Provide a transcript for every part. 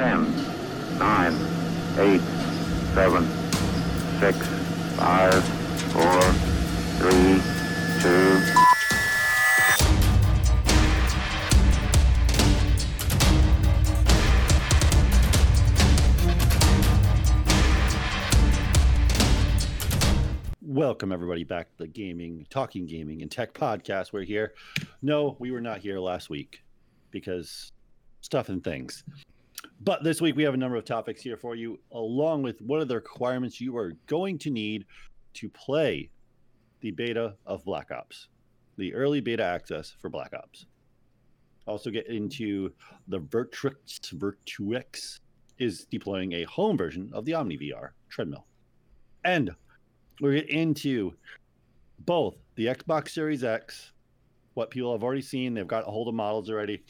10, 9, 8, 7, 6, 5, 4, 3, 2, Welcome everybody back to the gaming, talking gaming and tech podcast. We're here. No, we were not here last week because stuff and things. But this week we have a number of topics here for you, along with what are the requirements you are going to need to play the beta of Black Ops, the early beta access for Black Ops. Also get into the Virtuix Virtuix is deploying a home version of the Omni VR treadmill. And we get into both the Xbox Series X, what people have already seen, they've got a hold of models already,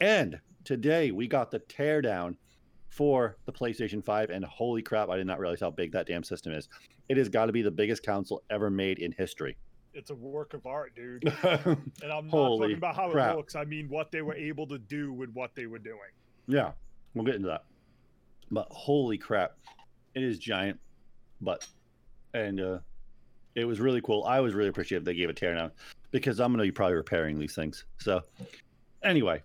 and today we got the teardown for the PlayStation 5. And holy crap, I did not realize how big that damn system is. It has got to be the biggest console ever made in history. It's a work of art, dude. and I'm not talking about how crap. it looks. I mean what they were able to do with what they were doing. Yeah, we'll get into that. But holy crap, it is giant. But and uh it was really cool. I was really appreciative they gave a teardown because I'm gonna be probably repairing these things. So anyway,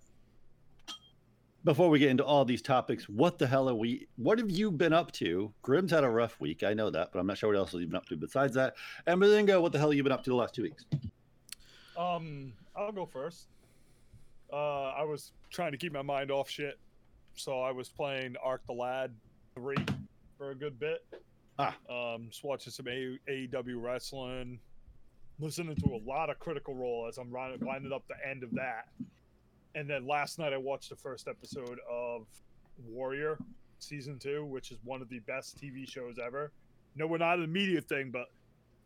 before we get into all these topics, what the hell are we? What have you been up to? Grim's had a rough week, I know that, but I'm not sure what else you've been up to besides that. And Bazinga, what the hell have you been up to the last two weeks? Um, I'll go first. Uh, I was trying to keep my mind off shit, so I was playing Arc the Lad three for a good bit. Ah. Um, just watching some A- AEW wrestling, listening to a lot of Critical Role as I'm winding up the end of that. And then last night I watched the first episode of Warrior season two, which is one of the best TV shows ever. No, we're not an immediate thing, but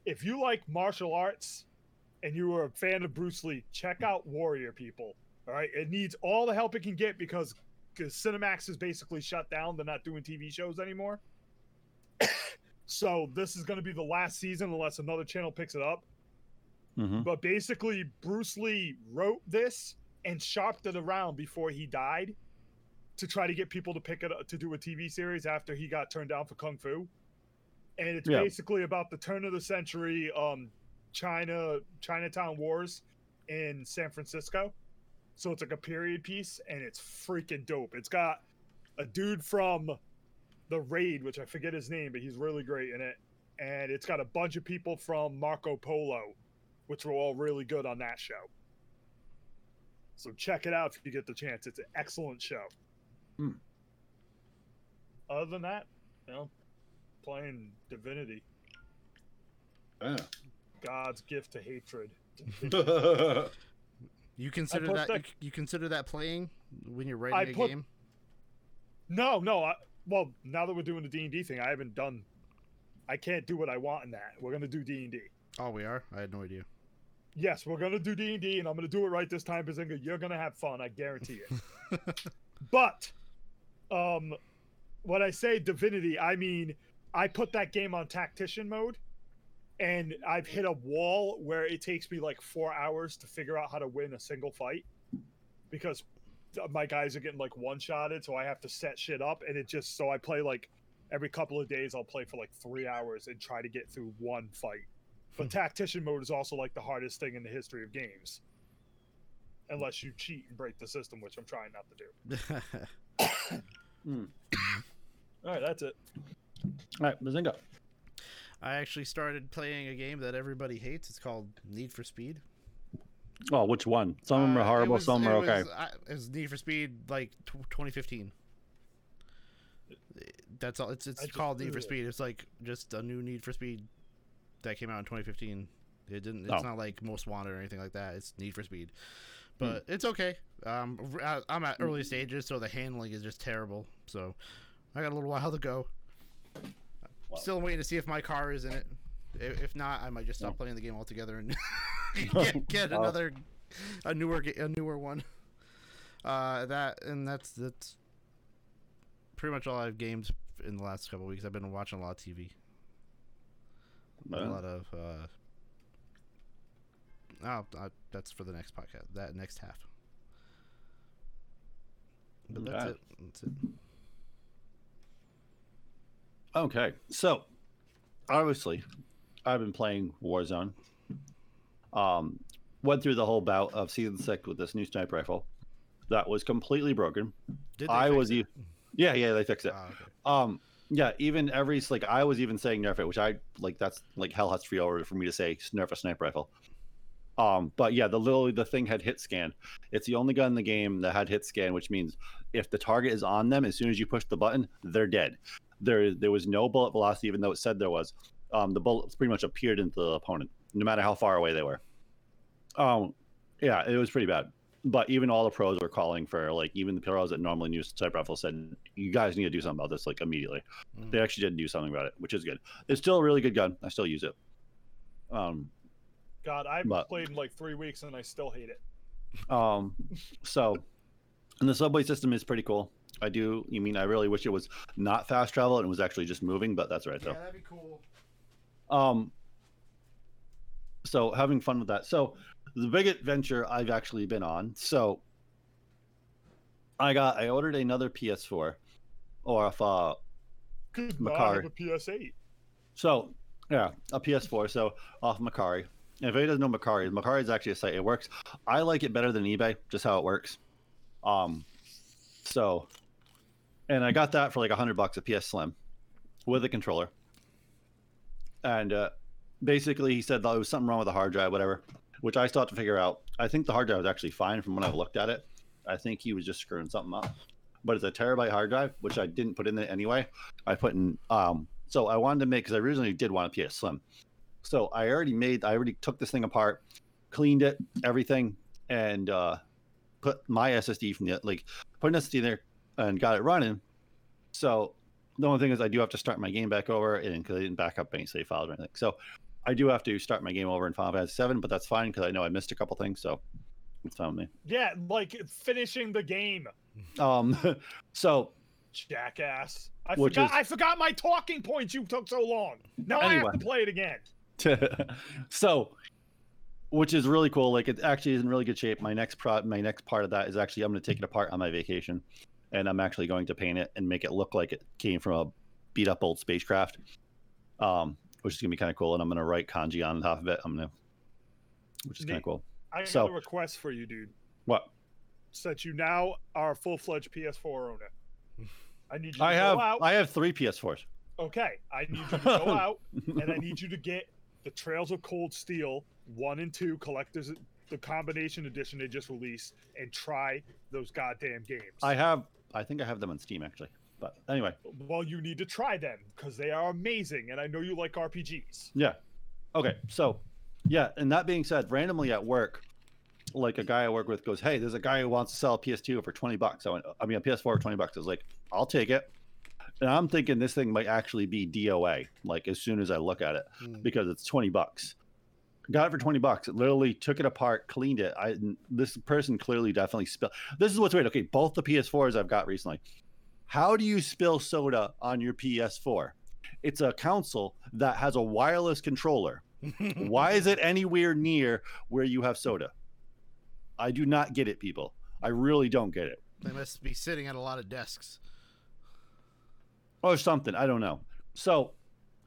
if you like martial arts and you are a fan of Bruce Lee, check out Warrior, people. All right, it needs all the help it can get because Cinemax is basically shut down. They're not doing TV shows anymore. so this is going to be the last season unless another channel picks it up. Mm-hmm. But basically, Bruce Lee wrote this and shopped it around before he died to try to get people to pick it up to do a TV series after he got turned down for Kung Fu. And it's Yeah. basically about the turn of the century um China Chinatown wars in San Francisco. So it's like a period piece and it's freaking dope. It's got a dude from the raid, which I forget his name, but he's really great in it. And it's got a bunch of people from Marco Polo, which were all really good on that show. So check it out if you get the chance. It's an excellent show. Hmm. Other than that, you know, playing Divinity, Yeah. God's gift to hatred. You consider that, that- you, you consider that playing when you're writing I a put- game? No, no. I, well, now that we're doing the D and D thing, I haven't done. I can't do what I want in that. We're gonna do D and D. Oh, we are. I had no idea. Yes, we're gonna do D and D, and I'm gonna do it right this time, Bazinga. You're gonna have fun, I guarantee it. but, um, when I say Divinity, I mean I put that game on tactician mode, and I've hit a wall where it takes me like four hours to figure out how to win a single fight, because my guys are getting like one shotted, so I have to set shit up, and it just so I play like every couple of days. I'll play for like three hours and try to get through one fight. But tactician mode is also like the hardest thing in the history of games. Unless you cheat and break the system, which I'm trying not to do. Hmm. All right, that's it. All right, Bazinga. I actually started playing a game that everybody hates. It's called Need for Speed. Oh, which one? Some of them Uh, are it horrible, was- some are okay. Was, uh, it was Need for Speed like tw 2015. That's all. It's it's just called Need for Speed. It's like just a new Need for Speed that came out in 2015. It didn't. It's Oh. not like Most Wanted or anything like that. It's Need for Speed, Hmm. but it's okay. Um, I- I'm at early stages, so the handling is just terrible. So I got a little while to go. Still waiting to see if my car is in it. If not, I might just stop playing the game altogether and get, get Wow. another, a newer, a newer one. Uh, that and that's that's pretty much all I've gamed in the last couple weeks. I've been watching a lot of TV, a lot of. uh Oh, uh, that's for the next podcast. That next half. But that's it. That's it. Okay, so obviously, I've been playing Warzone. Um, went through the whole bout of season six with this new sniper rifle that was completely broken. Did they I fix was, it? yeah, yeah, they fixed it. Ah, okay. Um, yeah, even every like I was even saying nerf it, which I like. That's like hell has to be over for me to say nerf a sniper rifle. Um, but yeah, the literally the thing had hit scan. It's the only gun in the game that had hit scan, which means if the target is on them, as soon as you push the button, they're dead. There, there was no bullet velocity, even though it said there was. Um, the bullets pretty much appeared into the opponent, no matter how far away they were. Um, yeah, it was pretty bad. But even all the pros were calling for like even the pros that normally use type rifle said, "You guys need to do something about this like immediately." Mm. They actually did do something about it, which is good. It's still a really good gun. I still use it. Um, God, I haven't But- played in like three weeks and I still hate it. Um, so, and the subway system is pretty cool. I do. You mean I really wish it was not fast travel and was actually just moving, but that's right though. Yeah, that'd be cool. Um, so having fun with that. So the big adventure I've actually been on. So I got I ordered another PS4, or if uh Good God, I have a PS8. So, yeah, a PS4. So off Mercari. And if anybody doesn't know Mercari, Mercari is actually a site. It works. I like it better than eBay, just how it works. Um, so, and I got that for like a hundred bucks a PS Slim with a controller. And uh, basically, he said there was something wrong with the hard drive, whatever, which I still have to figure out. I think the hard drive was actually fine from when I've looked at it. I think he was just screwing something up. But it's a terabyte hard drive, which I didn't put in it anyway. I put in um so I wanted to make because I originally did want a PS Slim. So I already made I already took this thing apart, cleaned it, everything, and uh put my SSD from the like put an SSD there and got it running. So the only thing is I do have to start my game back over and because I didn't back up any save files or anything. So I do have to start my game over in Final Fantasy Seven, but that's fine because I know I missed a couple things, so it's fine with me. Yeah, like finishing the game, Um so jackass. I forgot. is- I forgot my talking points. You took so long. Now I have to play it again. so which is really cool like it actually is in really good shape my next pro my next part of that is actually i'm going to take it apart on my vacation and i'm actually going to paint it and make it look like it came from a beat up old spacecraft um which is to be kind of cool and i'm to write kanji on top of it i'm to which is kind of cool I So- a request for you, dude. what Since you now are a full fledged PS4 owner, I need you to i go have out. i have three ps4s Okay, I need you to go out and I need you to get the Trails of Cold Steel one and two collectors, the combination edition they just released, and try those goddamn games. i have i think i have them on steam actually but anyway well, you need to try them because they are amazing, and I know you like RPGs. Yeah. Okay. So, yeah. And that being said, randomly at work, like a guy I work with goes, "Hey, there's a guy who wants to sell a PS2 for twenty bucks." I went, "I mean, a PS4 for twenty bucks." I was like, "I'll take it." And I'm thinking this thing might actually be DOA, like as soon as I look at it, Mm. because it's twenty bucks. Got it for twenty bucks. Literally took it apart, cleaned it. I this person clearly definitely spilled. This is what's weird. Okay, both the PS4s I've got recently. How do you spill soda on your PS4? It's a console that has a wireless controller. Why is it anywhere near where you have soda? I do not get it, people. I really don't get it. They must be sitting at a lot of desks. Or something. I don't know. So,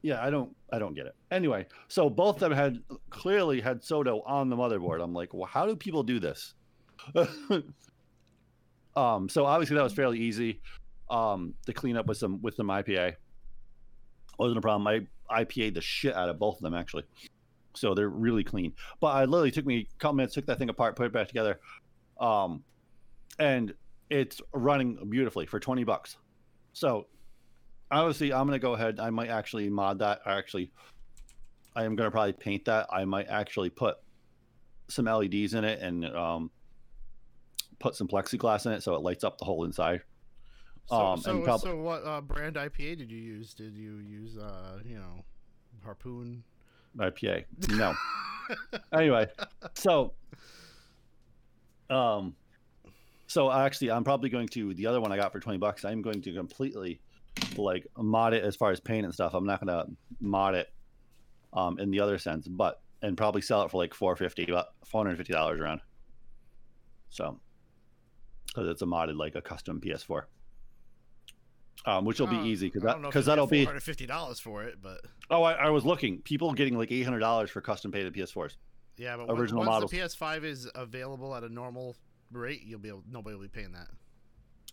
yeah, I don't I don't get it. Anyway, so both of them had clearly had soda on the motherboard. I'm like, well, how do people do this? um, so obviously that was fairly easy. Um, to clean up with some with some IPA. Wasn't a problem. I IPA'd the shit out of both of them actually. So they're really clean. But I literally took me a couple minutes, took that thing apart, put it back together. Um and it's running beautifully for 20 bucks. So obviously I'm gonna go ahead. I might actually mod that. Or actually, I am gonna probably paint that. I might actually put some LEDs in it and um, put some plexiglass in it so it lights up the whole inside. So, Um, so, prob- so what uh, brand IPA did you use? Did you use, uh, you know, Harpoon? IPA. No. anyway, so um so actually I'm probably going to the other one I got for 20 bucks. I'm going to completely like mod it as far as paint and stuff. I'm not going to mod it um in the other sense, but and probably sell it for like 450 about 450 dollars around. So cuz it's a modded like a custom PS4. Um, which will be Uh, easy because that because that'll be. fifty dollars for it, but Oh, I, I was looking. People getting like eight hundred dollars for custom painted PS4s. yeah, but Original once models. the PS5 is available at a normal rate, you'll be able, nobody will be paying that.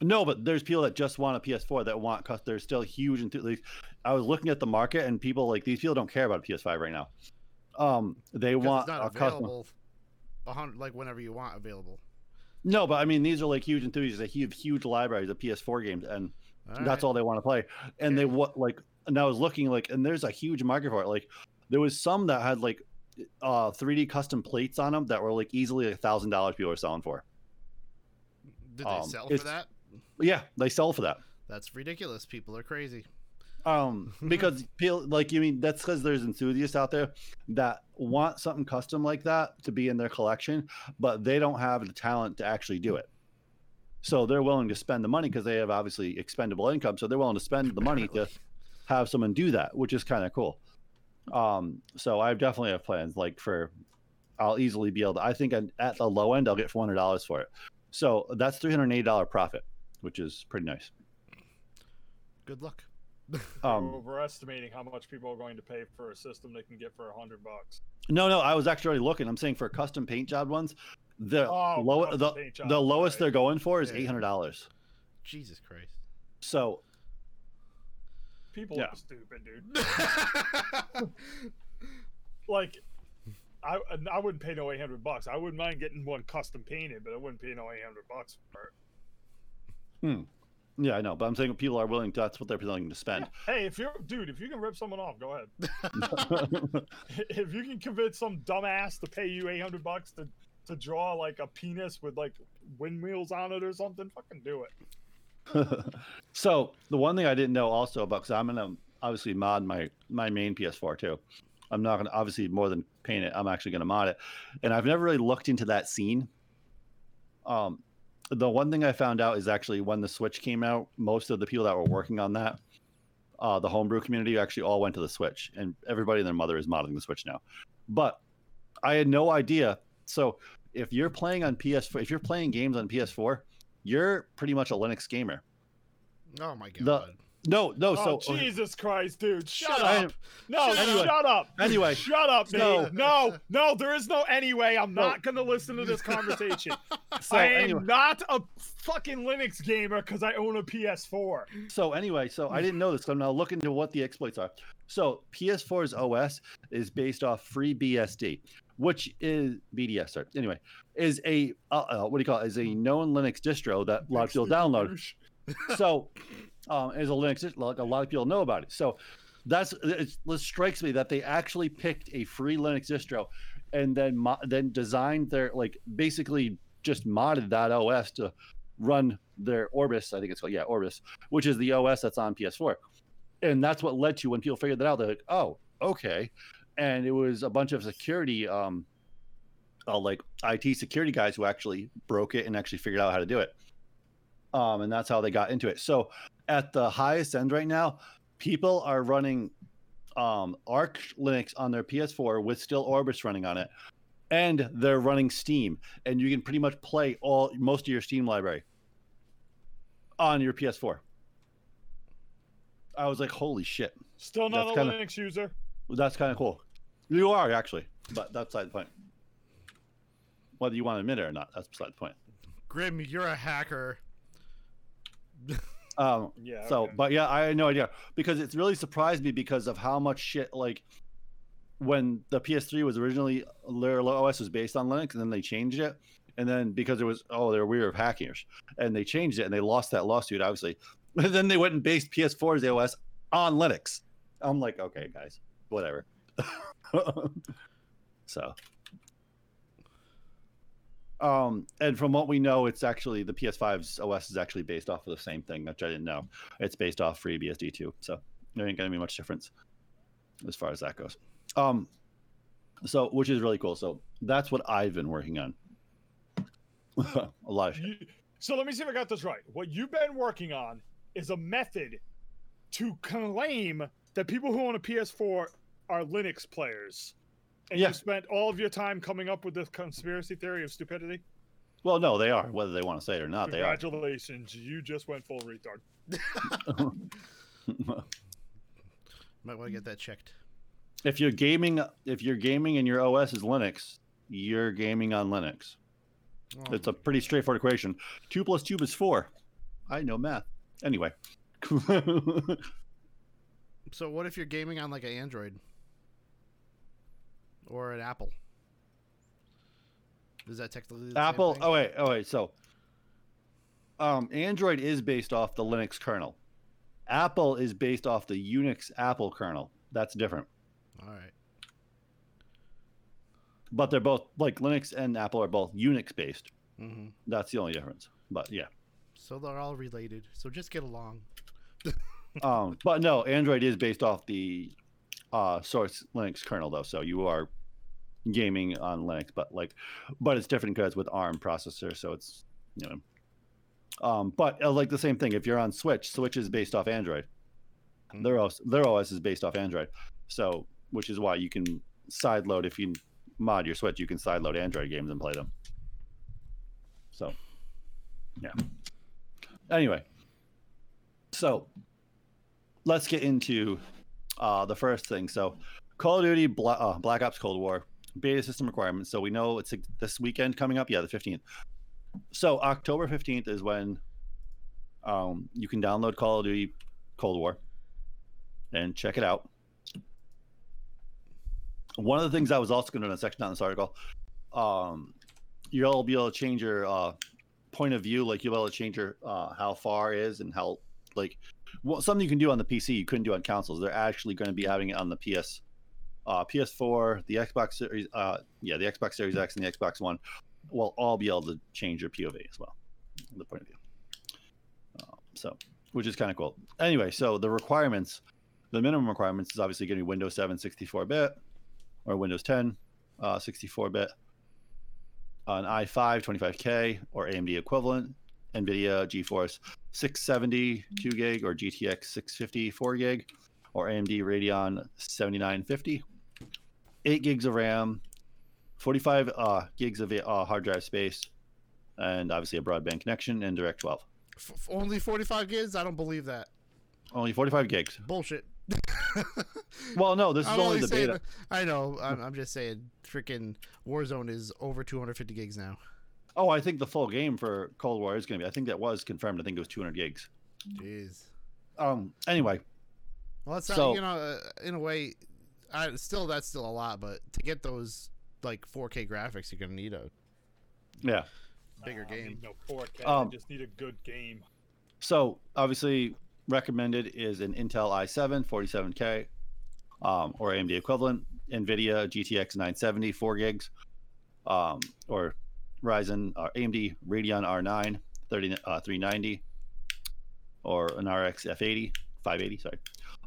No, but there's people that just want a PS4 that want. Cause there's still huge. Enthu- I was looking at the market, and people like these people don't care about a PS5 right now. Um, they 'Cause want it's a not custom. available, a hundred like whenever you want available. No, but I mean these are like huge enthusiasts. They have huge libraries of PS4 games, and that's all they want to play. And they what like, and I was looking like, and there's a huge market for it. Like, there was some that had like uh 3D custom plates on them that were like easily a thousand dollars people were selling for. Did they um, sell for that? Yeah, they sell for that. That's ridiculous. People are crazy. Um, because people like you mean that's because there's enthusiasts out there that want something custom like that to be in their collection, but they don't have the talent to actually do it. So they're willing to spend the money because they have obviously expendable income. So they're willing to spend the money to have someone do that, which is kind of cool. Um, so I definitely have plans like for I'll easily be able to. I think at at the low end I'll get four hundred dollars for it. So that's three hundred eighty dollar profit, which is pretty nice. Good luck. Um, overestimating how much people are going to pay for a system they can get for a hundred bucks. No, no, I was actually already looking. I'm saying for custom paint job ones, the Oh, low, custom the, the lowest right. they're going for is Yeah. eight hundred dollars. Jesus Christ. So People Yeah. are stupid, dude. Like, I I wouldn't pay no eight hundred bucks. I wouldn't mind getting one custom painted, but I wouldn't pay no eight hundred bucks for it. Hmm. yeah, I know, but I'm saying people are willing. To, that's what they're willing to spend. Hey, if you're dude, if you can rip someone off, go ahead. if you can convince some dumbass to pay you eight hundred bucks to to draw like a penis with like windmills on it or something, fucking do it. so the one thing I didn't know also about because I'm gonna obviously mod my my main PS4 too. I'm not gonna obviously more than paint it. I'm actually gonna mod it, and I've never really looked into that scene. Um, the one thing I found out is actually when the Switch came out, most of the people that were working on that, uh, the homebrew community, actually all went to the Switch, and everybody and their mother is modding the Switch now. But I had no idea. So if you're playing on PS4, if you're playing games on PS4, you're pretty much a Linux gamer. Oh my god. The- No, no. Oh, so Jesus Christ, dude! Shut I- up! No, Shut up. shut up! Anyway, Shut up, No. Nate. No, no, there is no anyway. I'm No. not gonna listen to this conversation. so I am anyway, not a fucking Linux gamer because I own a PS4. so anyway, so I didn't know this. So I'm now looking into what the exploits are. So PS4's OS is based off FreeBSD, which is BDS. Sorry. Anyway, is a uh, uh, what do you call it? Is a known Linux distro that a lot of people download. so um, as a Linux, like a lot of people know about it. So that's it's, it strikes me that they actually picked a free Linux distro and then mo- then designed their like basically just modded that OS to run their Orbis. I think it's called yeah Orbis, which is the OS that's on PS4, and that's what led to when people figured that out. They're like, oh, okay, and it was a bunch of security. Um, uh, like IT security guys who actually broke it and actually figured out how to do it. Um, and that's how they got into it. So at the highest end right now, people are running um, Arch Linux on their PS4 with still Orbis running on it, and they're running Steam, and you can pretty much play all most of your Steam library on your PS4. I was like, holy shit, Still not That's a kinda- Linux user. That's kind of cool. You are actually, but that's beside the point. Whether you want to admit it or not, that's beside the point. Grim, you're a hacker. Um, Yeah. So, okay. but yeah, I had no idea because it's really surprised me because of how much shit like when the PS3 was originally their OS was based on Linux and then they changed it. And then because it was oh they're weird of hackers and they changed it and they lost that lawsuit obviously. And then they went and based PS4's OS on Linux. I'm like okay guys, whatever. so um, and from what we know, it's actually the PS5's OS is actually based off of the same thing, which I didn't know. It's based off FreeBSD too, so there ain't gonna be much difference as far as that goes. Um, so which is really cool. So that's what I've been working on. a lot of shit. You- so let me see if I got this right. What you've been working on is a method to claim that people who own a PS4 are Linux players. And Yeah. you spent all of your time coming up with this conspiracy theory of stupidity. Well, no, they are. Whether they want to say it or not, they are. Congratulations, you just went full retard. Might want to get that checked. if you're gaming, if you're gaming and your OS is Linux, you're gaming on Linux. Oh, It's a pretty straightforward equation. Two plus two is four. I know math. Anyway. so what if you're gaming on like an Android or an Apple? Is that technically the same Apple. Oh wait. Oh wait. So, um, Android is based off the Linux kernel. Apple is based off the Unix Apple kernel. That's different. All right. But they're both like Linux and Apple are both Unix based. hmm That's the only difference. But yeah. So they're all related. So just get along. Um, but no, Android is based off the uh, source Linux kernel though. So you are gaming on Linux, but like, but it's different because with ARM processor. So it's you know. Um, but uh, like the same thing, if you're on Switch, Switch is based off Android. Hmm. Their OS, their OS is based off Android. So, which is why you can sideload if you mod your Switch, you can sideload Android games and play them. So, yeah. Anyway, so let's get into uh, the first thing. So, Call of Duty Bla- uh, Black Ops Cold War beta system requirements. So we know it's this weekend coming up. Yeah, the fifteenth. So October fifteenth is when um, you can download Call of Duty Cold War and check it out. One of the things I was also going to do in a section on this article, um, you'll be able to change your uh, point of view. Like you'll be able to change your uh, how far is and how like well, something you can do on the PC you couldn't do on consoles. They're actually going to be having it on the PS, uh, PS4, the Xbox Series, uh, yeah, the Xbox Series X and the Xbox One will all be able to change your POV as well, the point of view. Uh, so, which is kind of cool. Anyway, so the requirements, the minimum requirements is obviously going to be Windows 7 64-bit or Windows 10 uh, 64-bit, an i5 25K or AMD equivalent, NVIDIA GeForce 670 2 gig or GTX 650 4 gig or AMD Radeon 7950, 8 gigs of RAM, 45 uh, gigs of uh, hard drive space, and obviously a broadband connection and Direct 12. F- only 45 gigs? I don't believe that. Only 45 gigs. Bullshit. Well, no, this is I'm only the saying, beta. I know. I'm, I'm just saying. Freaking Warzone is over 250 gigs now. Oh, I think the full game for Cold War is going to be. I think that was confirmed. I think it was 200 gigs. Jeez. Um. Anyway, Well, it's not, So- you know, uh, in a way, I still that's still a lot, but to get those like 4K graphics, you're gonna need a yeah. bigger I game. need no 4K. Um, I just need a good game. So obviously recommended is an Intel i7 47K um, or AMD equivalent, NVIDIA GTX 970 4 gigs, um, or Ryzen or AMD Radeon R9 30, uh, 390, or an RX F80 580. Sorry,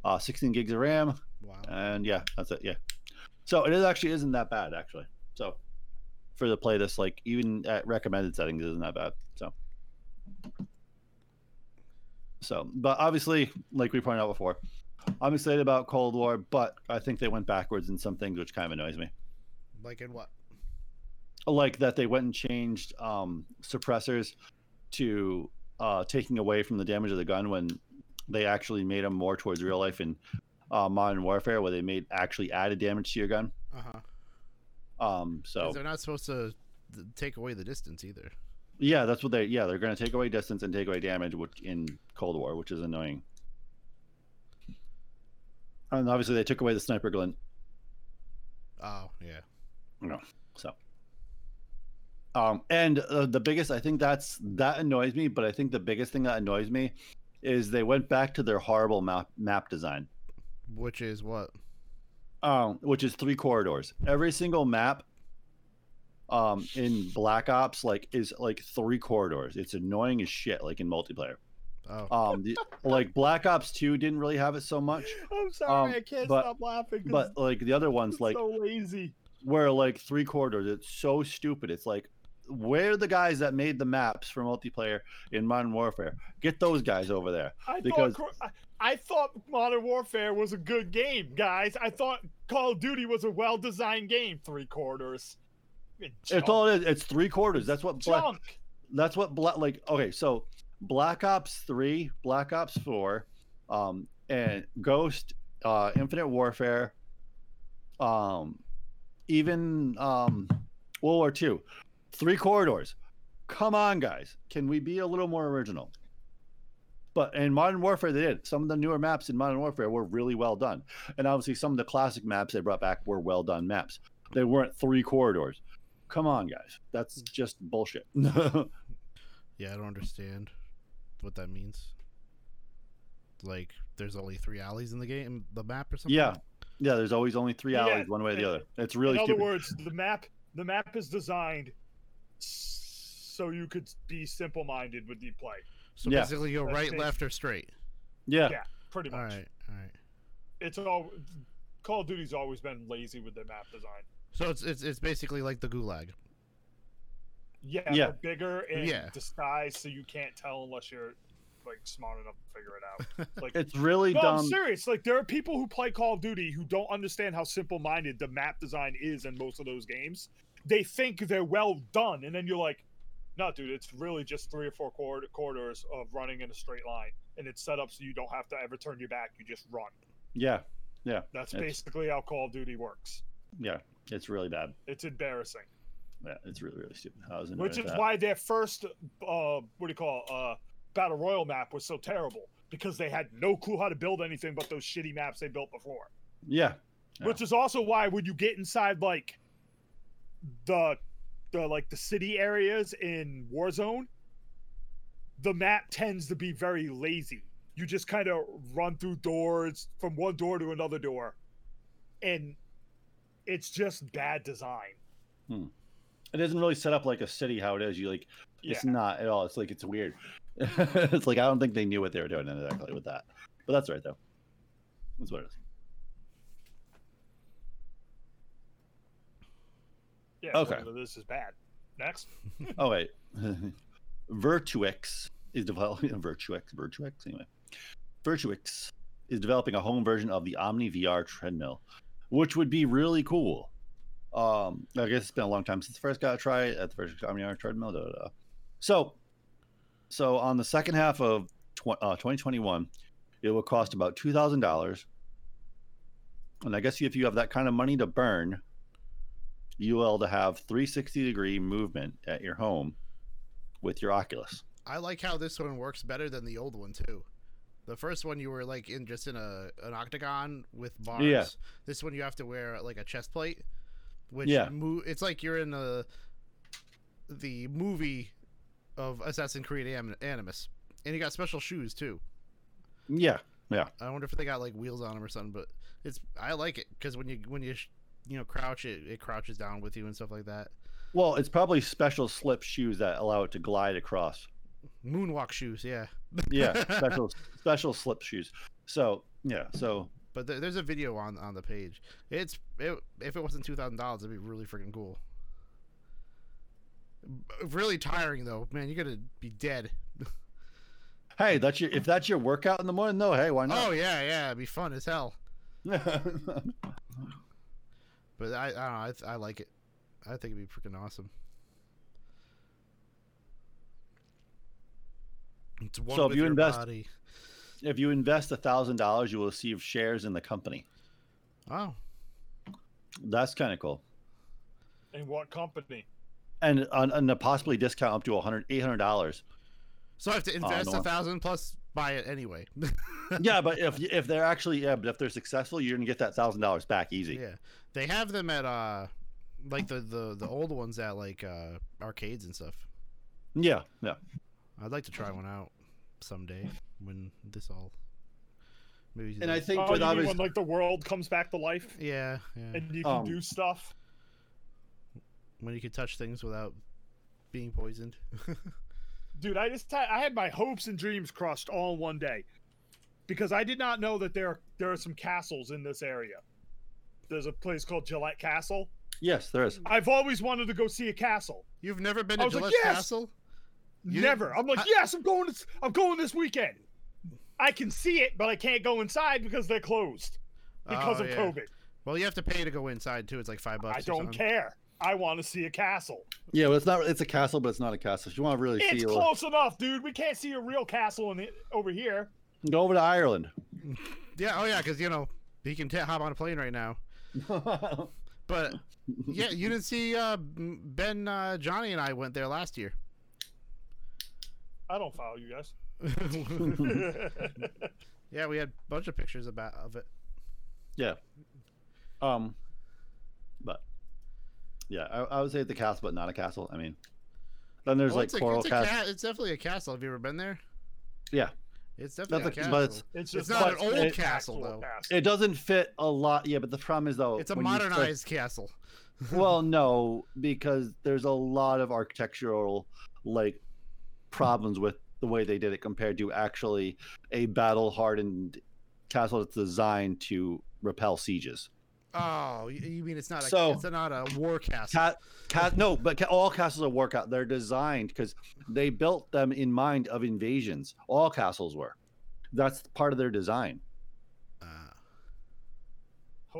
uh, 16 gigs of RAM, Wow. and yeah, that's it. Yeah, so it is actually isn't that bad actually. So for the play this, like even at recommended settings, isn't that bad. So. So, but obviously, like we pointed out before, I'm excited about Cold War, but I think they went backwards in some things, which kind of annoys me. Like in what? Like that they went and changed um, suppressors to uh, taking away from the damage of the gun when they actually made them more towards real life in uh, Modern Warfare, where they made actually added damage to your gun. Uh huh. Um, so They're not supposed to take away the distance either. yeah, that's what they yeah they're going to take away distance and take away damage, which in Cold War, which is annoying. And obviously, they took away the sniper glint Oh yeah. No. So, um, and uh, the biggest, I think that's that annoys me. But I think the biggest thing that annoys me is they went back to their horrible map map design, Which is what? um, which is three corridors. Every single map, um, in Black Ops, like is like three corridors. It's annoying as shit, like in multiplayer. Oh. Um, the, like Black Ops Two didn't really have it so much, I'm sorry, um, I can't but- stop laughing. but like the other ones, like so lazy. where like three quarters it's so stupid it's like where the guys that made the maps for multiplayer in modern warfare get those guys over there I because- thought I, thought Modern Warfare was a good game, guys. I thought Call of Duty was a well-designed game. Three quarters. it's all it is it's three quarters that's what black, junk. that's what black like okay so Black Ops 3, Black Ops 4, um, and Ghost, uh, Infinite Warfare, um, even um, World War II. Three corridors. Come on, guys. Can we be a little more original? But in Modern Warfare, they did. Some of the newer maps in Modern Warfare were really well done. And obviously, some of the classic maps they brought back were well done maps. They weren't three corridors. Come on, guys. That's just bullshit. Yeah, I don't understand what that means. Like, there's only three alleys in the game, the map or something. yeah. Yeah, there's always only three Yeah, alleys, one way or the other. It's really in other words, the map the map is designed s- so you could be simple minded with the play. So Yeah. basically, go That's right, it. left, or straight. yeah. Yeah, pretty much. All right, all right. It's all Call of Duty's always been lazy with their map design. So it's it's it's basically like the gulag. Yeah, Yeah. bigger and Yeah. disguised, so you can't tell unless you're like smart enough to figure it out. Like, It's really no, dumb. I'm serious. Like, there are people who play Call of Duty who don't understand how simple-minded the map design is in most of those games. They think they're well done, and then you're like, "No, dude, it's really just three or four corridors of running in a straight line, and it's set up so you don't have to ever turn your back. You just run. Yeah. Yeah. That's basically how Call of Duty works. Yeah. It's really bad. It's embarrassing." Yeah. It's really, really stupid. I was which is why their first uh what do you call it, uh battle royal map was so terrible because they had no clue how to build anything but those shitty maps they built before Yeah. Yeah. which is also why when you get inside like the the like the city areas in warzone the map tends to be very lazy you just kind of run through doors from one door to another door and it's just bad design hmm. It isn't really set up like a city how it is. You like it's Yeah. not at all. It's like it's weird. it's like I don't think they knew what they were doing exactly with that. But that's right though. That's what it is. Yeah Okay. well, this is bad next Oh wait. Virtuix is developing Virtuix Virtuix anyway. Virtuix is developing a home version of the Omni VR treadmill, which would be really cool. Um, I guess it's been a long time since the first got to try it at the first Omni VR treadmill. Da, da, da. So, so on the second half of tw- uh, 2021, it will cost about two thousand dollars. And I guess if you have that kind of money to burn, will to have 360 degree movement at your home with your Oculus. I like how this one works better than the old one too. The first one you were like in just in a an octagon with bars. Yeah. This one you have to wear like a chest plate, which Yeah. mo- it's like you're in the the movie of Assassin's Creed Am- Animus, and you got special shoes too. Yeah, yeah, I wonder if they got like wheels on them or something, but it's I like it because when you when you sh- you know crouch it it crouches down with you and stuff like that. Well, it's probably special slip shoes that allow it to glide across. Moonwalk shoes, yeah. Yeah, special special slip shoes. So yeah, so But there, there's a video on on the page. It's it, if it wasn't two thousand dollars, it'd be really freaking cool. Really tiring though, man. You're gonna be dead. hey, that's your if that's your workout in the morning. No, hey, why not? Oh yeah, yeah, it'd be fun as hell. But I I don't know. I, th- I like it. I think it'd be freaking awesome. It's one So if you your invest- body. if you invest a thousand dollars, you will receive shares in the company. Oh, That's kind of cool, in what company and on and a possibly discount up to 100 800 dollars. so I have to invest no. a thousand plus buy it anyway. yeah, but if if they're actually yeah, but if they're successful, you're gonna get that thousand dollars back easy. Yeah, they have them at uh, like the the the old ones at like uh arcades and stuff. Yeah, yeah. I'd like to try one out someday when this all. Maybe. And I think oh, with you mean when like the world comes back to life Yeah, yeah. and you can Um, do stuff When you can touch things without being poisoned. dude i just had, i had my hopes and dreams crushed all in one day because i did not know that there there are some castles in this area there's a place called gillette castle yes, there is. i've always wanted to go see a castle You've never been to was like, Gillette yes! Castle? You- never i'm like I- yes i'm going to, i'm going this weekend i can see it but i can't go inside because they're closed because Oh, of yeah. covid Well, you have to pay to go inside too. It's like five bucks. i or don't something. care I want to see a castle. Yeah, well, it's not. It's a castle, but it's not a castle. If you want to really It's see, close enough, dude. We can't see a real castle in the, over here. go over to Ireland. Yeah. Oh yeah, because you know he can t- hop on a plane right now. But yeah, you didn't see uh, Ben, uh, Johnny, and I went there last year. I don't follow you guys. yeah, we had a bunch of pictures about of it. yeah. Um, but yeah, I, I would say it's a castle, but not a castle. I mean, then there's Well, like it's, a, coral it's, a castle. ca- it's definitely a castle. Have you ever been there? Yeah, It's definitely That's a a- castle. but it's- It's It's just not an a old castle, though. castle. it doesn't fit a lot. Yeah, but the problem is though, It's a when you start- modernized castle. well, no, because there's a lot of architectural like problems with the way they did it compared to actually a battle hardened castle that's designed to repel sieges. Oh, you mean it's not a So- it's not a war castle? Cat, cat, no, but ca- all castles are workout. They're designed because they built them in mind of invasions. All castles were. That's part of their design. Uh,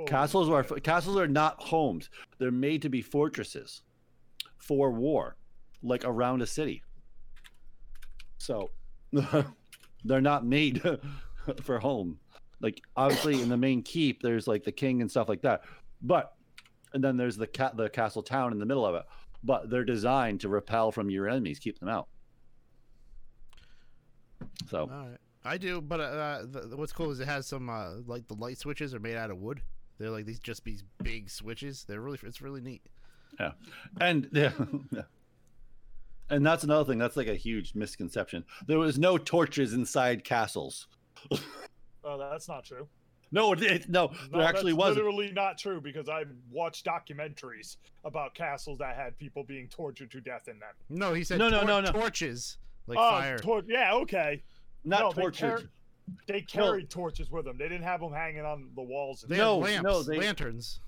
Castles are castles are not homes. They're made to be fortresses for war, like around a city. So they're not made for home. Like obviously in the main keep, there's like the king and stuff like that. But and then there's the cat the castle town in the middle of it. But they're designed to repel from your enemies, keep them out. So all right, I do, but uh, the, the- what's cool is it has some uh, like the light switches are made out of wood. They're like these just these big switches. They're really it's really neat. Yeah, and yeah. and that's another thing. That's like a huge misconception. There was no torches inside castles. Oh, that's not true. No, it, it- no, No, there actually wasn't. literally not true because I've watched documentaries about castles that had people being tortured to death in them. No, he said No, no, tor- no, no. torches like oh, fire. tor- yeah, okay. Not no, they tortured. car- They carried torches with them. They didn't have them hanging on the walls. and they No, had no, lamps, they- lanterns.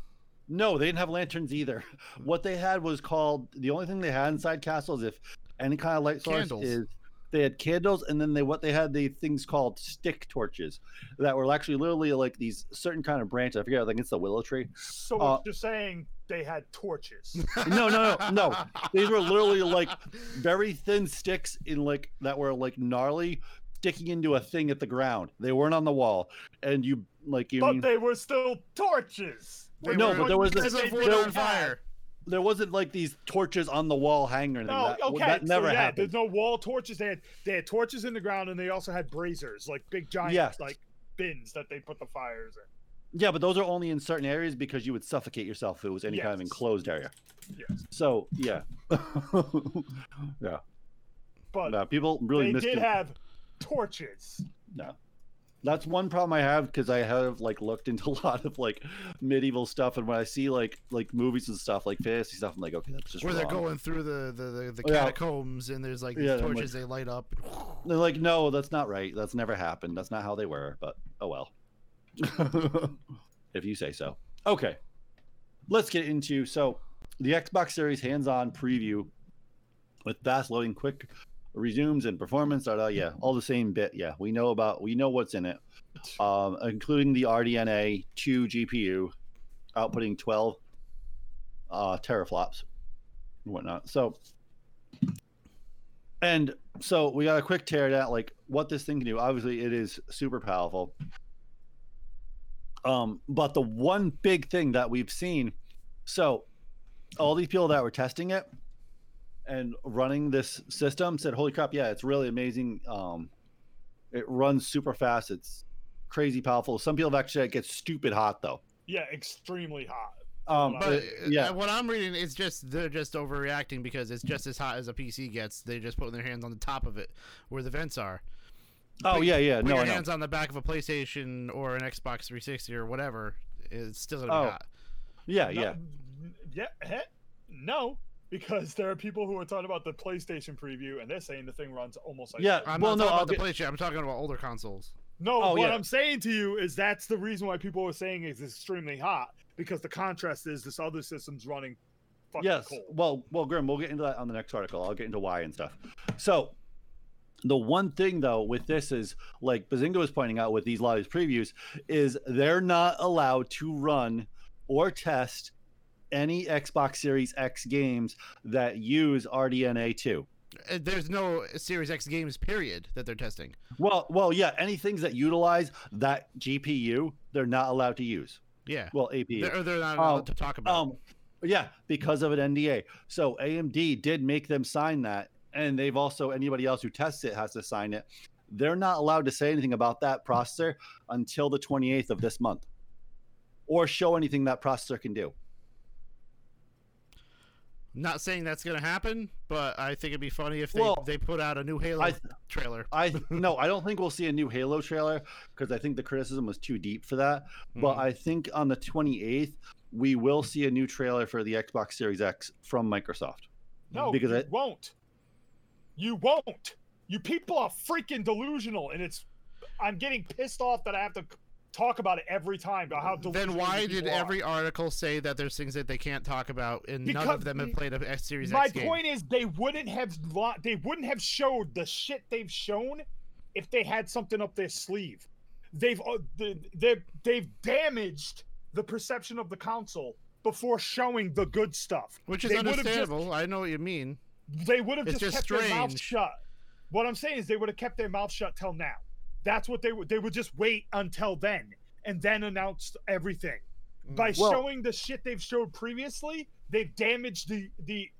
No, they didn't have lanterns either. What they had was called the only thing they had inside castles, if any kind of light source, Candles. is they had candles, and then they what they had the things called stick torches that were actually literally like these certain kind of branch. I forget. I think it's the willow tree. So Uh, it's just saying they had torches. No, no, no, no. These were literally like very thin sticks in like that were like gnarly, sticking into a thing at the ground. They weren't on the wall, and you like you but mean they were still torches. They No, were- but there was a- as They if on fire. There wasn't like these torches on the wall hanging anything. No, that, okay. that never so yeah, happened. there's no wall torches. They had they had torches in the ground, and they also had braziers, like big giant Yes. like bins that they put the fires in. Yeah, but those are only in certain areas because you would suffocate yourself if it was any kind of enclosed area. Yes, So yeah, yeah. but No, people really they did it. have torches. No, that's one problem I have because I have like looked into a lot of like medieval stuff, and when I see like like movies and stuff like fantasy stuff, I'm like, okay, that's just Where they're going through the the, the, the Oh, yeah. catacombs and there's like these Yeah, I'm like- torches they light up. They're like, no, that's not right. That's never happened. That's not how they were. But oh well. if you say so. Okay. Let's get into so the Xbox Series hands-on preview with fast loading, quick resumes and performance. Da, da, yeah, all the same bit. Yeah, we know about we know what's in it, um, including the RDNA 2 GPU, outputting 12 uh, teraflops and whatnot. So and so we got a quick tear down, like what this thing can do. Obviously, it is super powerful. Um, but the one big thing that we've seen, so all these people that were testing it and running this system said, "Holy crap! Yeah, it's really amazing. Um, it runs super fast. It's crazy powerful. Some people have actually said it gets stupid hot though. Yeah, extremely hot. Um, But, But uh, yeah, what I'm reading is just they're just overreacting because it's just as hot as a PC gets. They're just putting their hands on the top of it where the vents are. oh put- yeah, yeah. Put No, your I hands on the back of a PlayStation or an Xbox 360 or whatever. It's still gonna Oh, be hot. Yeah, No- yeah. yeah. he- no, because there are people who are talking about the PlayStation preview, and they're saying the thing runs almost like Yeah, I'm well, not no, talking I'll about the PlayStation. I'm talking about older consoles. No, Oh, what yeah. I'm saying to you is that's the reason why people are saying it's extremely hot because the contrast is this other system's running fucking yes. cold. Well, well, Grim, we'll get into that on the next article. I'll get into why and stuff. So, the one thing though with this is, like Bazinga was pointing out with these a lot of these previews, is they're not allowed to run or test any Xbox Series X games that use RDNA 2. Uh, There's no Series X games period that they're testing. Well, well, yeah, any things that utilize that GPU, they're not allowed to use. Yeah, Well, APU. they're, they're not allowed Um, to talk about. Um, yeah, because of an NDA. So AMD did make them sign that, and they've also anybody else who tests it has to sign it. They're not allowed to say anything about that processor until the 28th of this month, or show anything that processor can do. Not saying that's gonna happen, but I think it'd be funny if they, Well, they put out a new Halo I trailer. I no, I don't think we'll see a new Halo trailer because I think the criticism was too deep for that. But Mhm. I think on the 28th we will see a new trailer for the Xbox Series X from Microsoft. No, because you I- won't. You won't. You people are freaking delusional, and it's. I'm getting pissed off that I have to talk about it every time about how then why did are. every article say that there's things that they can't talk about, and none of them have played a X Series My X game? point is, they wouldn't have they wouldn't have showed the shit they've shown if they had something up their sleeve. They've uh, they- they've they've damaged the perception of the console before showing the good stuff. Which is They would've just- understandable. I know what you mean. They would have It's just, just kept their mouth shut. What I'm saying is they would have kept their mouth shut till now. That's what they would. They would just wait until then and then announce everything. Mm. By Well- showing the shit they've showed previously, they've damaged the the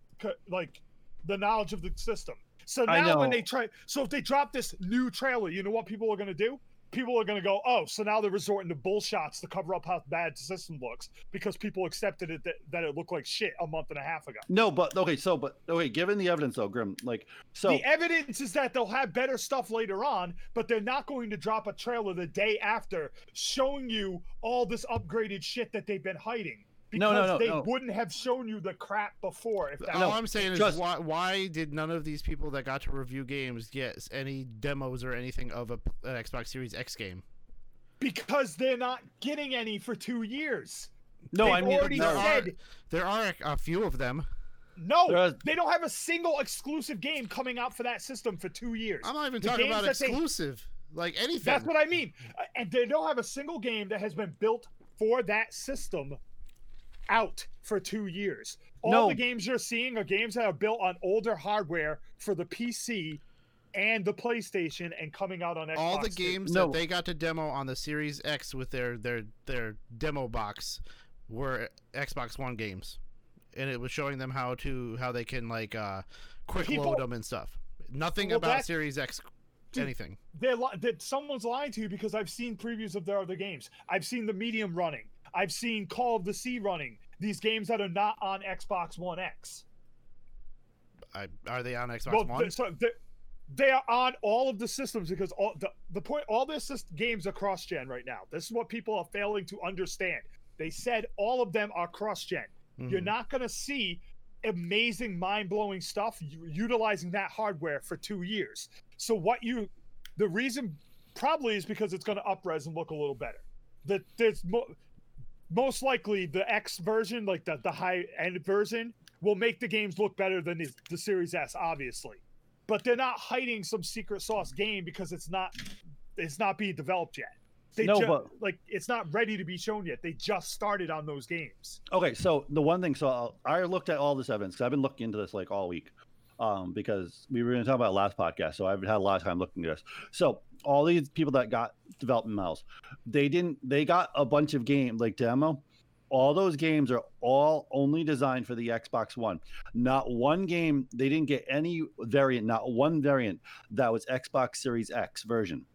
like the knowledge of the system. So now when they try, so if they drop this new trailer, you know what people are gonna do? People are gonna go, oh, so now they're resorting to bullshots to cover up how bad the system looks because people accepted it that, that it looked like shit a month and a half ago. No, but okay, so but okay, given the evidence though, Grim, like so the evidence is that they'll have better stuff later on, but they're not going to drop a trailer the day after showing you all this upgraded shit that they've been hiding. Because No, no, no, they no. wouldn't have shown you the crap before. If that All No, I'm saying is, just- why, why did none of these people that got to review games get any demos or anything of a, an Xbox Series X game? because they're not getting any for two years. no, they've I mean already there said- are there are a few of them. No, are- they don't have a single exclusive game coming out for that system for two years. I'm not even The talking about that they- exclusive, like anything. That's what I mean. Uh, And they don't have a single game that has been built for that system out for two years. All No. the games you're seeing are games that are built on older hardware for the PC and the PlayStation and coming out on Xbox. all the games No. that they got to demo on the Series X with their their their demo box were Xbox One games, and it was showing them how to how they can like uh, quick People- load them and stuff. Nothing Well, about Series X Dude, anything. They're li- that someone's lying to you because I've seen previews of their other games. I've seen the Medium running. I've seen Call of the Sea running. These games that are not on Xbox One X. I, are they on Xbox well, One? th- so th- they are on all of the systems because all the, the point all their syst- games are cross gen right now. This is what people are failing to understand. They said all of them are cross gen. You're mm-hmm. not going to see amazing, mind blowing stuff utilizing that hardware for two years. So what you, the reason probably is because it's going to upres and look a little better. That there's mo- most likely the X version, like the the high end version, will make the games look better than the, the Series S, obviously. But they're not hiding some secret sauce game because it's not it's not being developed yet. They No, ju- but- like it's not ready to be shown yet. They just started on those games. Okay, so the one thing, so I'll- I looked at all this evidence because I've been looking into this like all week, um, because we were going to talk about last podcast, so I've had a lot of time looking at this. So all these people that got development models, they didn't, they got a bunch of game like demo. All those games are all only designed for the Xbox One. Not one game, they didn't get any variant, not one variant that was Xbox Series X version.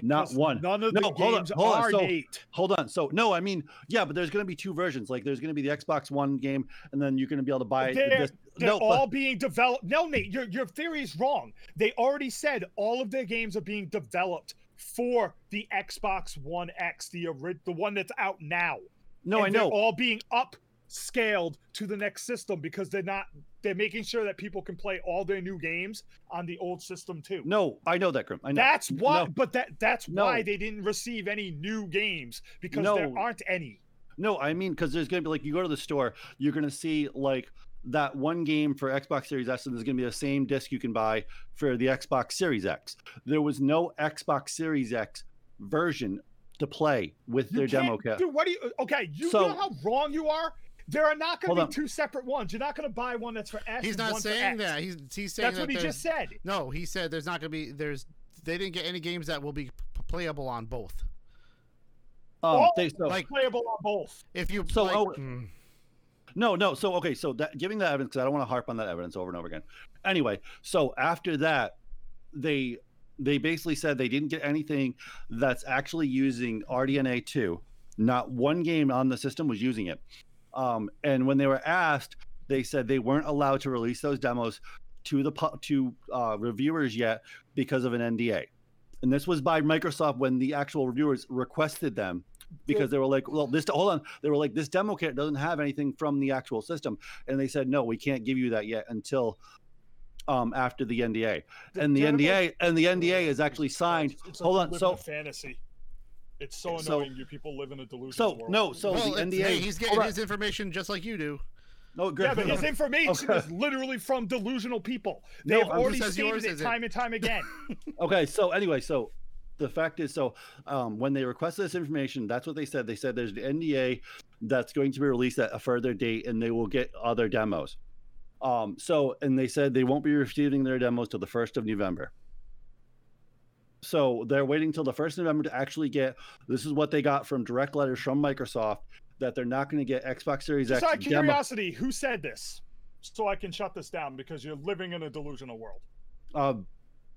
Not one. None of No, the hold on, games hold on, so- Nate. Hold on. So no, I mean, yeah, but there's going to be two versions. Like there's going to be the Xbox One game, and then you're going to be able to buy They're, this. They're No, all but, being developed. No, Nate, your your theory is wrong. They already said all of their games are being developed for the Xbox One X, the the one that's out now. no, I And they're know. all being upscaled to the next system because they're not. They're making sure that people can play all their new games on the old system too. no, I know that, Grim. I know. That's why, No, but that that's No. why they didn't receive any new games because No. there aren't any. no, I mean because there's going to be like you go to the store, you're going to see like that one game for Xbox Series S, and there's going to be the same disc you can buy for the Xbox Series X. There was no Xbox Series X version to play with You their demo kit. Dude, what do you? Okay, you So- know how wrong you are. There are not going Hold to on. be two separate ones. You're not going to buy one that's for S. He's and not one for saying X. that. He's he's saying That's that what he just said. No, he said there's not gonna be there's they didn't get any games that will be p- playable on both. Um, All they, so, like- playable on both. If you So, like, oh, mm, No, no. So okay, so that giving that evidence because I don't want to harp on that evidence over and over again. Anyway, so after that, they they basically said they didn't get anything that's actually using RDNA two. Not one game on the system was using it. Um, and when they were asked, they said they weren't allowed to release those demos to the to uh, reviewers yet because of an NDA. And this was by Microsoft when the actual reviewers requested them because they were like, well, this hold on, they were like, this demo kit doesn't have anything from the actual system, and they said, no, we can't give you that yet until um after the NDA. And the demo- NDA and the NDA is actually signed. It's Hold on, so- fantasy. It's so So- annoying. you people live in a delusional So world. no, so well, the NDA. hey, he's getting hold his information just like you do. No, Yeah, but his information Okay. is literally from delusional people. No, They've already just- stated yours it isn't. time and time again. okay so anyway so the fact is so um, when they requested this information that's what they said they said there's an nda that's going to be released at a further date and they will get other demos um, so and they said they won't be receiving their demos till the 1st of november so they're waiting till the 1st of november to actually get this is what they got from direct letters from microsoft that they're not going to get xbox series Just x out of demo curiosity, who said this? So I can shut this down because you're living in a delusional world. a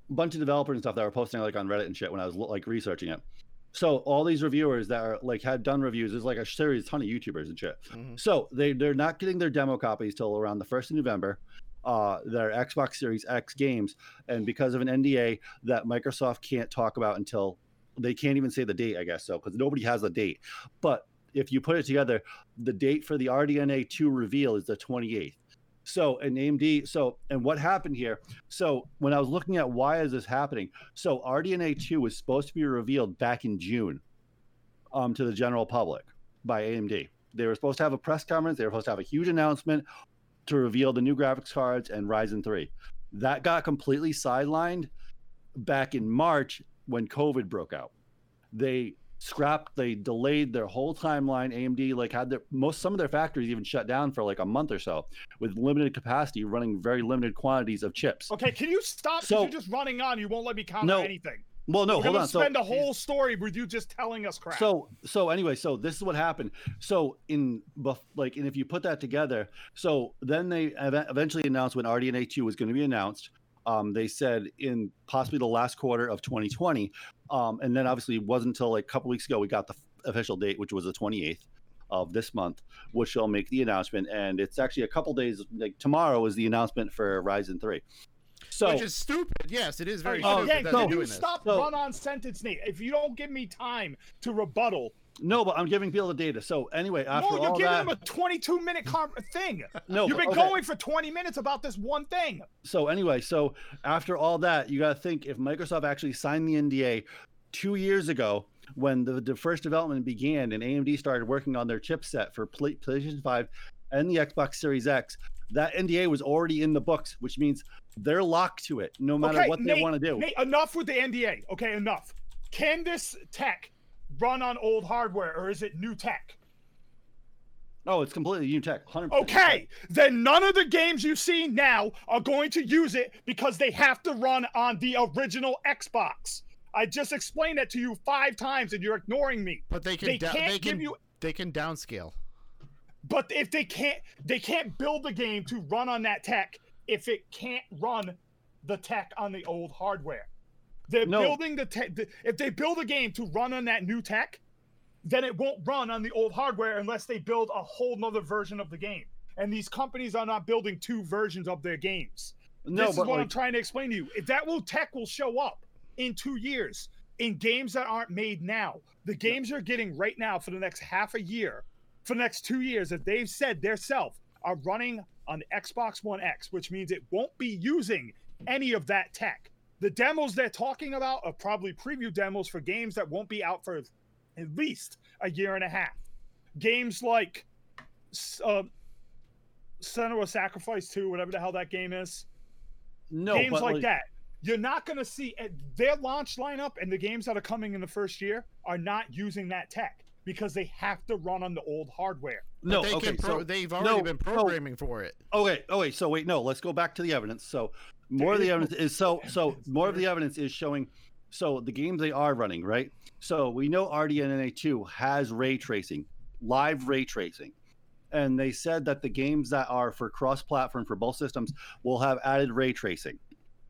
bunch of developers and stuff that were posting like on Reddit and shit when I was like researching it. So all these reviewers that are like had done reviews, there's like a series, ton of YouTubers and shit. Mhm. So they they're not getting their demo copies till around the first of November. Uh, their Xbox Series X games, and because of an NDA that Microsoft can't talk about until they can't even say the date, I guess so, because nobody has a date. But if you put it together, the date for the RDNA 2 reveal is the 28th. So an AMD, so and what happened here? So when I was looking at why is this happening, so RDNA 2 was supposed to be revealed back in June um, to the general public by AMD. They were supposed to have a press conference. They were supposed to have a huge announcement to reveal the new graphics cards and Ryzen 3. That got completely sidelined back in March when COVID broke out. They scrapped, they delayed their whole timeline. AMD like had their most some of their factories even shut down for like a month or so with limited capacity, running very limited quantities of chips. Okay, can you stop So- you're just running on. You won't let me comment No, anything. Well, no, We're hold on. So spend a whole story with you just telling us crap. So so anyway, so this is what happened. So in like, and if you put that together, so then they ev- eventually announced when RDNA two was going to be announced. Um, they said in possibly the last quarter of 2020, um, and then obviously it wasn't until like a couple weeks ago we got the f- official date, which was the 28th of this month, which they'll make the announcement. And it's actually a couple days. Like tomorrow is the announcement for Ryzen three. So Which is stupid. Yes, it is very Oh, stupid again, that so- they're can you stop So- run on sentence, Nate? If you don't give me time to rebuttal, no, but I'm giving people the data. So anyway, after no, you're all giving that, them a 22 minute com- thing. no, You've been okay. going for 20 minutes about this one thing. so anyway, so after all that, you got to think if Microsoft actually signed the NDA two years ago when the, the first development began and AMD started working on their chipset for PlayStation 5 and the Xbox Series X, that NDA was already in the books, which means they're locked to it no matter okay, what Nate, they want to do. Nate, enough with the NDA. Okay, enough. Can this tech run on old hardware or is it new tech? Oh, it's completely new tech. 100%. Okay, then none of the games you see now are going to use it because they have to run on the original Xbox. I just explained that to you five times and you're ignoring me. But they can They da- can't they give you they can downscale. But if they can't, they can't build the game to run on that tech if it can't run the tech on the old hardware. They're No. building the tech. If they build a game to run on that new tech, then it won't run on the old hardware unless they build a whole nother version of the game. And these companies are not building two versions of their games. No, this is what I'm trying to explain to you. If that will tech will show up in two years in games that aren't made now. The games you're getting right now for the next half a year, for the next two years, that they've said their self are running on the Xbox One X, which means it won't be using any of that tech. The demos they're talking about are probably preview demos for games that won't be out for at least a year and a half. Games like uh, Senua Sacrifice 2, whatever the hell that game is no, games but like, that. You're not going to see eh, their launch lineup and the games that are coming in the first year are not using that tech. because they have to run on the old hardware. No, they okay, pro- so they've already no, been no. programming for it. okay, okay, so wait, no, let's go back to the evidence. So more of the evidence is so so more of the evidence is showing so the games they are running, right? So we know RDNA 2 has ray tracing, live ray tracing. And they said that the games that are for cross-platform for both systems will have added ray tracing.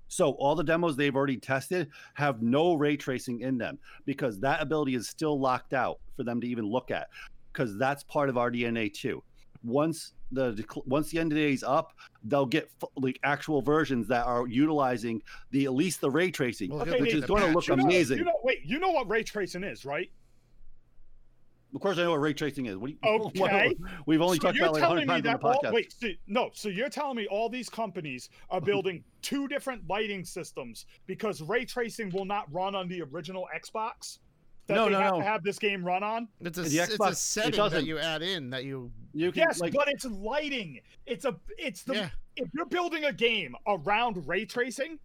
So all the demos they've already tested have no ray tracing in them because that ability is still locked out for them to even look at because that's part of RDNA 2. Once the once the end of the day is up, they'll get f- like actual versions that are utilizing the at least the ray tracing, Well, Okay, which Nate, is going to look You know, amazing. you know, wait, you know what ray tracing is, right? of course, I know what ray tracing is. What do you, Okay. we've only So talked about it like 100 me times on that the all, podcast. wait, so, no, so you're telling me all these companies are building two different lighting systems because ray tracing will not run on the original Xbox that No, they no, have no. to have this game run on? It's a, The it's Xbox- a it setting that you add in that you. you can Yes, like but it's lighting. It's a it's the Yeah. if you're building a game around ray tracing,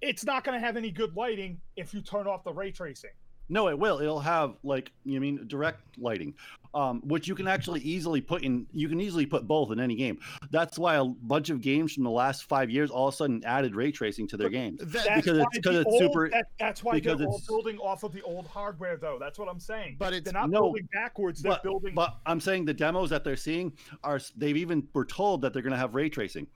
it's not going to have any good lighting if you turn off the ray tracing. No, it will. It'll have like you mean direct lighting, um, which you can actually easily put in. You can easily put both in any game. That's why a bunch of games from the last five years all of a sudden added ray tracing to their games. That's Because why it's- 'cause the it's old- super- That, that's why because they're all building off of the old hardware, though. That's what I'm saying. But it's- they're not No, building backwards. They're But, building. but I'm saying the demos that they're seeing are they've even were told that they're going to have ray tracing,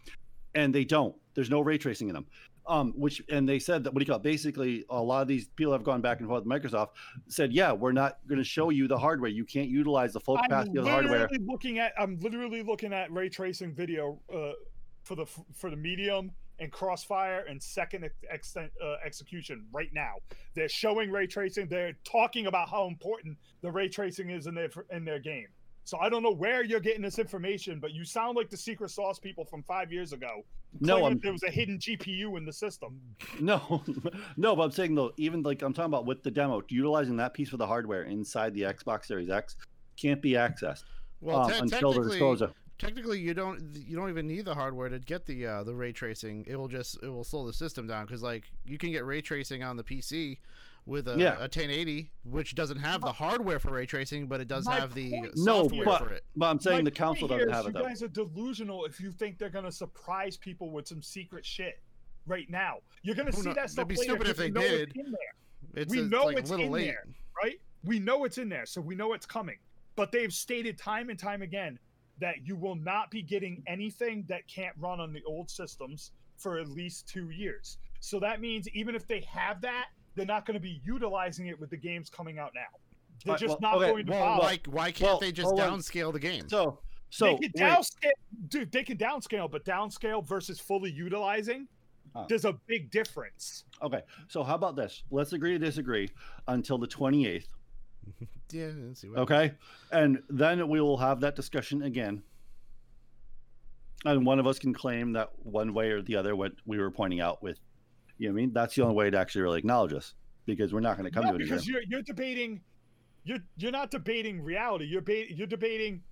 and they don't. There's no ray tracing in them. Um, which and they said that what do you call it? Basically, a lot of these people have gone back and forth. with Microsoft said, "Yeah, we're not going to show you the hardware. You can't utilize the full I'm capacity of the literally hardware." looking at. I'm literally looking at ray tracing video uh, for the for the medium and crossfire and second ex- extent uh, execution right now. They're showing ray tracing. They're talking about how important the ray tracing is in their in their game. So I don't know where you're getting this information, but you sound like the secret sauce people from five years ago. No, I'm there was a hidden GPU in the system. No, no, but I'm saying though, even like I'm talking about with the demo, utilizing that piece of the hardware inside the Xbox Series X can't be accessed well, um, te- until the technically, disclosure. technically you don't you don't even need the hardware to get the uh, the ray tracing. It will just it will slow the system down because like you can get ray tracing on the PC with a, Yeah. a 1080, which doesn't have the hardware for ray tracing, but it does My have the point- No, software but for it. but I'm saying My the council doesn't have it You though. guys are delusional if you think they're gonna surprise people with some secret shit right now. You're gonna see kno- that stuff it'd be later stupid if they you know did. It's in there, we a- know like it's in late. there. right? We know it's in there, so we know it's coming. But they've stated time and time again that you will not be getting anything that can't run on the old systems for at least two years. So that means even if they have that, they're not going to be utilizing it with the games coming out now. They're Alright, just well, not okay, going to Well, bother. like why can't well, they just hold downscale the game? So so they can downscale, dude. They can downscale, but downscale versus fully utilizing, there's a big difference. okay. So how about this? Let's agree to disagree until the 28th. yeah, let's see. What, Okay, and then we will have that discussion again. And one of us can claim that one way or the other what we were pointing out with, you know, what I mean, that's the only way to actually really acknowledge us because we're not going to come no, to an because you're you're debating, you're you're not debating reality. You're ba- you're debating.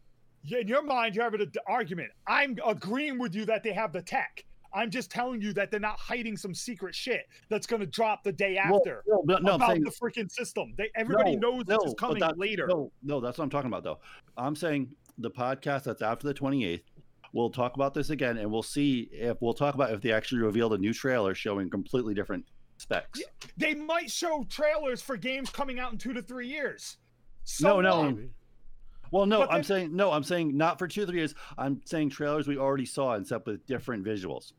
In your mind, you're having an argument. I'm agreeing with you that they have the tech. I'm just telling you that they're not hiding some secret shit that's going to drop the day after no, no, no, about saying the freaking system. They everybody No, knows no, this is coming that- later. No, no, that's what I'm talking about though. I'm saying the podcast that's after the 28th. We'll talk about this again, and we'll see if we'll talk about if they actually revealed a new trailer showing completely different specs. They might show trailers for games coming out in two to three years. No, So no, what? Well, no, But I'm then- saying no. I'm saying not for two, three years. I'm saying trailers we already saw, except with different visuals.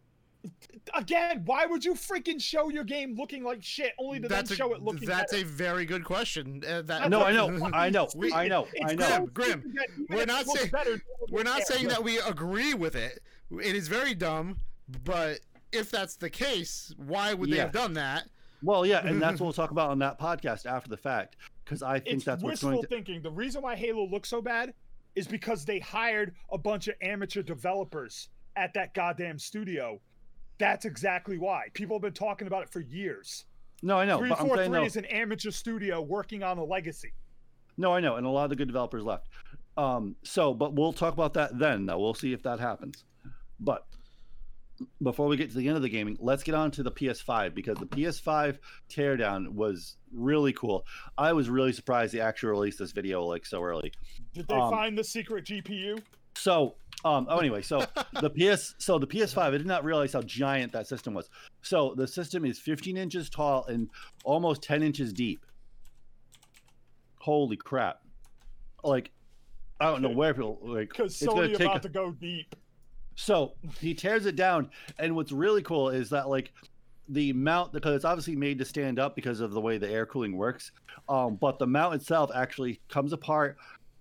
Again, why would you freaking show your game looking like shit only to that's then a, show it looking that's better? a very good question. Uh, that, No, I know, I know, we, i know it's i know grim, grim. we're not saying- better, We're not care. saying that we agree with it. It is very dumb, but if that's the case, why would they Yeah. have done that? Well, yeah, and that's what we'll talk about on that podcast after the fact, because I think it's that's what's wishful going to. thinking. The reason why Halo looks so bad is because they hired a bunch of amateur developers at that goddamn studio. That's exactly why. People have been talking about it for years. No, I know, Three four three no. is an amateur studio working on a legacy. No, I know, and a lot of the good developers left. Um, so, but we'll talk about that then. Though we'll see if that happens. But before we get to the end of the gaming, let's get on to the PS5 because the PS5 teardown was really cool. I was really surprised they actually released this video like so early. Did they Um, find the secret GPU? So, um, oh, anyway, so the PS, so the PS5, I did not realize how giant that system was. So the system is 15 inches tall and almost 10 inches deep. Holy crap! Like, I don't know where people like. Because Sony about a- to go deep. So he tears it down, and what's really cool is that like the mount because it's obviously made to stand up because of the way the air cooling works. Um, but the mount itself actually comes apart,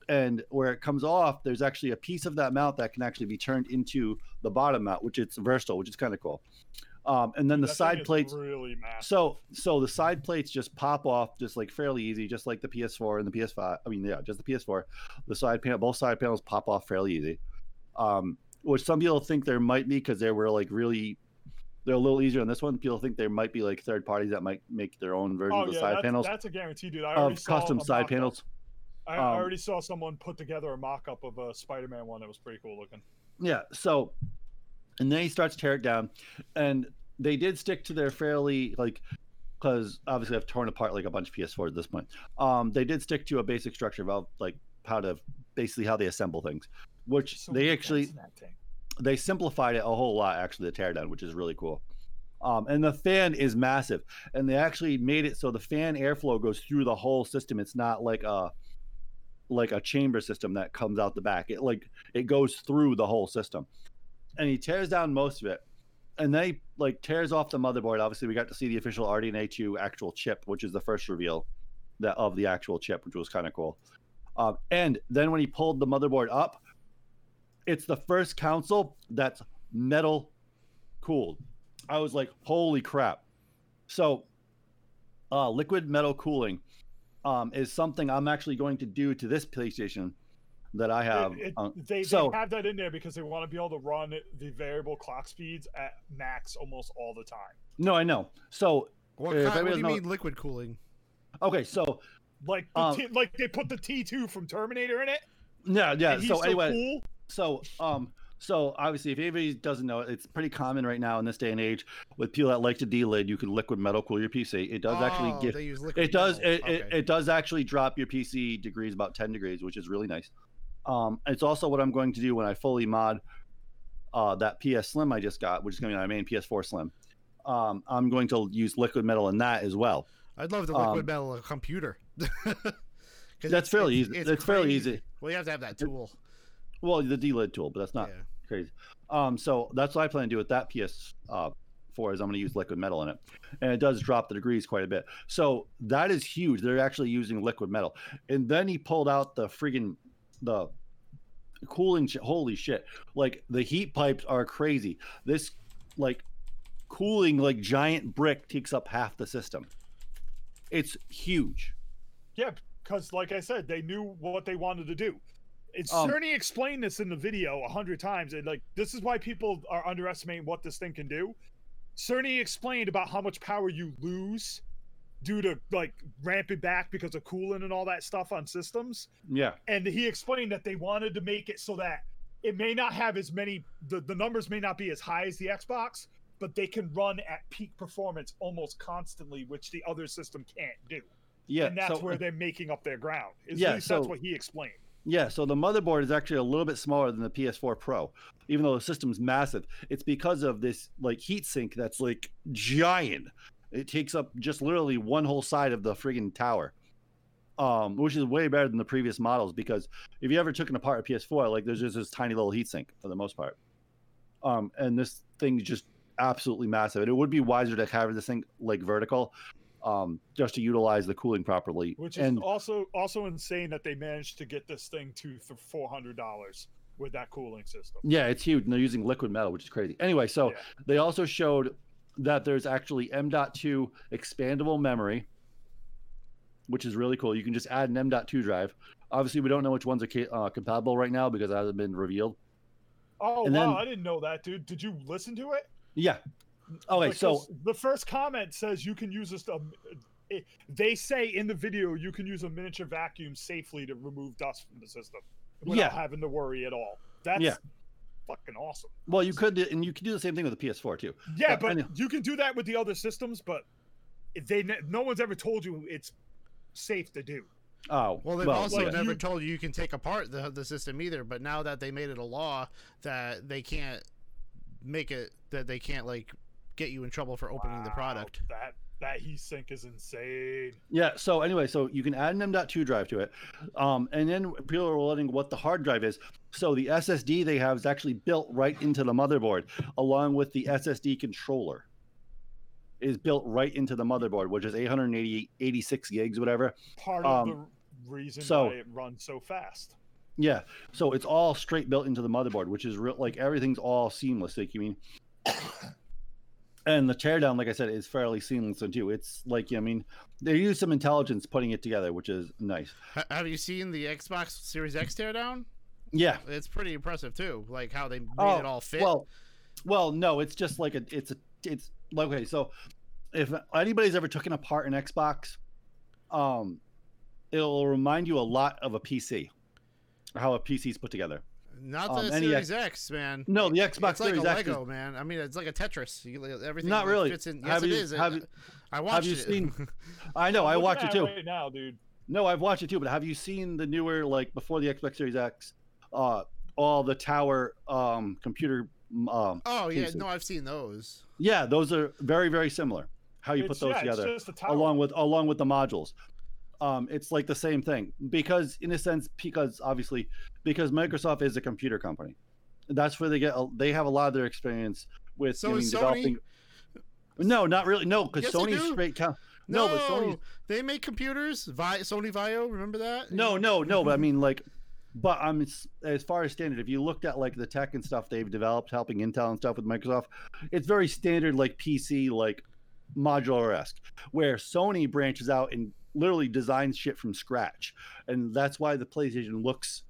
and where it comes off, there's actually a piece of that mount that can actually be turned into the bottom mount, which it's versatile, which is kind of cool. Um, and then the side plates. really massive. So so the side plates just pop off just like fairly easy, just like the PS4 and the PS5. I mean, yeah, just the PS4. The side panel, both side panels pop off fairly easy. Um, which some people think there might be because they were like really, they're a little easier on this one. People think there might be like third parties that might make their own version Oh of the yeah, side that's, panels that's a guarantee, dude. I of saw custom side panels. I, Um, I already saw someone put together a mock-up of a Spider-Man one that was pretty cool looking. Yeah. So, and then he starts to tear it down, and they did stick to their fairly like, because obviously I've torn apart like a bunch of PS4 at this point. Um, they did stick to a basic structure of like how to basically how they assemble things, which So they actually vents in that thing. they simplified it a whole lot actually the teardown, which is really cool. Um, and the fan is massive, and they actually made it so the fan airflow goes through the whole system. It's not like a like a chamber system that comes out the back. It like it goes through the whole system, and he tears down most of it, and then he like tears off the motherboard. Obviously, we got to see the official RDNA two actual chip, which is the first reveal that of the actual chip, which was kind of cool. Um, and then when he pulled the motherboard up, it's the first console that's metal cooled. I was like, holy crap. So, uh, liquid metal cooling um, is something I'm actually going to do to this PlayStation that I have. It- it- uh, they, so- they have that in there because they want to be able to run the variable clock speeds at max almost all the time. no, I know. So, What, kind, what do you know- mean liquid cooling? okay, so Like the Um, T, like they put the T2 from Terminator in it. yeah, yeah. and he's So so anyway, cool. so um so obviously if anybody doesn't know it's pretty common right now in this day and age with people that like to delid you can liquid metal cool your pc it does actually Oh, give they use liquid it does it, it, Okay. it does actually drop your pc degrees about 10 degrees which is really nice. Um it's also what i'm going to do when i fully mod uh that ps slim i just got which is going to be my main ps4 slim. Um i'm going to use liquid metal in that as well. I'd love the liquid um, metal computer. that's it's- fairly it's- easy. it's, fairly easy. Well, you have to have that tool. Well the D-lid tool but that's not yeah. crazy. Um, so that's what I plan to do with that PS uh, four is I'm going to use liquid metal in it, and it does drop the degrees quite a bit. So that is huge. They're actually using liquid metal, and then he pulled out the friggin' the cooling. Sh- holy shit! Like the heat pipes are crazy. This like cooling like giant brick takes up half the system. It's huge. Yeah, because like I said, they knew what they wanted to do. It's Um, Cerny explained this in the video a hundred times, and like this is why people are underestimating what this thing can do. Cerny explained about how much power you lose due to like ramping back because of cooling and all that stuff on systems. Yeah. And he explained that they wanted to make it so that it may not have as many the, the numbers may not be as high as the Xbox, but they can run at peak performance almost constantly, which the other system can't do Yeah. and that's so, where they're making up their ground. At Yeah, least that's so- what he explained. Yeah, so the motherboard is actually a little bit smaller than the PS4 Pro, even though the system's massive. It's because of this like heat sink that's like giant. It takes up just literally one whole side of the friggin' tower, um, which is way better than the previous models. Because if you ever took apart a PS4, like there's just this tiny little heat sink for the most part, um, and this thing's just absolutely massive. And it would be wiser to have this thing like vertical, um, just to utilize the cooling properly. Which is and also also insane that they managed to get this thing to for four hundred dollars with that cooling system. Yeah, it's huge, and they're using liquid metal, which is crazy. Anyway, so Yeah. they also showed that there's actually M.2 expandable memory, which is really cool. You can just add an M.2 drive. Obviously, we don't know which ones are uh, compatible right now because it hasn't been revealed. Oh And wow, then- I didn't know that, dude. Did you listen to it? Yeah. Okay, so the first comment says you can use this. Um, it, they say in the video you can use a miniature vacuum safely to remove dust from the system without Yeah. having to worry at all. That's Yeah. fucking awesome. Well, you could, and you can do the same thing with the PS4 too. Yeah, But but anyhow. you can do that with the other systems, but they no one's ever told you it's safe to do. Oh, Well, they've also like, never you- told you you can take apart the the system either. But now that they made it a law that they can't make it that they can't like get you in trouble for opening the product. That that heat sink is insane. Yeah. So anyway, so you can add an M.2 drive to it, um, and then people are letting what the hard drive is. So the SSD they have is actually built right into the motherboard, along with the SSD controller. Is built right into the motherboard, which is 880, 86 gigs, whatever. Part Um, of the reason so- why it runs so fast. Yeah. So it's all straight built into the motherboard, which is real like everything's all seamless. Like you mean. And the teardown, like I said, is fairly seamless too. It's like I mean, they use some intelligence putting it together, which is nice. Have you seen the Xbox Series X teardown? Yeah. It's pretty impressive too. Like how they made Oh, it all fit. Well, well, no, it's just like a, it's a, it's like okay. So, if anybody's ever taken apart an Xbox, um, it'll remind you a lot of a PC, how a PC is put together. Not um, the any Series X, man. No, the Xbox it's like Series a X is- Lego, man. I mean, it's like a Tetris. You, everything Not really. fits in. Yes, Have it you- is. have It- you- I watched you it. seen- I know, I I'm watched it too. right now, dude. No, I've watched it too. But have you seen the newer, like before the Xbox Series X, uh, all the tower um computer um oh yeah, pieces? no, I've seen those. yeah, those are very very similar. How you It's- put those yeah, together. It's just a tower. along with along with the modules. Um, it's like the same thing because, in a sense, because obviously, because Microsoft is a computer company, that's where they get. a- They have a lot of their experience with So is Sony? developing. No, not really. No, because Yes, Sony's straight count. No, No, but Sony. they make computers. Vi- Sony VAIO, remember that? No, no, no. But I mm-hmm. mean, like, but I'm as far as standard. If you looked at like the tech and stuff they've developed, helping Intel and stuff with Microsoft, it's very standard, like PC, like modular esque. Where Sony branches out and literally designs shit from scratch, and that's why the PlayStation looks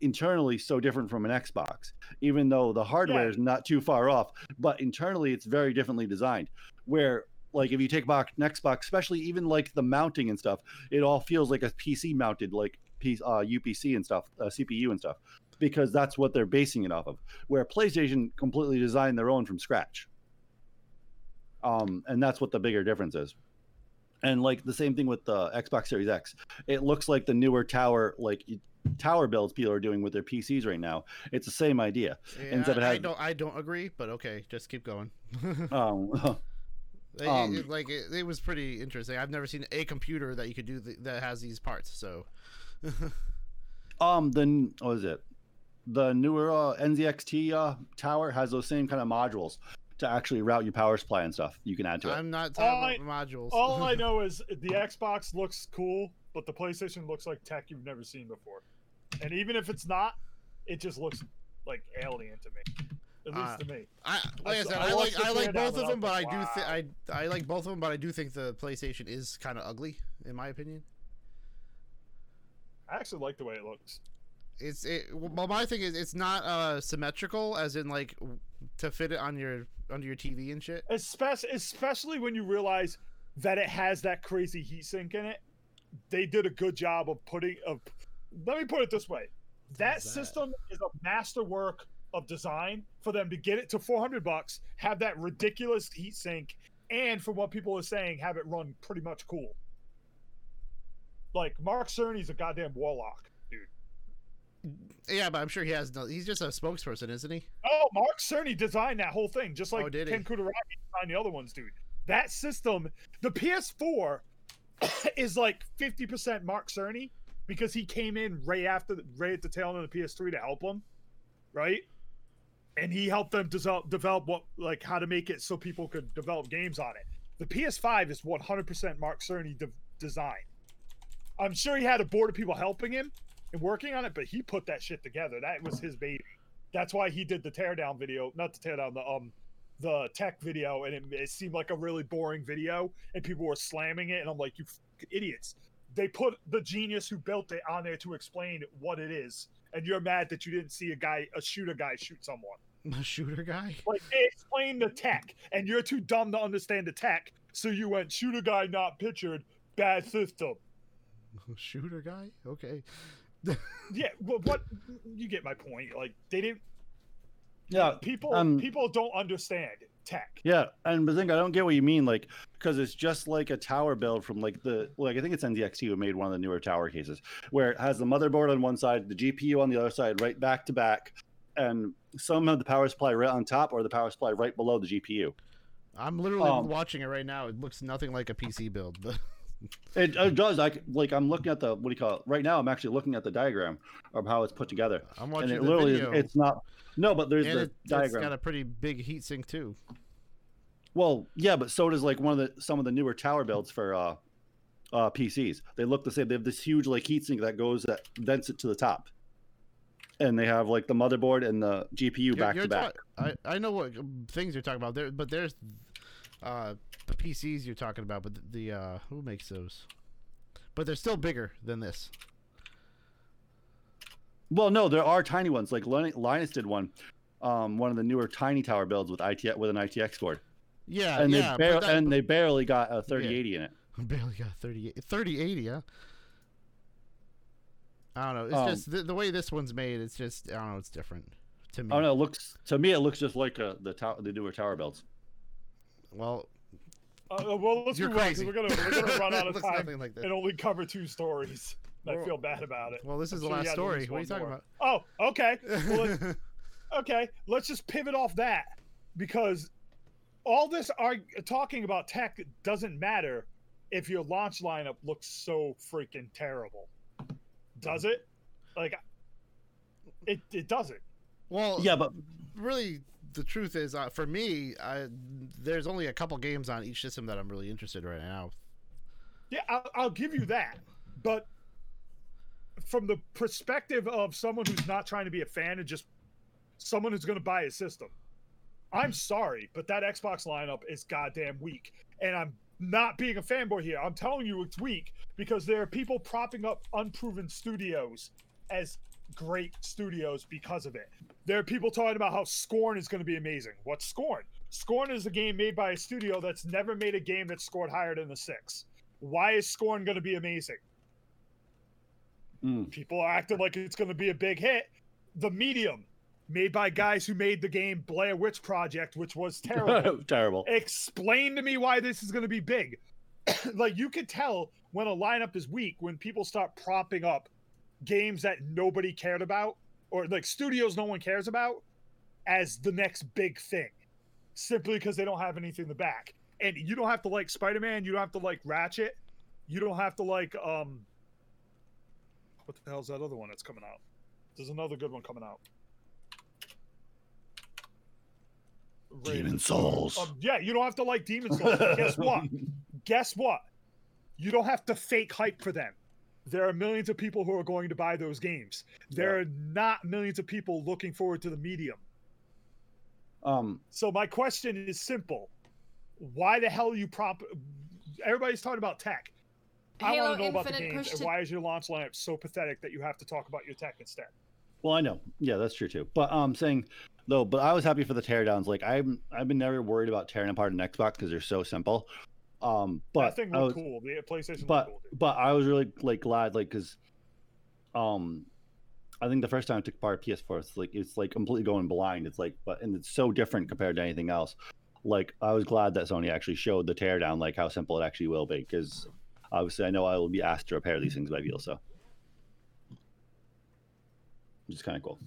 internally so different from an Xbox, even though the hardware Yeah. is not too far off. But internally, it's very differently designed. Where like if you take back an Xbox, especially even like the mounting and stuff, it all feels like a PC mounted like piece uh, UPC and stuff, uh, CPU and stuff, because that's what they're basing it off of. Where PlayStation completely designed their own from scratch. Um, and that's what the bigger difference is. And like the same thing with the Xbox Series X, it looks like the newer tower, like tower builds people are doing with their PCs right now. It's the same idea. Yeah, Instead of I, I don't. I don't agree, but okay, just keep going. Um, It- Um, it, like it, it was pretty interesting. I've never seen a computer that you could do th- that has these parts. So Um, the what is it? The newer uh, NZXT uh, tower has those same kind of modules to actually route your power supply and stuff. You can add to it. I'm not All talking about modules. All I know is the Xbox looks cool, but the PlayStation looks like tech you've never seen before. And even if it's not, it just looks like alien to me. At least Uh, to me. I, like I said, I I like I like both of I them, was but I like, do think. I I like both of them, but I do think the PlayStation is kind of ugly, in my opinion. I actually like the way it looks. It's it. Well, my thing is, it's not uh symmetrical, as in like to fit it on your under your TV and shit. Especially, especially when you realize that it has that crazy heat sink in it. They did a good job of putting of. Let me put it this way: that is that? system is a masterwork of design for them to get it to 400 bucks, have that ridiculous heat sink, and from what people are saying, have it run pretty much cool. Like Mark Cerny's a goddamn warlock, dude. Yeah, but I'm sure he has no. He's just a spokesperson, isn't he? Oh, Mark Cerny designed that whole thing, just like Oh, did he? Ken Kutaragi designed the other ones, dude. That system, the PS4, is like 50% Mark Cerny because he came in right after, right at the tail end of the PS3 to help them, right? And he helped them develop, develop what, like, how to make it so people could develop games on it. The PS5 is 100% Mark Cerny de- design. I'm sure he had a board of people helping him working on it, but he put that shit together. That was his baby. That's why he did the teardown video, not the teardown, the um, the tech video, and it, it seemed like a really boring video, and people were slamming it, and I'm like, you f- idiots! They put the genius who built it on there to explain what it is, and you're mad that you didn't see a guy, a shooter guy, shoot someone. A shooter guy. Like they explained the tech, and you're too dumb to understand the tech, so you went shooter guy not pictured, bad system. Shooter guy. Okay. Yeah, well, what you get my point. Like they didn't. Yeah, people um, people don't understand tech. Yeah, and but think I don't get what you mean, like because it's just like a tower build from like the like I think it's NZXT who made one of the newer tower cases where it has the motherboard on one side, the GPU on the other side, right back to back, and some have the power supply right on top or the power supply right below the GPU. I'm literally Um, watching it right now. It looks nothing like a PC build. It, it does. I like I'm looking at the what do you call it right now? I'm actually looking at the diagram of how it's put together, I'm and watching it the literally video. it's not. No, but there's and the it, it's diagram. got a pretty big heatsink too. Well, yeah, but so does like one of the some of the newer tower builds for uh, uh, PCs. They look the same. They have this huge like heatsink that goes that vents it to the top, and they have like the motherboard and the GPU You're- back you're to back. I I know what things you're talking about there, but there's uh the PCs you're talking about, but the, the uh who makes those? But they're still bigger than this. Well, no, there are tiny ones. Like Linus did one, um, one of the newer tiny tower builds with IT with an ITX board, Yeah, and yeah, they bar- that, and they barely got a 3080 in it. barely got 30 3080, huh? I don't know. It's Um, just the, the way this one's made. It's just I don't know. It's different to me. Oh no, it looks to me it looks just like uh, the tower the newer tower builds. Well, Uh, well, let's You're move on 'cause crazy. we're gonna we're gonna run out of looks time like that. and only cover two stories. I feel bad about it. well, this is I'm the sure last story. What are you talking more. Oh, okay. Well, let's- okay, let's just pivot off that because all this arg- talking about tech doesn't matter if your launch lineup looks so freaking terrible. Does it? Like, it it doesn't. well, Yeah, but really the truth is uh, for me I, there's only a couple games on each system that i'm really interested in right now. Yeah, I'll, I'll give you that, but from the perspective of someone who's not trying to be a fan and just someone who's going to buy a system, I'm sorry, but that Xbox lineup is goddamn weak, and I'm not being a fanboy here. I'm telling you it's weak because there are people propping up unproven studios as great studios because of it. There are people talking about how Scorn is going to be amazing. What's Scorn? Scorn is a game made by a studio that's never made a game that scored higher than the six. Why is Scorn going to be amazing? mm, People are acting like it's going to be a big hit. The Medium, made by guys who made the game Blair Witch Project, which was terrible. terrible. Explain to me why this is going to be big. like you could tell when a lineup is weak when people start propping up games that nobody cared about or like studios no one cares about as the next big thing simply because they don't have anything to back. And you don't have to like Spider-Man, you don't have to like Ratchet, you don't have to like um what the hell's that other one that's coming out? There's another good one coming out. Demon's Souls. Um, yeah, you don't have to like Demon's Souls. guess what? Guess what? You don't have to fake hype for them. There are millions of people who are going to buy those games. There Yeah. are not millions of people looking forward to the medium. Um, So my question is simple: Why the hell are you prop? Everybody's talking about tech. I Halo want to know about the games, pushed and to- why is your launch lineup so pathetic that you have to talk about your tech instead? well, I know. Yeah, that's true too. But I'm saying though, but I was happy for the teardowns. Like I'm, I've been never worried about tearing apart an Xbox because they're so simple. Um, but that thing I looked was, cool. The PlayStation but cool. But I was really like glad like because um I think the first time I took apart PS4 it's like it's like completely going blind. It's like but and it's so different compared to anything else. Like I was glad that Sony actually showed the teardown like how simple it actually will be because obviously I know I will be asked to repair these things by people so. Which is kind of cool.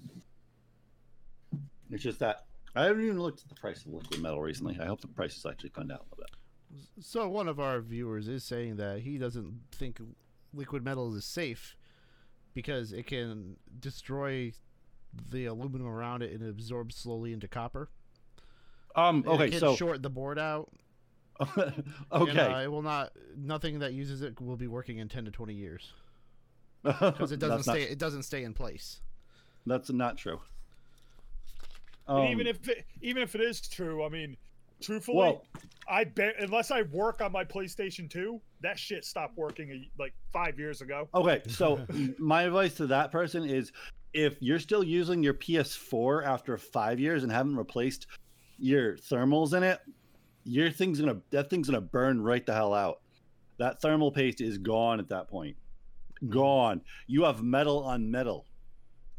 It's just that I haven't even looked at the price of liquid metal recently. I hope the price has actually come down a little bit so one of our viewers is saying that he doesn't think liquid metal is safe because it can destroy the aluminum around it and absorb slowly into copper. Um And okay it can so short the board out. Okay. and, uh, it will not nothing that uses it will be working in 10 to 20 years. Because it doesn't That's not- stay it doesn't stay in place. That's not true. And Um, even if it, even if it is true, I mean, truthfully, well, I bet unless I work on my PlayStation 2, that shit stopped working a, like five years ago. okay, so my advice to that person is if you're still using your PS4 after five years and haven't replaced your thermals in it, your thing's gonna that thing's gonna burn right the hell out. That thermal paste is gone at that point. Hmm. Gone. You have metal on metal.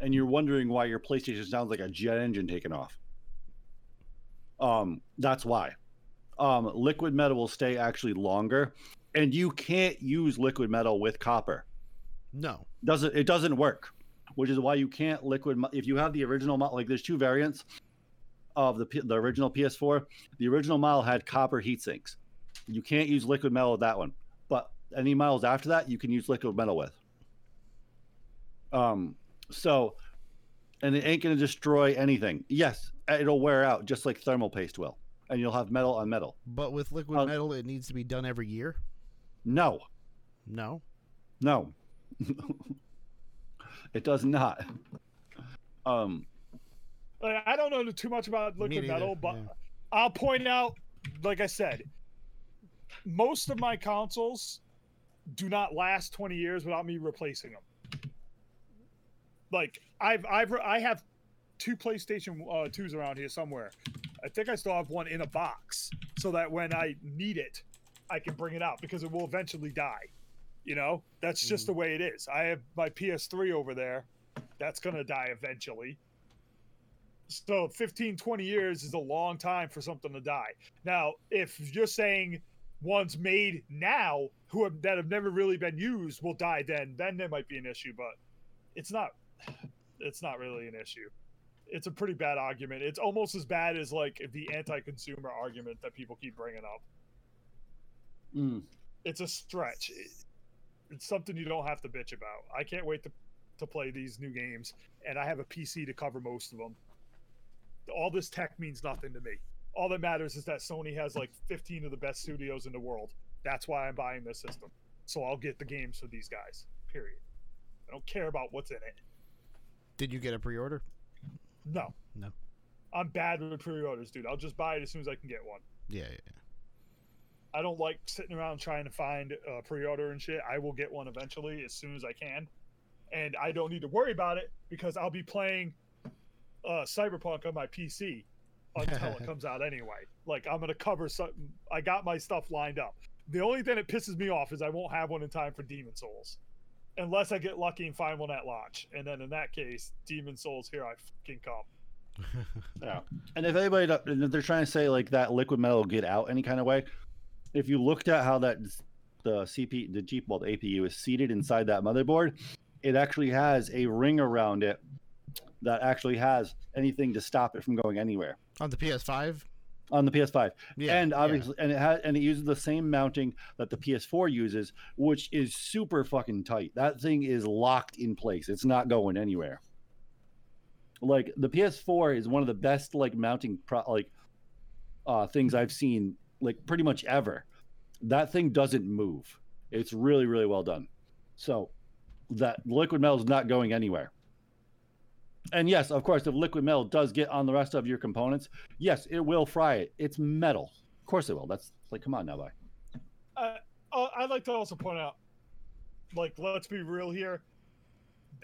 And you're wondering why your PlayStation sounds like a jet engine taking off. Um, that's why. Um, liquid metal will stay actually longer, and you can't use liquid metal with copper. No. Doesn't it doesn't work, which is why you can't liquid if you have the original model. Like there's two variants of the the original PS4. The original model had copper heat sinks. You can't use liquid metal with that one, but any models after that you can use liquid metal with. Um, so, and it ain't gonna destroy anything. Yes, it'll wear out just like thermal paste will, and you'll have metal on metal. But with liquid Uh, metal, it needs to be done every year. No, No. no, it does not. Um, Like, I don't know too much about liquid neither, metal, but yeah. I'll point out, like I said, most of my consoles do not last 20 years without me replacing them. Like I've I've I have two PlayStation uh, 2s around here somewhere. I think I still have one in a box so that when I need it, I can bring it out because it will eventually die. You know, that's just Mhm. the way it is. I have my PS3 over there. That's going to die eventually. So 15, 20 years is a long time for something to die. Now, if you're saying ones made now who have, that have never really been used will die, then then there might be an issue. But it's not. It's not really an issue. It's a pretty bad argument. It's almost as bad as like the anti-consumer argument that people keep bringing up. mm, It's a stretch. It's something you don't have to bitch about. I can't wait to to play these new games, and I have a PC to cover most of them. All this tech means nothing to me. All that matters is that Sony has like 15 of the best studios in the world. That's why I'm buying this system. So I'll get the games for these guys. Period. I don't care about what's in it. Did you get a pre-order? No. No. I'm bad with pre-orders, dude. I'll just buy it as soon as I can get one. Yeah, yeah. yeah. I don't like sitting around trying to find a pre-order and shit. I will get one eventually as soon as I can, and I don't need to worry about it because I'll be playing uh, Cyberpunk on my PC until it comes out anyway. Like I'm gonna cover something. I got my stuff lined up. The only thing that pisses me off is I won't have one in time for Demon's Souls, unless I get lucky and find one at launch. And then in that case, Demon's Souls, here I fucking come. yeah. And if anybody, and if they're trying to say like that liquid metal will get out any kind of way, if you looked at how that the CP, the GPU, well, the APU is seated inside that motherboard, it actually has a ring around it that actually has anything to stop it from going anywhere On the PS5. On the PS5. Yeah. and yeah. obviously, and it has, and it uses the same mounting that the PS4 uses, which is super fucking tight. That thing is locked in place. It's not going anywhere. Like the PS4 is one of the best like mounting pro- like uh things I've seen like pretty much ever. That thing doesn't move. It's really really well done. So that liquid metal is not going anywhere. And yes, of course, if liquid metal does get on the rest of your components, yes, it will fry it. It's metal. Of course it will. That's like, come on now, bye. uh, uh, I'd like to also point out, like, let's be real here.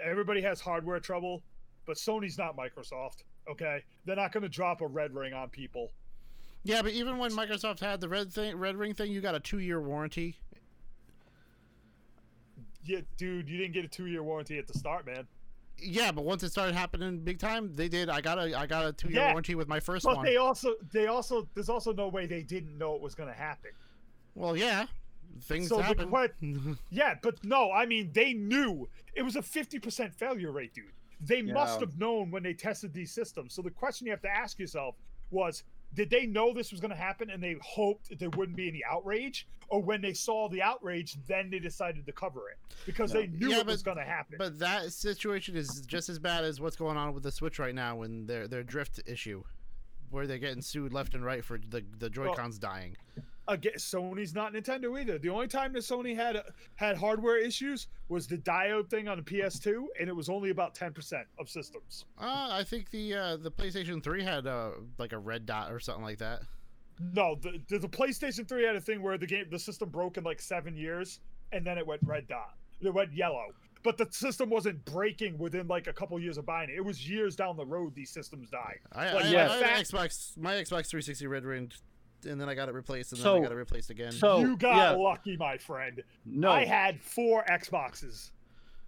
Everybody has hardware trouble, but Sony's not Microsoft. Okay, they're not going to drop a red ring on people. Yeah, but even when Microsoft had the red thing, red ring thing, you got a two-year warranty. Yeah, dude, you didn't get a two-year warranty at the start, man. Yeah, but once it started happening big time, they did. I got a I got a two-year Yeah, warranty with my first But one. they also, they also, there's also no way they didn't know it was going to happen. Well, yeah, things So the happen. que- Yeah, but no, I mean they knew it was a 50% failure rate, dude. They must have known when they tested these systems. So the question you have to ask yourself was did they know this was going to happen and they hoped there wouldn't be any outrage or when they saw the outrage then they decided to cover it because No. they knew Yeah, it was going to happen. But that situation is just as bad as what's going on with the Switch right now and their their drift issue, where they're getting sued left and right for the the Joy Cons dying. Again, Sony's not Nintendo either. The only time that Sony had had hardware issues was the diode thing on the PS2 and it was only about 10% of systems. Uh, I think the uh, the PlayStation Three had uh, like a red dot or something like that. No, the, the PlayStation 3 had a thing where the game the system broke in like seven years and then it went red dot. It went yellow. But the system wasn't breaking within like a couple years of buying it. It was years down the road these systems died. I, Like, I, yeah. I had an fact- Xbox, my Xbox 360 red ring, and then I got it replaced, and then So- I got it replaced again. So you got yeah, lucky, my friend. no, I had four Xboxes.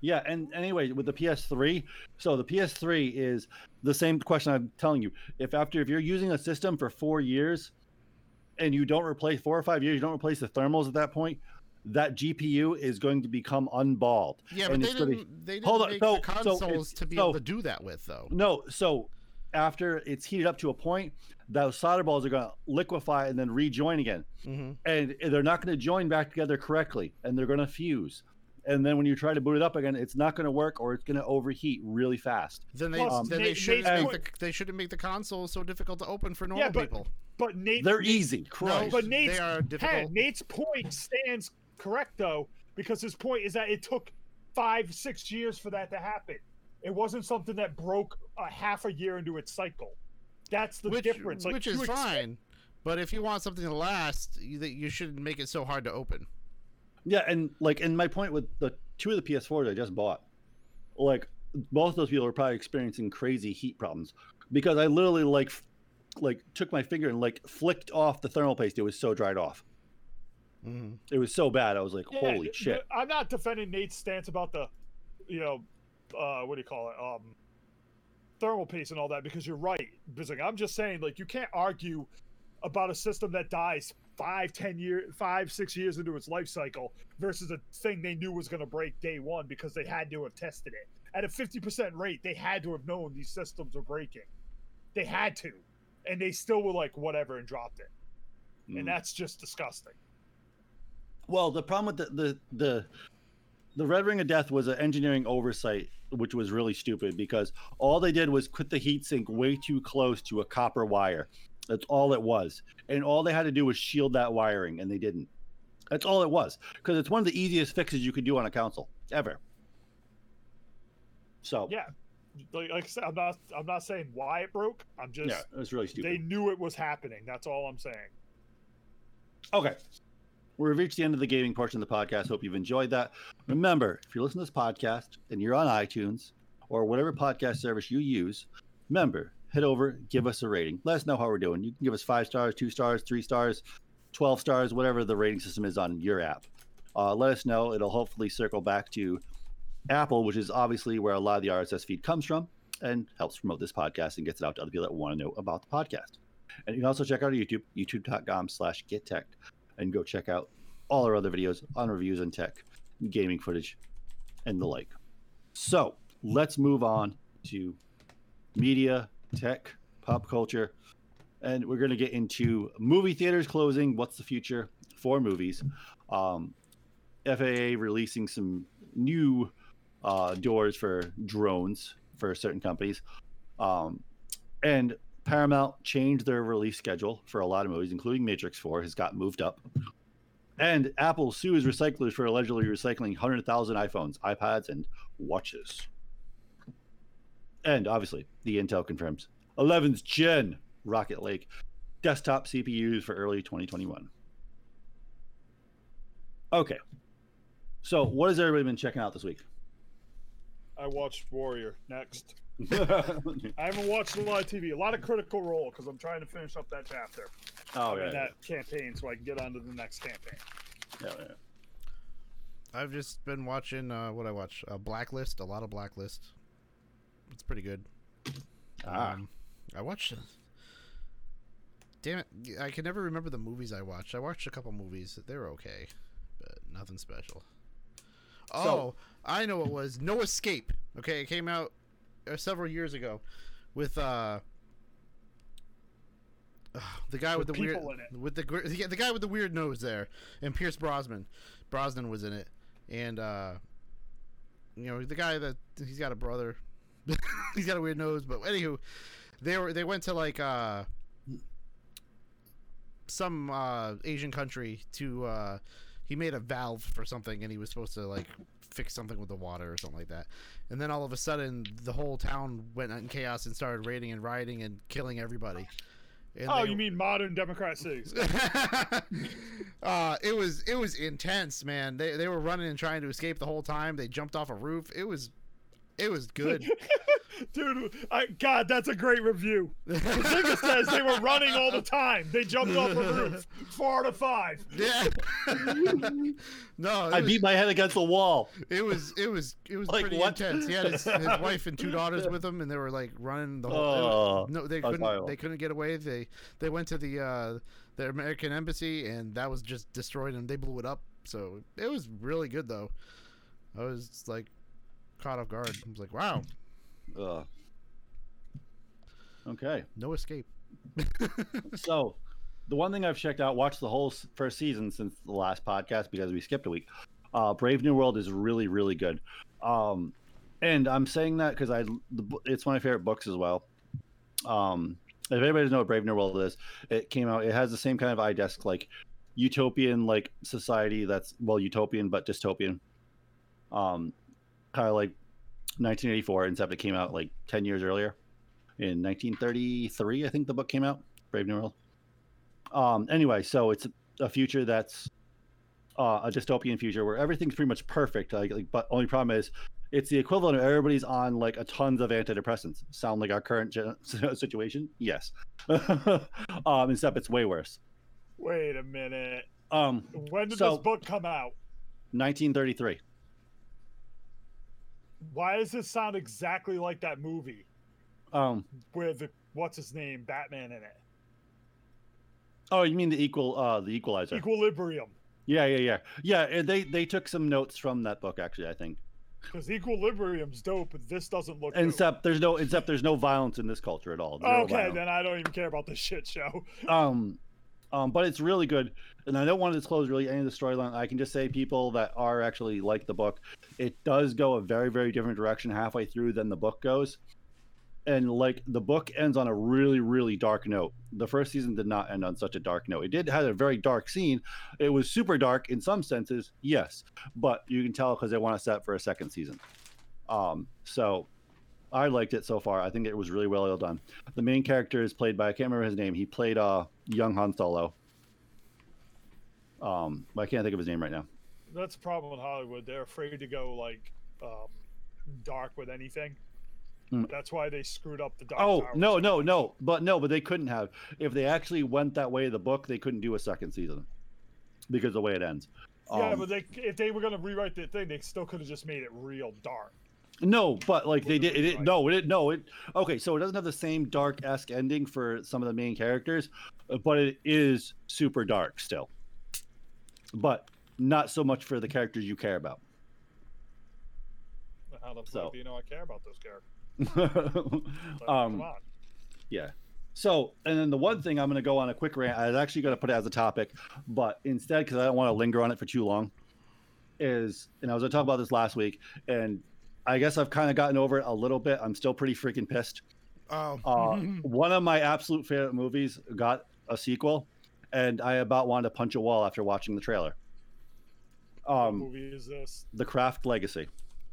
Yeah, and anyway, with the PS3, so the PS3 is the same question I'm telling you. If after if you're using a system for four years, and you don't replace four or five years, you don't replace the thermals at that point, that GPU is going to become unballed. Yeah, but they it's gonna- didn't. They didn't Hold on, make so- the so consoles it's- to be so- able to do that with, though. No, so after it's heated up to a point, those solder balls are going to liquefy and then rejoin again. hmm and they're not going to join back together correctly and they're going to fuse and then when you try to boot it up again it's not going to work or it's going to overheat really fast Then they Plus, then they shouldn't Nate's make point- the they shouldn't make the console so difficult to open for normal but- people. But Nate, they're Nate- easy No, but Nate's they are Ken, difficult. Nate's point stands correct though, because his point is that it took five, six years for that to happen. It wasn't something that broke a half a year into its cycle. That's the which, difference. Like, which is expect- fine. But if you want something to last, you, you shouldn't make it so hard to open. yeah and like and my point with the two of the ps4s i just bought like both of those people are probably experiencing crazy heat problems because i literally like f- like took my finger and like flicked off the thermal paste it was so dried off hmm it was so bad i was like Yeah, holy shit I'm not defending Nate's stance about the, you know, uh, what do you call it? Um, thermal paste and all that because you're right. I'm just saying, like, you can't argue about a system that dies five, ten years, five, six years into its life cycle versus a thing they knew was going to break day one because they had to have tested it at a 50% rate. They had to have known these systems were breaking. They had to, and they still were like whatever and dropped it, Mm. and that's just disgusting. Well, the problem with the the the, the Red Ring of Death was an engineering oversight, which was really stupid because all they did was put the heatsink way too close to a copper wire. That's all it was, and all they had to do was shield that wiring, and they didn't. That's all it was, because it's one of the easiest fixes you could do on a console ever. So Yeah, like, like I said, I'm not I'm not saying why it broke. I'm just yeah, it was really stupid. they knew it was happening. That's all I'm saying. Okay. We've reached the end of the gaming portion of the podcast. Hope you've enjoyed that. Remember, if you're listening to this podcast and you're on iTunes or whatever podcast service you use, remember, head over, give us a rating. Let us know how we're doing. You can give us five stars, two stars, three stars, 12 stars, whatever the rating system is on your app. Uh, let us know. It'll hopefully circle back to Apple, which is obviously where a lot of the RSS feed comes from and helps promote this podcast and gets it out to other people that want to know about the podcast. And you can also check out our YouTube, youtube.com slash gettech, and go check out all our other videos on reviews and tech, gaming footage, and the like. So let's move on to media, tech, pop culture, and we're going to get into movie theaters closing. What's the future for movies? Um, FAA releasing some new uh, doors for drones for certain companies. Um, and Paramount changed their release schedule for a lot of movies, including Matrix 4, has got moved up. And Apple sues recyclers for allegedly recycling 100,000 iPhones, iPads, and watches. And obviously, the Intel confirms 11th gen Rocket Lake desktop CPUs for early 2021. Okay. So, what has everybody been checking out this week? I watched Warrior next. I haven't watched a lot of TV. A lot of Critical Role because I'm trying to finish up that chapter. oh, I mean, yeah, that campaign so I can get on to the next campaign. yeah, yeah. I've just been watching uh, what I watch. Uh, Blacklist, a lot of Blacklist. It's pretty good. Ah. Um, I watched. Damn it! I can never remember the movies I watched. I watched a couple movies. They were okay, but nothing special. Oh, So- I know it was No Escape. Okay, it came out uh, several years ago with uh the guy with, With the weird with the yeah, the guy with the weird nose there and Pierce Brosnan. Brosnan was in it. And uh you know the guy that he's got a brother. He's got a weird nose but anywho they were they went to like uh some uh asian country to uh he made a valve for something and he was supposed to like fix something with the water or something like that and then all of a sudden the whole town went in chaos and started raiding and rioting and killing everybody And oh, they- you mean modern Democrat cities? uh, it was it was intense, man. They they were running and trying to escape the whole time. They jumped off a roof. It was It was good. Dude, I, God, that's a great review. Bazinga says they were running all the time. They jumped off a roof. Four out of five. Yeah. no, I was, beat my head against the wall. it was it was it was Like pretty what? intense. He had his, his wife and two daughters with him, and they were like running the whole. it Oh, was- no, they couldn't. horrible. They couldn't get away. They they went to the uh, the American embassy, and that was just destroyed, and they blew it up. So it was really good, though. I was like caught off guard. I was like, wow. Okay. no escape. So, the one thing I've checked out, watched the whole first season since the last podcast because we skipped a week. Uh, Brave New World is really, really good. Um, and I'm saying that because I, the, it's one of my favorite books as well. Um, if anybody doesn't know what Brave New World is, it came out. It has the same kind of iDesk like utopian like society that's well utopian but dystopian. Um, kind of like 1984, except it came out like 10 years earlier in 1933. I think the book came out. Brave New World. Um, anyway, so it's a future that's uh, a dystopian future where everything's pretty much perfect. Like, like, but only problem is it's the equivalent of everybody's on like a tons of antidepressants. Sound like our current gen- situation? Yes. um, except it's way worse. Wait a minute. Um, When did So- this book come out? 1933. Why does this sound exactly like that movie Um, with the what's his name, Batman in it? oh, you mean the equal, uh, the Equalizer? Equilibrium. Yeah, yeah, yeah, yeah. and They they took some notes from that book actually. I think. Because Equilibrium's dope, but this doesn't look dope. Except there's no except there's no violence in this culture at all. Zero Okay, violence. then I don't even care about this shit show. um um but it's really good and i don't want to disclose really any of the storyline. I can just say people that are actually like the book it does go a very very different direction halfway through than the book goes. And like the book ends on a really really dark note. The first season did not end on such a dark note. It did have a very dark scene. It was super dark in some senses yes but you can tell because they want to set for a second season. Um so I liked it so far. I think it was really well done. The main character is played by I can't remember his name. He played uh young Han Solo. Um, but I can't think of his name right now. That's the problem with Hollywood. They're afraid to go like um, dark with anything. Hmm. That's why they screwed up the Dark Oh no, no, no, but no, but they couldn't have. If they actually went that way, the book they couldn't do a second season because of the way it ends. Yeah, Um, but they if they were gonna rewrite the thing, they still could have just made it real dark. No, but like they did. It, it, no, it no. It okay. So it doesn't have the same dark esque ending for some of the main characters, uh, but it is super dark still. But not so much for the characters you care about. How the So- do you know I care about those characters? Like, um, come on. Yeah. So, and then the one thing I'm going to go on a quick rant. I was actually going to put it as a topic, but instead, because I don't want to linger on it for too long, is, and I was going to talk about this last week, and I guess I've kind of gotten over it a little bit. I'm still pretty freaking pissed. Oh, Uh, one of my absolute favorite movies got a sequel, and I about wanted to punch a wall after watching the trailer. what Um, movie is this? The Craft Legacy.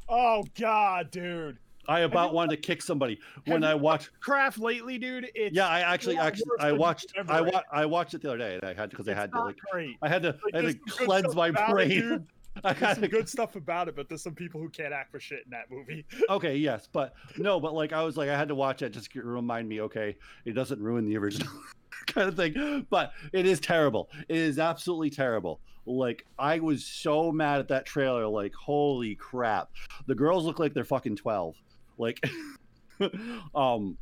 Oh God, dude! I about you- wanted to kick somebody when I watched. Craft lately, dude. It's Yeah, I actually, actually, I watched, I read. wa- I watched it the other day, and I had because I had to like, great. I had to, I had to cleanse my brain. Dude. I There's some to, good stuff about it, but there's some people who can't act for shit in that movie. okay, yes, but no, but like I was like, I had to watch it just to remind me, okay, it doesn't ruin the original kind of thing. But it is terrible. It is absolutely terrible. Like I was so mad at that trailer. Like holy crap, the girls look like they're fucking twelve. Like, um,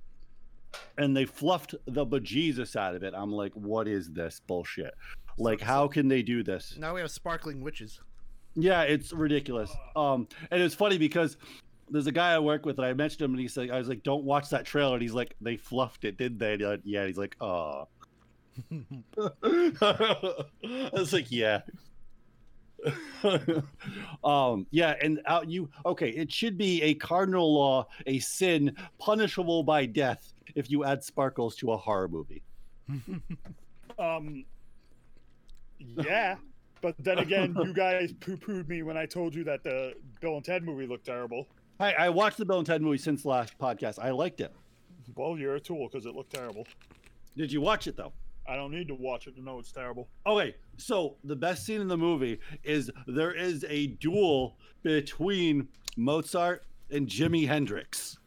and they fluffed the bejesus out of it. I'm like, what is this bullshit? Like, how can they do this? now we have sparkling witches. Yeah, it's ridiculous. Um, and it's funny because there's a guy I work with, and I mentioned him, and he's like, I was like, "Don't watch that trailer." And he's like, "They fluffed it, didn't they?" And he's like, yeah. He's like, "Oh." I was like, "Yeah." um yeah and out you okay it should be a cardinal law a sin punishable by death if you add sparkles to a horror movie Um, yeah, but then again, you guys poo-pooed me when I told you that the Bill and Ted movie looked terrible. I, I watched the bill and ted movie since the last podcast i liked it Well, you're a tool because it looked terrible. did you watch it though I don't need to watch it to know it's terrible. Okay, so the best scene in the movie is there is a duel between Mozart and Jimi Hendrix.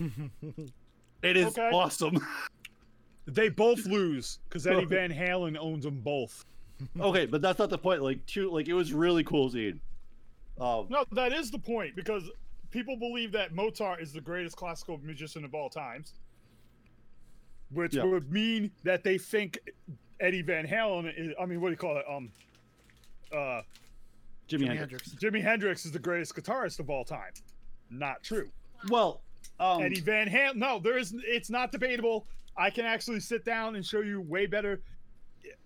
it is Okay. awesome. They both lose because Eddie Van Halen owns them both. okay, but that's not the point. Like, two, like it was really cool seeing. Um, No, that is the point because people believe that Mozart is the greatest classical musician of all times, which Yeah. would mean that they think Eddie Van Halen is. I mean, what do you call it? Um, uh, Jimi, Jimi Hendrix. Hendrix. Jimi Hendrix is the greatest guitarist of all time. Not true. Well, um, Eddie Van Halen. No, there is. It's not debatable. I can actually sit down and show you way better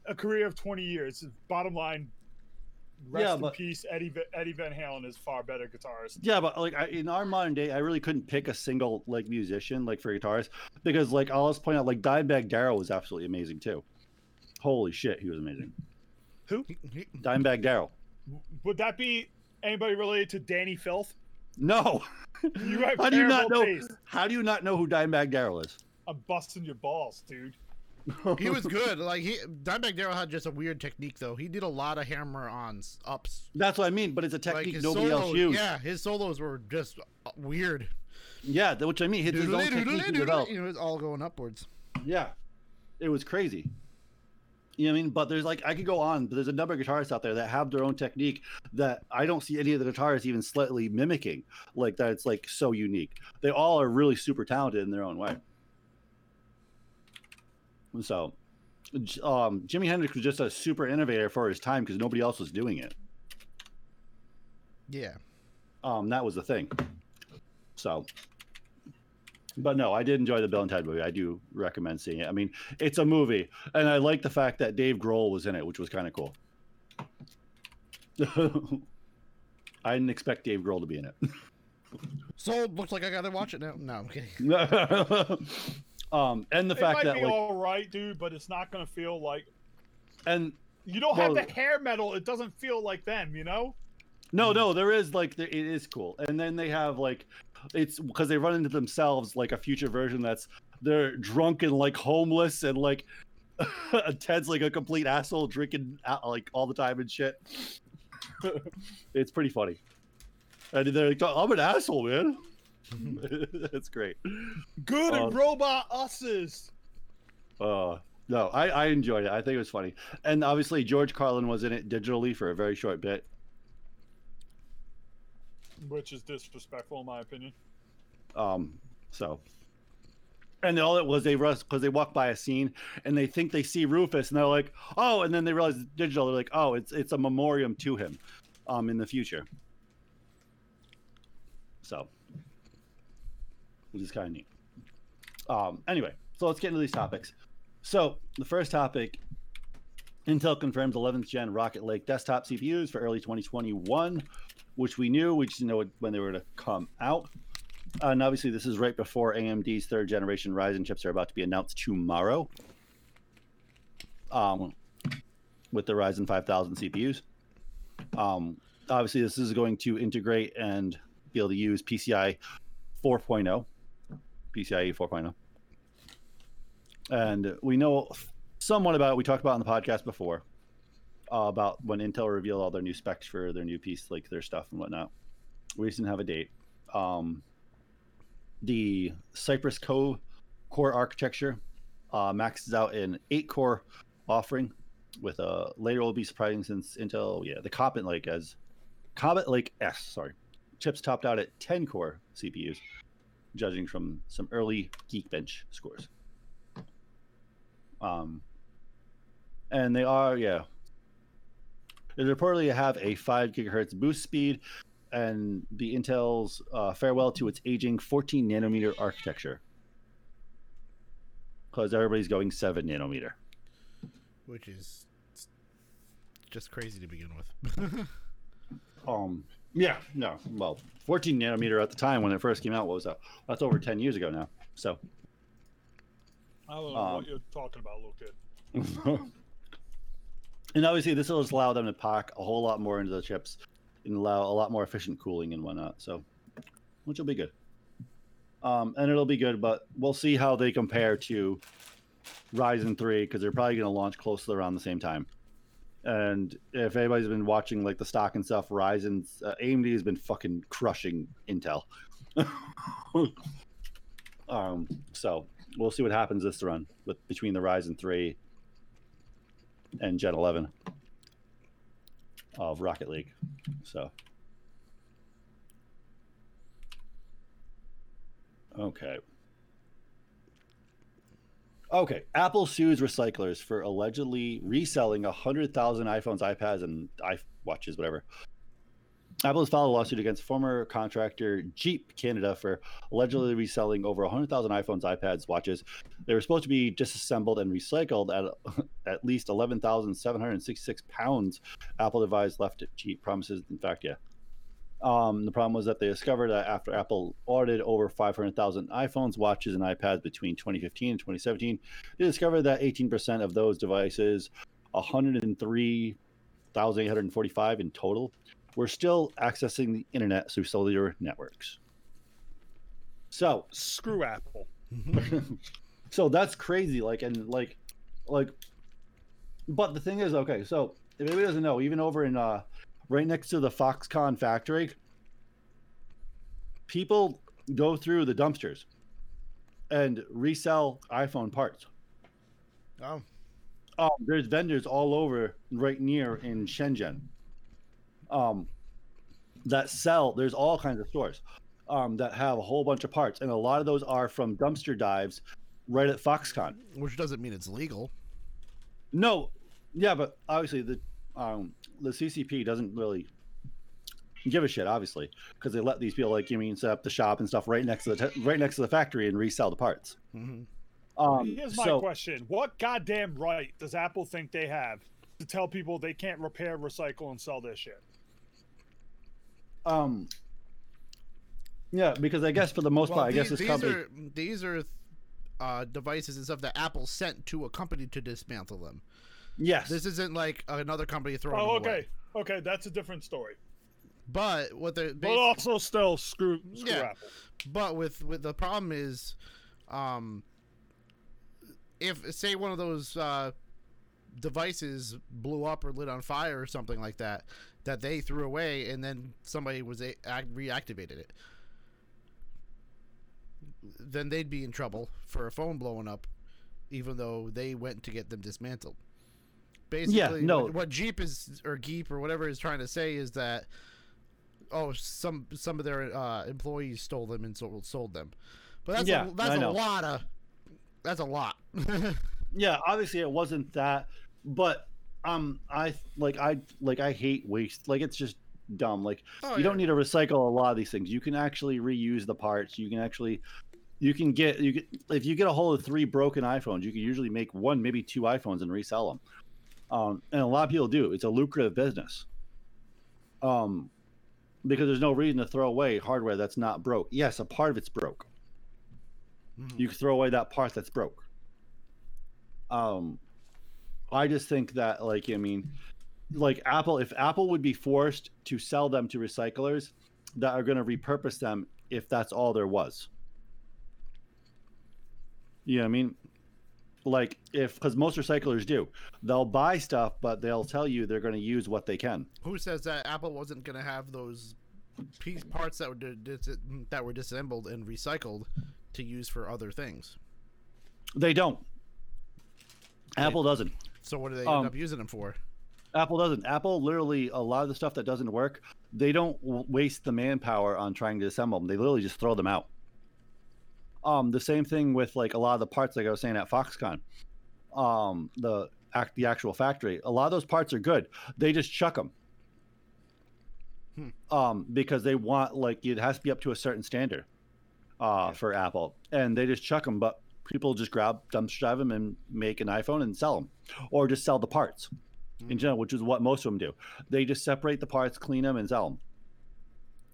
a career of 20 years. Bottom line. Rest Yeah, in peace. Eddie Eddie Van Halen is far better guitarist. Yeah, but like I, in our modern day, I really couldn't pick a single like musician like for guitarist because like I'll just point out like Dimebag Darrell was absolutely amazing too. Holy shit, he was amazing. Who? He- he- Dimebag Darrell. Would that be anybody related to Dani Filth? No. You have How do you not know? taste. How do you not know who Dimebag Darrell is? I'm busting your balls, dude. He was good. Like he, Dimebag Darrell had just a weird technique though. He did a lot of hammer ons, ups. That's what I mean, but it's a technique his nobody else used. yeah, his solos were just uh, weird. Yeah, which I mean, it's his own technique he developed. You know, it's all going upwards. Yeah, it was crazy. You know what I mean? But there's like I could go on, but there's a number of guitarists out there that have their own technique that I don't see any of the guitarists even slightly mimicking. Like that, it's like so unique. They all are really super talented in their own way. So, um, Jimi Hendrix was just a super innovator for his time because nobody else was doing it. Yeah. Um, that was the thing. So, but no, I did enjoy the Bill and Ted movie. I do recommend seeing it. I mean, it's a movie, and I like the fact that Dave Grohl was in it, which was kind of cool. I didn't expect Dave Grohl to be in it. So looks like I gotta watch it now. No, I'm kidding. um, and the it fact might that be like, all right, dude, but it's not gonna feel like and you don't Well- have the hair metal. It doesn't feel like them, you know. No, no, there is like it is cool, and then they have like it's because they run into themselves like a future version that's they're drunk and like homeless and like Ted's like a complete asshole drinking uh, like all the time and shit. it's pretty funny, and they're like, "I'm an asshole, man." That's great. Good Um, robot usses. Uh, no, I, I enjoyed it. I think it was funny, and obviously George Carlin was in it digitally for a very short bit. Which is disrespectful, in my opinion. Um, so, and all it was they rush because they walk by a scene and they think they see Rufus and they're like, oh, and then they realize it's digital. They're like, oh, it's it's a memoriam to him, um, in the future. So, which is kind of neat. Um, anyway, so let's get into these topics. So the first topic. Intel confirms 11th gen Rocket Lake desktop CPUs for early 2021, which we knew. We just didn't know when they were to come out. Uh, and obviously, this is right before AMD's third generation Ryzen chips are about to be announced tomorrow. Um, with the Ryzen 5000 CPUs. Um, obviously, this is going to integrate and be able to use PCI 4.0, PCIe 4.0. And we know somewhat about. We talked about on the podcast before uh, about when Intel revealed all their new specs for their new piece, like their stuff and whatnot. We just didn't have a date. Um, the Cypress Cove core architecture uh, maxes out an eight core offering with a later will be surprising since Intel, yeah, the Comet Lake as Comet Lake S, sorry, chips topped out at 10 core CPUs, judging from some early Geekbench scores. Um, and they are, yeah, they reportedly have a 5 gigahertz boost speed and the Intel's uh, farewell to its aging 14 nanometer architecture. Because everybody's going 7 nanometer. Which is just crazy to begin with. Um, yeah, no, well, 14 nanometer at the time when it first came out, what was that? That's over 10 years ago now. So, I don't know Um, what you're talking about, little kid. and obviously, this will just allow them to pack a whole lot more into the chips and allow a lot more efficient cooling and whatnot. So, which will be good. Um, and it'll be good, but we'll see how they compare to Ryzen 3 because they're probably going to launch close to around the same time. And if anybody's been watching like the stock and stuff, Ryzen's uh, AMD has been fucking crushing Intel. um, so we'll see what happens this run with between the Ryzen three and Gen eleven of Rocket Lake. So okay. Okay, Apple sues recyclers for allegedly reselling 100,000 iPhones, iPads, and iWatches, whatever. Apple has filed a lawsuit against former contractor GEEP Canada for allegedly reselling over 100,000 iPhones, iPads, watches. They were supposed to be disassembled and recycled at at least 11,766 pounds. Apple devised left GEEP promises. In fact, yeah. Um, the problem was that they discovered that after Apple audited over 500,000 iPhones, watches, and iPads between 2015 and 2017, they discovered that 18% of those devices, 103,845 in total, were still accessing the internet through cellular networks. So, Screw Apple. so that's crazy. Like, and like, like, but the thing is, okay, so if anybody doesn't know, even over in uh, right next to the Foxconn factory, people go through the dumpsters and resell iPhone parts. Oh, Um, there's vendors all over right near in Shenzhen. Um, that sell. There's all kinds of stores um, that have a whole bunch of parts, and a lot of those are from dumpster dives right at Foxconn. which doesn't mean it's legal. No, yeah, but obviously the um, the CCP doesn't really give a shit, obviously, because they let these people like you mean set up the shop and stuff right next to the t- right next to the factory and resell the parts. hmm Um, Here's my so question: What goddamn right does Apple think they have to tell people they can't repair, recycle, and sell their shit? um, yeah, because I guess for the most Well, part, I guess this these company. are these are uh, devices and stuff that Apple sent to a company to dismantle them. Yes, This isn't like another company throwing Oh, them away. okay, okay, that's a different story. But what they're But also, still screw, screw Yeah. Apple. but with with the problem is, um, if say one of those uh, devices blew up or lit on fire or something like that, that they threw away and then somebody was a- reactivated it, then they'd be in trouble for a phone blowing up, even though they went to get them dismantled. Basically, no. what, what Jeep is or Geep or whatever is trying to say is that oh some some of their uh, employees stole them and sold sold them, but that's Yeah, a, that's a lot of that's a lot. yeah obviously it wasn't that but um i like i like i hate waste like it's just dumb like Oh, you don't need to recycle a lot of these things. You can actually reuse the parts you can actually you can get you get if you get a hold of three broken iphones you can usually make one maybe two iphones and resell them um and a lot of people do it's a lucrative business um because there's no reason to throw away hardware that's not broke yes a part of it's broke Mhm. you can throw away that part that's broke. Um, I just think that, like, I mean, like Apple, if Apple would be forced to sell them to recyclers that are going to repurpose them, if that's all there was. You know I mean? Like, if, because most recyclers do, they'll buy stuff, but they'll tell you they're going to use what they can. Who says that Apple wasn't going to have those piece parts that were dis- that were disassembled and recycled to use for other things? They don't. Apple doesn't. So what do they Um, end up using them for? Apple doesn't. Apple literally a lot of the stuff that doesn't work, they don't waste the manpower on trying to assemble them. They literally just throw them out. Um, the same thing with like a lot of the parts, like I was saying at Foxconn, um, the act the actual factory. A lot of those parts are good. They just chuck them. Hmm. Um, because they want like it has to be up to a certain standard, uh, for Apple, and they just chuck them. But people just grab dumpster drive them and make an iPhone and sell them, or just sell the parts in general, which is what most of them do. They just separate the parts, clean them, and sell them,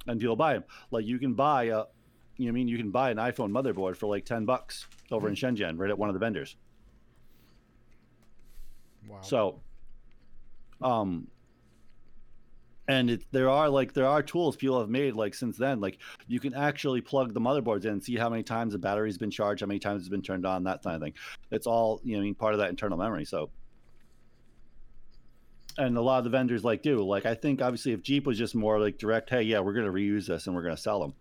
and people buy them. Like you can buy a, you know, I mean, you can buy an iPhone motherboard for like ten bucks over in Shenzhen, right at one of the vendors. Wow. So, um, and it, there are like there are tools people have made like since then. Like you can actually plug the motherboards in and see how many times the battery's been charged, how many times it's been turned on, that kind of thing. It's all you know, I mean, part of that internal memory. So, and a lot of the vendors like do like I think obviously if GEEP was just more like direct, hey, yeah, we're going to reuse this and we're going to sell them.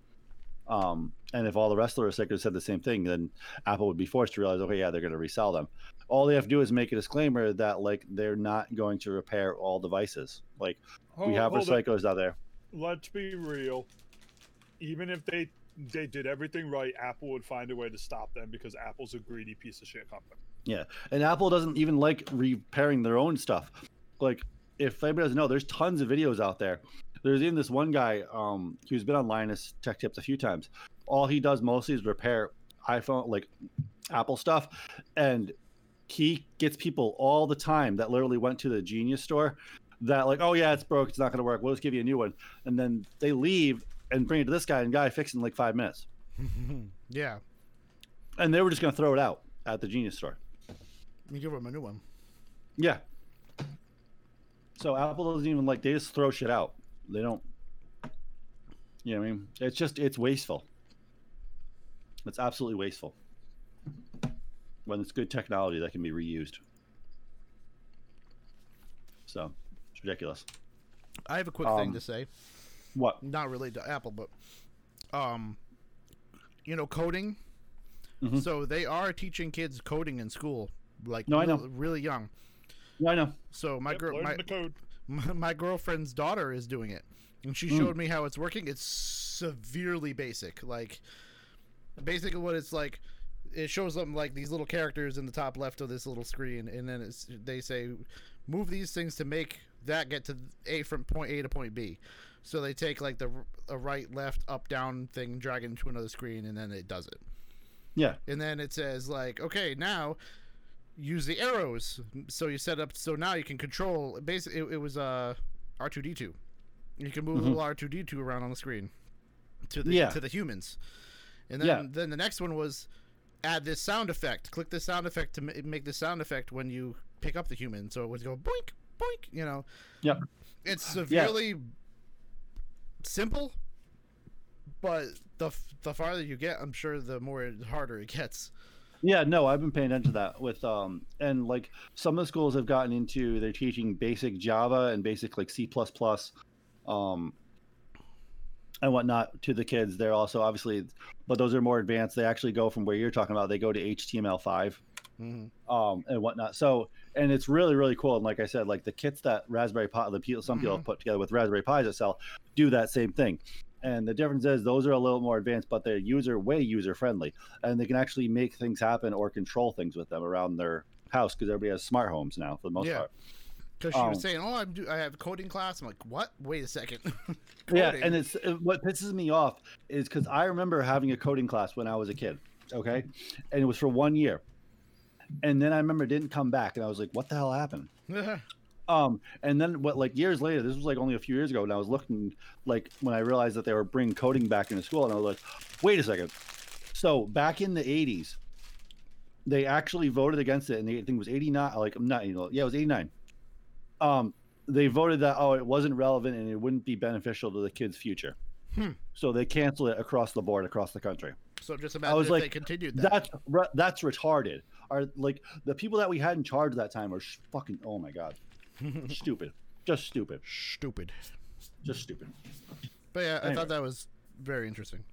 Um, and if all the rest of the stickers said the same thing, then Apple would be forced to realize, okay, yeah, they're going to resell them. All they have to do is make a disclaimer that like they're not going to repair all devices. Like we have hold recyclers out there. Let's be real. Even if they they did everything right, Apple would find a way to stop them because Apple's a greedy piece of shit company. Yeah, and Apple doesn't even like repairing their own stuff. Like, if anybody doesn't know, there's tons of videos out there. There's even this one guy um, who's been on Linus Tech Tips a few times. All he does mostly is repair iPhone, like Apple stuff, and he gets people all the time that literally went to the Genius store that like, oh yeah, it's broke, it's not going to work. We'll just give you a new one, and then they leave and bring it to this guy, and guy fixes it in like five minutes, yeah. and they were just going to throw it out at the Genius store. You give him a new one. Yeah. So Apple doesn't even like they just throw shit out. They don't. You know what I mean? It's just it's wasteful. It's absolutely wasteful. When it's good technology that can be reused. So it's ridiculous. I have a quick Um, thing to say. What? Not related to Apple, but um, you know, coding. Mhm. So they are teaching kids coding in school, like No, I know. real- really young. Yeah, I know. So my Yep, girl, learn my, the code. My my girlfriend's daughter is doing it, and she Mm. showed me how it's working. It's severely basic. Like basically what it's like. It shows them like these little characters in the top left of this little screen, and then it's they say, move these things to make that get to a from point A to point B. So they take like the a right, left, up, down thing, drag it into another screen, and then it does it. Yeah. And then it says like, okay, now use the arrows. So you set up. So now you can control. Basically, it, it was uh R two D two. You can move Mhm. little R two D two around on the screen to the Yeah. to the humans. And then Yeah. then the next one was add this sound effect. Click this sound effect to ma- make the sound effect when you pick up the human. So it would go boink boink. You know. Yep. It's severely simple, but the f- the farther you get, I'm sure the more harder it gets. Yeah, no, I've been paying attention to that with um and like some of the schools have gotten into they're teaching basic Java and basic like C plus plus um and whatnot to the kids. They're also obviously but those are more advanced. They actually go from where you're talking about, they go to HTML five Mm-hmm. um and whatnot. So and it's really, really cool. And like I said, like the kits that Raspberry Pi the people some people have put together with Raspberry Pis that sell do that same thing. And the difference is those are a little more advanced, but they're user way user friendly, and they can actually make things happen or control things with them around their house because everybody has smart homes now for the most Yeah. part. Because she was Um, saying, "Oh, I'm do- I have coding class." I'm like, "What? Wait a second. Yeah, and it's it- what pisses me off is because I remember having a coding class when I was a kid, okay, and it was for one year, and then I remember it didn't come back, and I was like, what the hell happened? Um, and then what, like years later, this was like only a few years ago, and I was looking, like when I realized that they were bringing coding back into school, and I was like, wait a second. So back in the '80s, they actually voted against it, and they, I think it was '89, like I'm not, you know, yeah, it was '89. Um, they voted that oh, it wasn't relevant and it wouldn't be beneficial to the kids' future. Hmm. So they canceled it across the board, across the country. so just imagine was if like, they continued that. That's re- that's retarded. Are like the people that we had in charge at that time are sh- fucking. Oh my god, stupid, just stupid, Stupid. just stupid. But yeah, I Anyway. thought that was very interesting.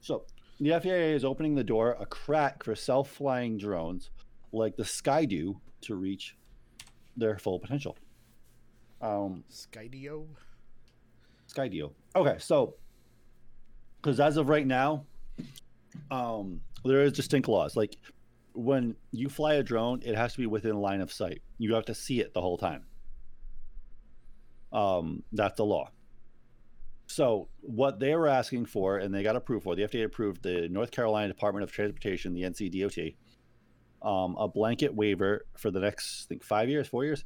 So the FAA is opening the door a crack for self-flying drones like the Skydio to reach their full potential. Um, Skydio. Skydio. Okay, so because as of right now, um, there is distinct laws. Like when you fly a drone, it has to be within line of sight. You have to see it the whole time. Um, that's the law. So what they were asking for, and they got approved for, the FDA approved the North Carolina Department of Transportation, the NCDOT, um, a blanket waiver for the next, I think, five years, four years.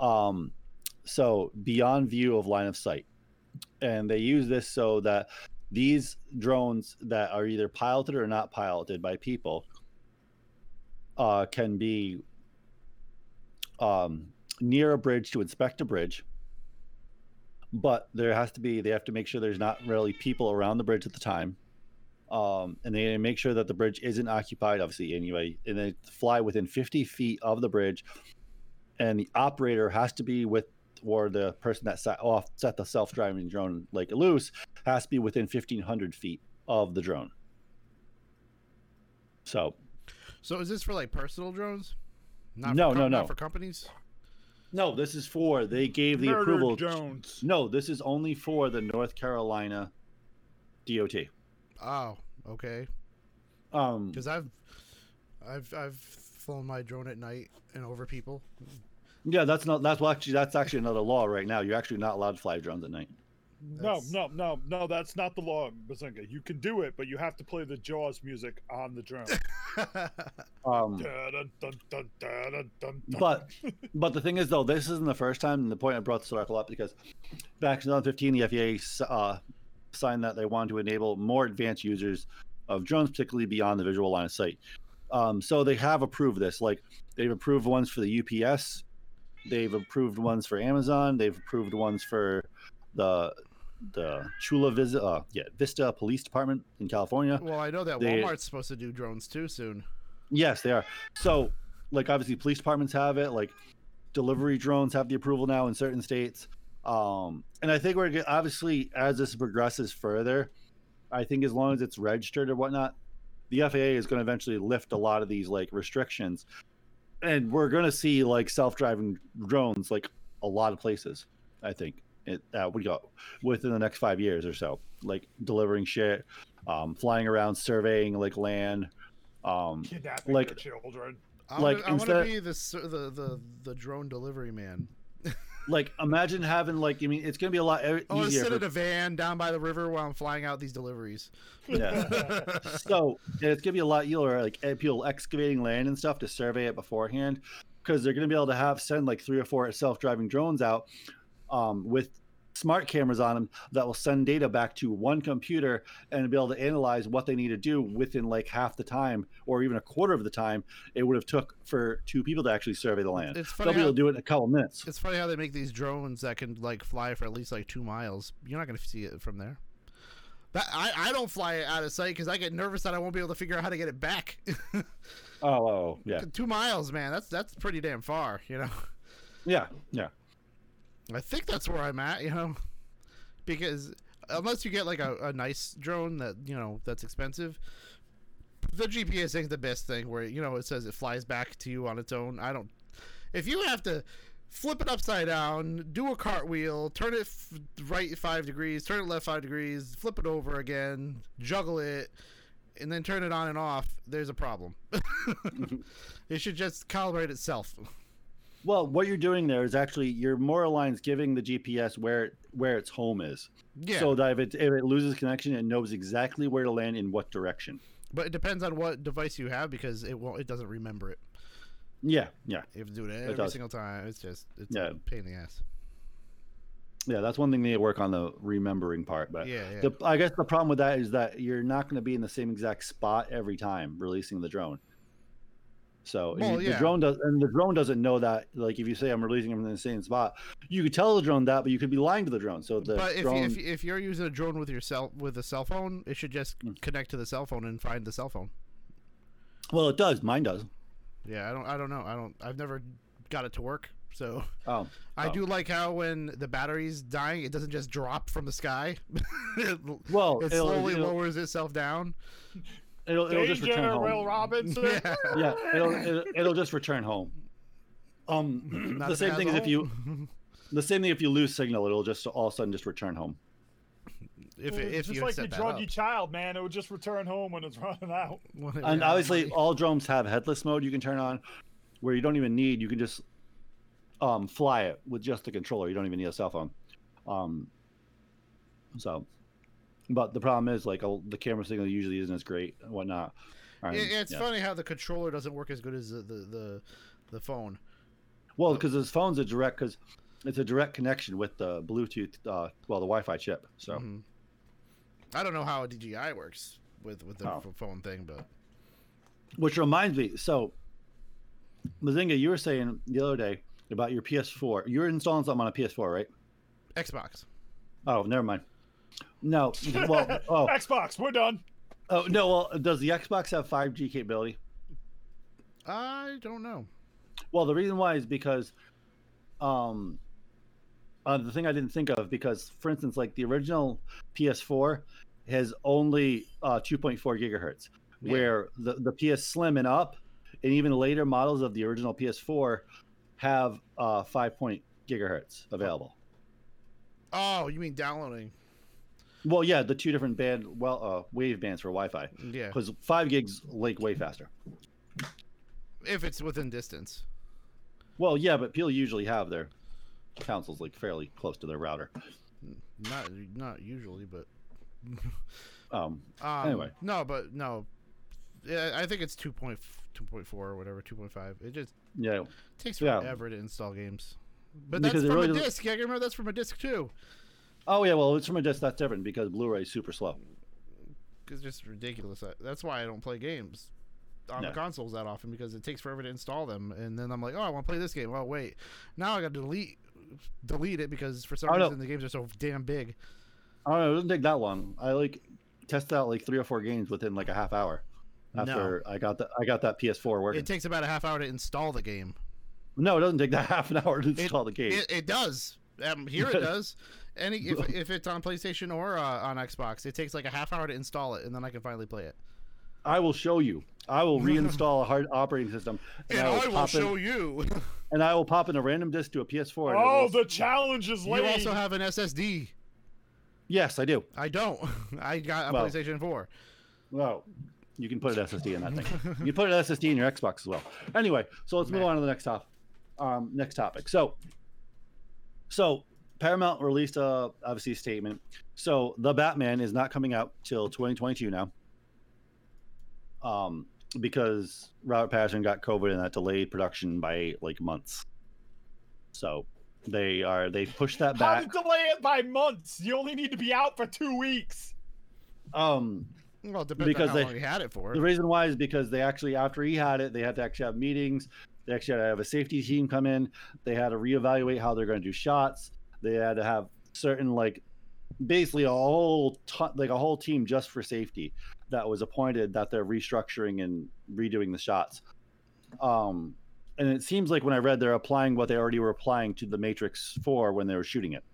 Um, so beyond view of line of sight and they use this so that these drones that are either piloted or not piloted by people uh, can be um, near a bridge to inspect a bridge but there has to be they have to make sure there's not really people around the bridge at the time um, and they make sure that the bridge isn't occupied obviously anyway and they fly within 50 feet of the bridge and the operator has to be with or the person that set off set the self-driving drone like loose has to be within 1500 feet of the drone. So So is this for like personal drones? Not No, for no, not no. for companies. no, this is for they gave the Murder approval. Jones. No, this is only for the North Carolina DOT. Oh, okay. Um, Because I've, I've, I've flown my drone at night and over people. yeah, that's not that's well actually that's actually another law right now. You're actually not allowed to fly drones at night. No, That's- no, no, no. That's not the law, Bazinga. You can do it, but you have to play the Jaws music on the drone. Um, but but the thing is though, this isn't the first time. And the point I brought this article up because back in 2015, the FAA uh, signed that they wanted to enable more advanced users of drones, particularly beyond the visual line of sight. Um, so they have approved this. Like they've approved ones for the UPS, they've approved ones for Amazon, they've approved ones for the the Chula Vista, uh, yeah, Vista Police Department in California. well, I know that They- Walmart's supposed to do drones too soon. Yes, they are. So, like, obviously, police departments have it. Like, delivery drones have the approval now in certain states. Um, and I think we're obviously as this progresses further, I think as long as it's registered or whatnot, the FAA is going to eventually lift a lot of these like restrictions, and we're going to see like self-driving drones like a lot of places. I think it uh, we go within the next five years or so, like delivering shit, um, flying around, surveying like land. Um, Kidnapping like- your children. I Like, wanna, I want to be the, the the the drone delivery man. like imagine having like I mean it's gonna be a lot e- I want to sit For, in a van down by the river while I'm flying out these deliveries. yeah. so yeah, it's gonna be a lot easier like eh, people excavating land and stuff to survey it beforehand because they're gonna be able to have send like three or four self-driving drones out um, with smart cameras on them that will send data back to one computer and be able to analyze what they need to do within like half the time or even a quarter of the time it would have took for two people to actually survey the land. It's They'll funny be able how, to do it in a couple minutes. it's funny how they make these drones that can like fly for at least like two miles. You're not gonna see it from there. That I, I don't fly it out of sight because I get nervous that I won't be able to figure out how to get it back. Oh, oh yeah, two miles, man. That's that's pretty damn far. You know. yeah, yeah. I think that's where I'm at, you know, because unless you get like a, a nice drone that you know that's expensive, the GPS is the best thing. Where you know it says it flies back to you on its own. I don't. If you have to flip it upside down, do a cartwheel, turn it f- right five degrees, turn it left five degrees, flip it over again, juggle it, and then turn it on and off, there's a problem. it should just calibrate itself. Well, what you're doing there is actually you're more aligned giving the GPS where where its home is, Yeah. so that if it if it loses connection, it knows exactly where to land in what direction. But it depends on what device you have because it won't. It doesn't remember it. Yeah, yeah, You have to do it every does. single time. It's just it's Yeah. a pain in the ass. yeah. That's one thing they work on the remembering part. But Yeah, yeah. the, I guess the problem with that is that you're not going to be in the same exact spot every time releasing the drone. So Well, you- yeah. the drone does, and the drone doesn't know that. Like if you say I'm releasing them in the same spot, you could tell the drone that, but you could be lying to the drone. So the but if, drone, you, if if you're using a drone with your cell with a cell phone, it should just Hmm. connect to the cell phone and find the cell phone. well, it does. Mine does. Yeah, I don't. I don't know. I don't. I've never got it to work. So Oh, I Oh. do like how when the battery's dying, it doesn't just drop from the sky. it, well, it slowly lowers itself down. It'll, it'll just return home. Will Robinson. Yeah. yeah, it'll, it'll it'll just return home. Um, the same thing a as if you the same thing if you lose signal, it'll just all of a sudden just return home. if It's if just you like set your that up. druggy child, man. It would just return home when it's running out. And Yeah, obviously, all drones have headless mode you can turn on, where you don't even need. You can just um, fly it with just the controller. You don't even need a cell phone. Um, so, but the problem is like the camera signal usually isn't as great and whatnot. And, Yeah, it's yeah. funny how the controller doesn't work as good as the the the, the phone. Well, because this phone's a direct because it's a direct connection with the Bluetooth, uh, well, the Wi-Fi chip. So. Mhm. I don't know how a DJI works with with the Oh. phone thing, but Which reminds me, so Bazinga, you were saying the other day about your PS4. You're installing something on a PS4, right? Xbox. Oh, never mind. No, well, oh, Xbox, we're done. oh no. Well, does the Xbox have 5G capability? I don't know. Well, the reason why is because, um, uh, the thing I didn't think of because, for instance, like the original PS4 has only uh, 2.4 gigahertz, Yeah. where the, the PS Slim and up, and even later models of the original PS4 have uh, 5 point gigahertz available. Oh, you mean downloading? Well, yeah, the two different band well uh, wave bands for Wi-Fi Yeah, because five gigs like way faster. if it's within distance. Well, yeah, but people usually have their consoles like fairly close to their router. Not not usually, but Um, um, Anyway. No, but no. Yeah, I think it's 2.4 or whatever, 2.5. It just yeah, takes Yeah. forever to install games. But Because that's it from really a disc. Yeah, I remember that's from a disc too. Oh yeah, well it's from a disc that's different because Blu-ray is super slow. It's just ridiculous. That's why I don't play games on No. the consoles that often because it takes forever to install them. And then I'm like, oh, I want to play this game. Well, wait, now I got to delete delete it because for some Oh, no. reason the games are so damn big. I don't know, it doesn't take that long. I like tested out like three or four games within like a half hour after I got the I got that PS4 working. It takes about a half hour to install the game. no, it doesn't take that half an hour to install the game. It, it does. Um, here it does. Any if, if it's on PlayStation or uh, on Xbox, it takes like a half hour to install it, and then I can finally play it. I will show you. I will reinstall a hard operating system, and, I, will show in, you. and I will pop in a random disc to a PS4. and Oh, will- the challenge is you also have an SSD. yes, I do. I don't. I got a Well. PlayStation 4. Well, you can put an SSD in that thing. you can put an SSD in your Xbox as well. Anyway, so let's move on to the next topic. Um, next topic. So, so Paramount released a obviously a statement. So the Batman is not coming out till 2022 now. Um, because Robert Pattinson got COVID and that delayed production by like months. So they are they pushed that back. How back. to delay it by months? You only need to be out for two weeks. Um, Well, depends Because on how they- long you had it for. The reason why is because they actually, after he had it, they had to actually have meetings. They actually had to have a safety team come in. They had to reevaluate how they're going to do shots. They had to have certain, like, basically a whole, like a whole team just for safety that was appointed that they're restructuring and redoing the shots. Um, and it seems like when I read, they're applying what they already were applying to the Matrix 4 when they were shooting it.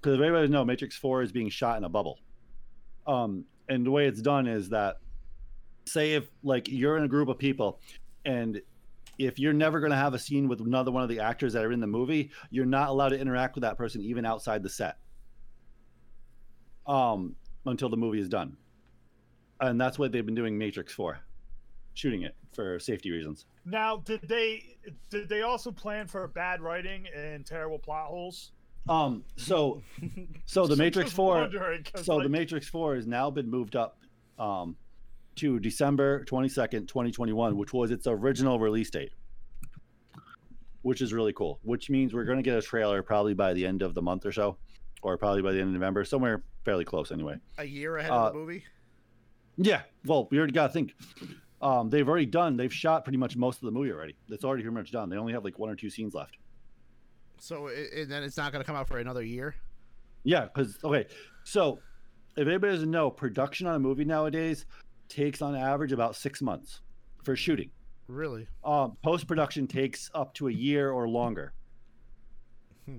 Because if everybody knows Matrix 4 is being shot in a bubble. Um, and the way it's done is that say if like you're in a group of people and if you're never going to have a scene with another one of the actors that are in the movie you're not allowed to interact with that person even outside the set. Um until the movie is done. And that's what they've been doing matrix for shooting it for safety reasons. Now, did they did they also plan for bad writing and terrible plot holes? um so so the matrix 4 wondering, 'cause, so the matrix 4 has now been moved up um to december 22nd 2021 which was its original release date. Which is really cool which means we're going to get a trailer probably by the end of the month or so or probably by the end of november somewhere fairly close anyway. A year ahead uh, of the movie. yeah well we already got to think. Um, they've already done they've shot pretty much most of the movie already. It's already pretty much done. They only have like one or two scenes left. So it, and then it's not going to come out for another year. Yeah, because okay, so if anybody doesn't know, production on a movie nowadays takes on average about six months for shooting. Really? Um, Post production takes up to a year or longer, Hmm.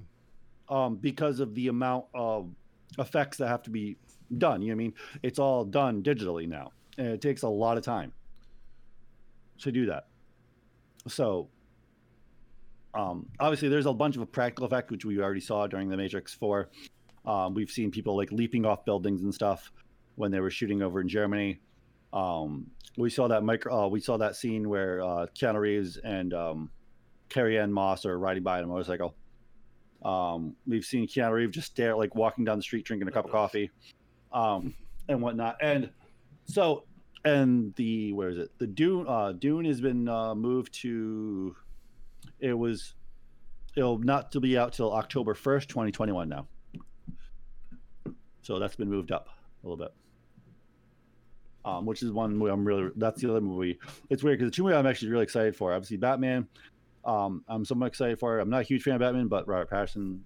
um, because of the amount of effects that have to be done. You know what I mean? It's all done digitally now, and it takes a lot of time to do that. So, um, obviously, there's a bunch of practical effects which we already saw during the Matrix Four. Um, we've seen people like leaping off buildings and stuff when they were shooting over in Germany. Um, we saw that micro. Uh, we saw that scene where uh, Keanu Reeves and um, Carrie Ann Moss are riding by on a motorcycle. Um, we've seen Keanu Reeves just stare, like walking down the street drinking a cup of coffee, um, and whatnot. And so, and the where is it? The Dune. Uh, Dune has been uh, moved to. It was. It'll not to be out till October first, twenty twenty one. Now. So that's been moved up a little bit. Um, which is one movie I'm really. That's the other movie. It's weird because the two movies I'm actually really excited for. Obviously, Batman. Um, I'm somewhat excited for. I'm not a huge fan of Batman, but Robert Pattinson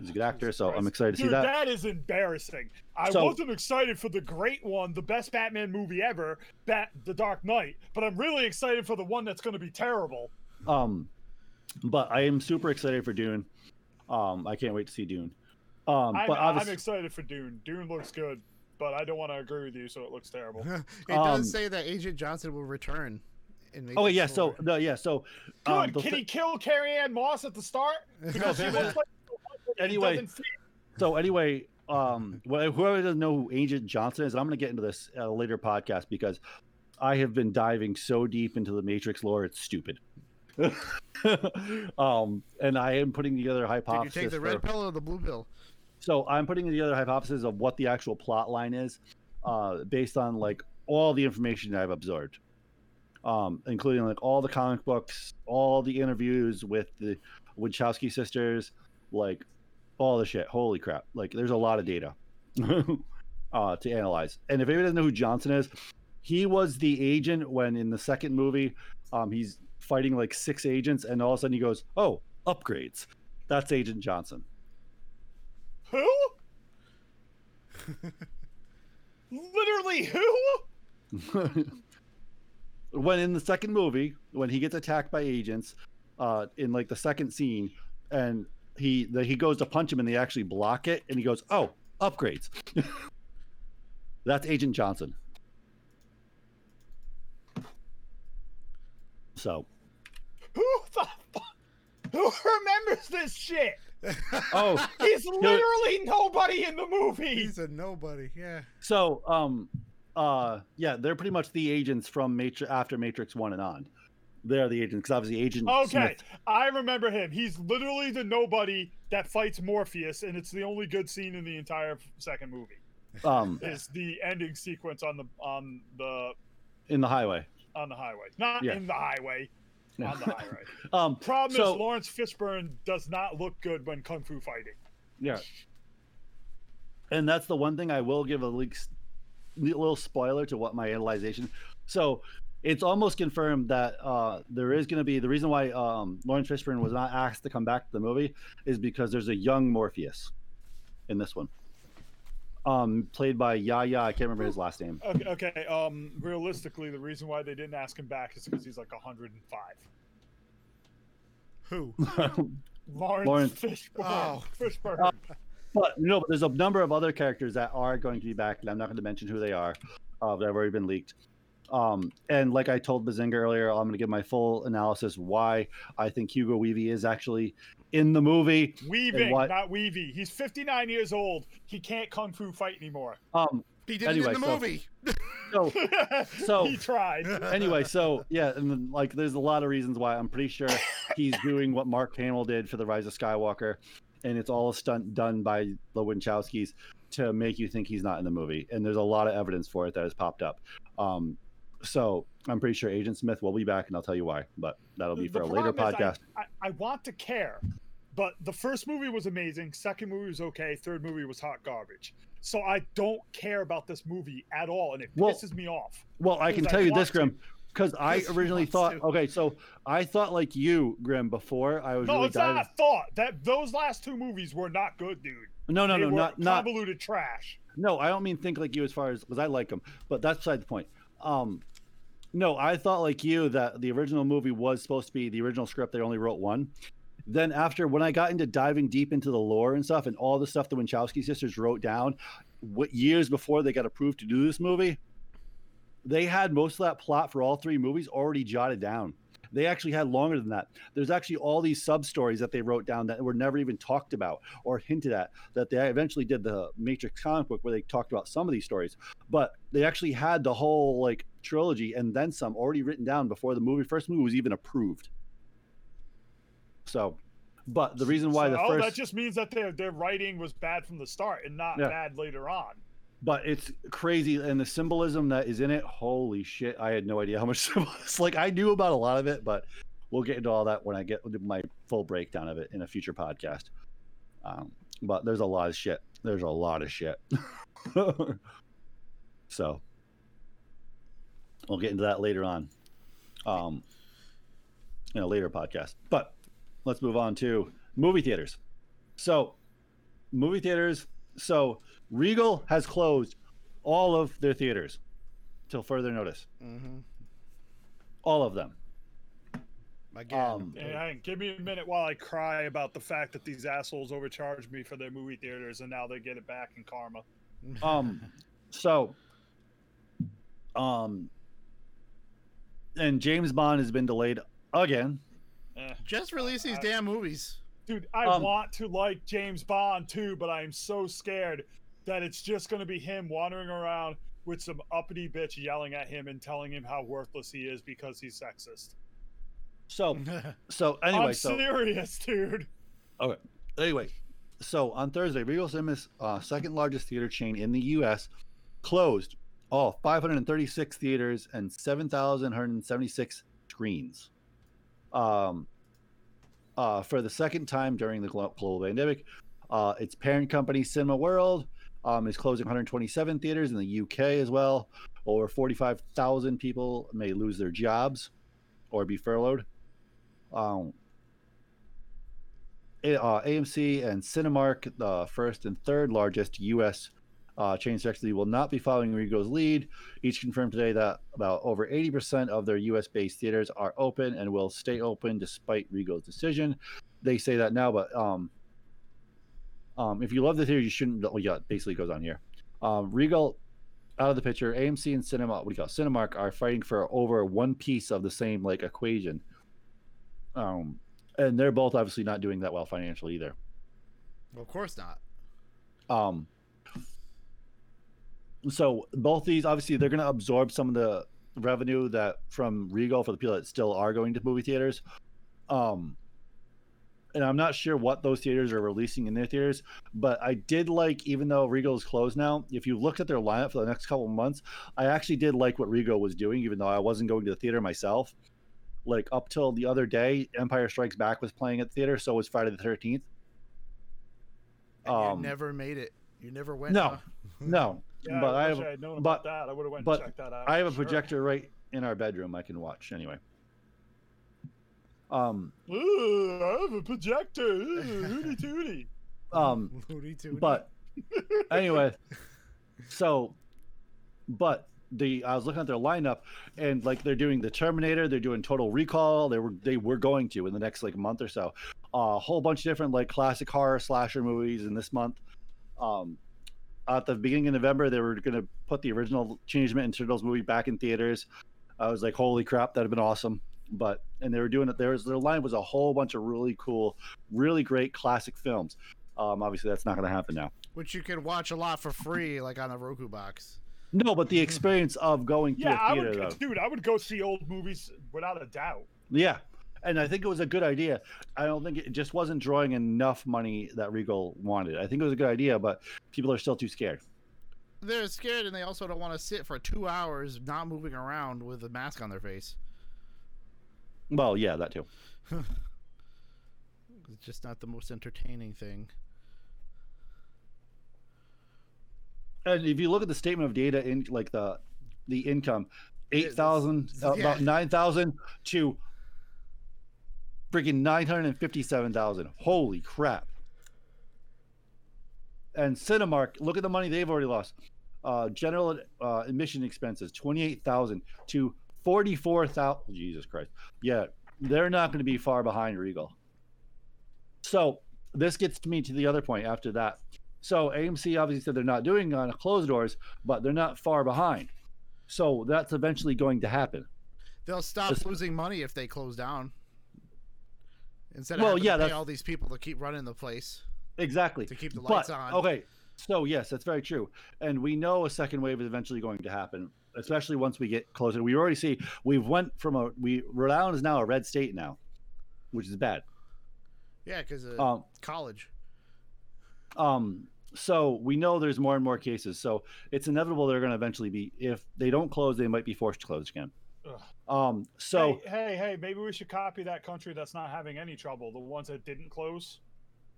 is a good actor, so I'm excited to see that. that is embarrassing. I So- wasn't excited for the great one, the best Batman movie ever, Bat The Dark Knight, but I'm really excited for the one that's going to be terrible. Um, but I am super excited for Dune. Um, I can't wait to see Dune. Um, I'm, but I'm excited for Dune. Dune looks good. But I don't want to agree with you, so it looks terrible. it Um, does say that Agent Johnson will return. In Oh Matrix yeah, so no, yeah, so Good. um, the Can thi- he kill Carrie Ann Moss at the start? Because she looks like Anyway. So anyway, um, well, whoever doesn't know who Agent Johnson is, I'm going to get into this at a later podcast because I have been diving so deep into the Matrix lore, it's stupid. um, and I am putting together a Did you take the for- red pill or the blue pill? So I'm putting together hypothesis of what the actual plot line is, uh, based on like all the information that I've absorbed, um, including like all the comic books, all the interviews with the Wachowski sisters, like all the shit. Holy crap! Like there's a lot of data uh, to analyze. And if anybody doesn't know who Johnson is, he was the agent when in the second movie, um, he's fighting like six agents, and all of a sudden he goes, "Oh, upgrades." That's Agent Johnson. Who? Literally who? when in the second movie, when he gets attacked by agents, uh, in like the second scene, and he the, he goes to punch him and they actually block it, and he goes, "Oh, upgrades." That's Agent Johnson. So, Who the fuck? Who remembers this shit? Oh, He's literally nobody in the movie. He's a nobody. Yeah. so um, uh, yeah, they're pretty much the agents from Matrix after Matrix One and on. They're the agents because obviously Agent Okay, Smith I remember him. He's literally the nobody that fights Morpheus, and it's the only good scene in the entire second movie. um, Is the ending sequence on the on the in the highway. on the highway, not Yeah. in the highway, on the highway. Um, Problem So- is, Laurence Fishburne does not look good when kung fu fighting. Yeah. And that's the one thing I will give a little spoiler to what my analyzation. So it's almost confirmed that uh, there is going to be the reason why um, Laurence Fishburne was not asked to come back to the movie is because there's a young Morpheus in this one, um, played by Yahya. I can't remember his last name. Okay, okay. Um, realistically, the reason why they didn't ask him back is because he's like 105. Who? Laurence, Laurence- Fishburne. Oh. Fishburne. Uh, But no, but there's a number of other characters that are going to be back, and I'm not going to mention who they are. Uh, that have already been leaked. Um, and like I told Bazinga earlier, I'm going to give my full analysis why I think Hugo Weavy is actually in the movie. Weaving, what- not Weavy. He's 59 years old. He can't kung fu fight anymore. Um, He did Anyway, it in the so- movie. so So- he tried. anyway, so yeah, and then, like there's a lot of reasons why I'm pretty sure he's doing what Mark Hamill did for the Rise of Skywalker, and it's all a stunt done by the Winchowskis to make you think he's not in the movie. And there's a lot of evidence for it that has popped up. Um, so I'm pretty sure Agent Smith will be back, and I'll tell you why. But that'll be for The a later is I- podcast. I, I want to care, but the first movie was amazing. Second movie was okay. Third movie was hot garbage. So I don't care about this movie at all, and it Well, pisses me off. Well, I can because I tell you this, Grim, because I originally thought. to. Okay, so I thought like you, Grim, before I was No, really it's diving. not a thought. That those last two movies were not good, dude. No, no, they no, not not convoluted trash. No, I don't mean think like you as far as because I like them, but that's beside the point. Um, no, I thought like you that the original movie was supposed to be the original script. They only wrote one. Then after when I got into diving deep into the lore and stuff and all the stuff the Winchowski sisters wrote down, what years before they got approved to do this movie, they had most of that plot for all three movies already jotted down. They actually had longer than that. There's actually all these sub stories that they wrote down that were never even talked about or hinted at. That they eventually did the Matrix comic book where they talked about some of these stories, but they actually had the whole like trilogy and then some already written down before the movie first movie was even approved. So, but the reason why so, the oh, first that just means that their their writing was bad from the start and not Yeah. bad later on. but it's crazy and the symbolism that is in it holy shit i had no idea how much symbolism like i knew about a lot of it but we'll get into all that when i get my full breakdown of it in a future podcast um, but there's a lot of shit there's a lot of shit so we'll get into that later on um, in a later podcast but let's move on to movie theaters so movie theaters so Regal has closed all of their theaters till further notice. Mm-hmm. All of them. Again. Um, And give me a minute while I cry about the fact that these assholes overcharged me for their movie theaters and now they get it back in karma. Um, So, um, and James Bond has been delayed again. Eh. Just release these I- damn movies. Dude, I Um, want to like James Bond too, but I'm so scared that it's just gonna be him wandering around with some uppity bitch yelling at him and telling him how worthless he is because he's sexist. So, so anyway, I'm so serious, dude. Okay. Anyway, so on Thursday, Regal Cinemas, uh, second largest theater chain in the U.S., closed all 536 theaters and 7,176 screens. Um, uh, for the second time during the global pandemic, uh, its parent company Cineworld um, is closing 127 theaters in the UK as well. Over 45,000 people may lose their jobs or be furloughed. Um, uh, AMC and Cinemark, the first and third largest U.S. Uh, chains actually will not be following Regal's lead. Each confirmed today that about over 80% of their U.S. based theaters are open and will stay open despite Regal's decision. They say that now, but um, um, if you love the theater, you shouldn't. Well, yeah, basically goes on here. Um, Regal out of the picture. AMC and Cinema, what do you call it, Cinemark, are fighting for over one piece of the same like equation. Um, and they're both obviously not doing that well financially either. Well, of course not. Um, so both these obviously they're going to absorb some of the revenue that from Regal for the people that still are going to movie theaters. Um, and I'm not sure what those theaters are releasing in their theaters, but I did like, even though Regal is closed now, if you looked at their lineup for the next couple of months, I actually did like what Regal was doing, even though I wasn't going to the theater myself. Like up till the other day, Empire Strikes Back was playing at the theater, so was Friday the 13th. And Um, you never made it. You never went. No. huh? No, Yeah, but I wish have I had known but- about that. I would have went but and checked that out. I have a Sure. projector right in our bedroom I can watch anyway. Um, Ooh, I have a projector. Ooh, hooty tooty. um, Hooty tooty. but anyway, so, but the I was looking at their lineup and like they're doing the Terminator, they're doing Total Recall. They were they were going to in the next like month or so, a whole bunch of different like classic horror slasher movies in this month. Um, at the beginning of November, they were going to put the original Teenage Mutant Ninja Turtles movie back in theaters. I was like, holy crap, that'd have been awesome. But and they were doing it. There was their line was a whole bunch of really cool, really great classic films. Um, obviously, that's not going to happen now. which you can watch a lot for free, like on a Roku box. No, but the experience of going to Yeah, a I theater, would, though. dude. I would go see old movies without a doubt. Yeah. And I think it was a good idea. I don't think it just wasn't drawing enough money that Regal wanted. I think it was a good idea, but people are still too scared. They're scared, and they also don't want to sit for two hours not moving around with a mask on their face. Well, yeah, that too. It's just not the most entertaining thing. And if you look at the statement of data in like the the income, eight thousand, Yeah. uh, about nine thousand to freaking nine hundred and fifty-seven thousand. Holy crap! And Cinemark, look at the money they've already lost. Uh, general uh, admission expenses twenty-eight thousand to forty-four thousand. Jesus Christ! Yeah, they're not going to be far behind Regal. So this gets to me to the other point after that. So AMC obviously said they're not doing on closed doors, but they're not far behind. So that's eventually going to happen. They'll stop Just- losing money if they close down. Instead of Well, having yeah, to pay that's- all these people to keep running the place. Exactly. To keep the But- lights on. Okay. So yes, that's very true. And we know a second wave is eventually going to happen, especially once we get closer. We already see we've went from a we Rhode Island is now a red state now, which is bad. Yeah, because Um college. um so we know there's more and more cases. So it's inevitable they're going to eventually be if they don't close, they might be forced to close again. Ugh. Um so hey, hey, hey, maybe we should copy that country that's not having any trouble. The ones that didn't close.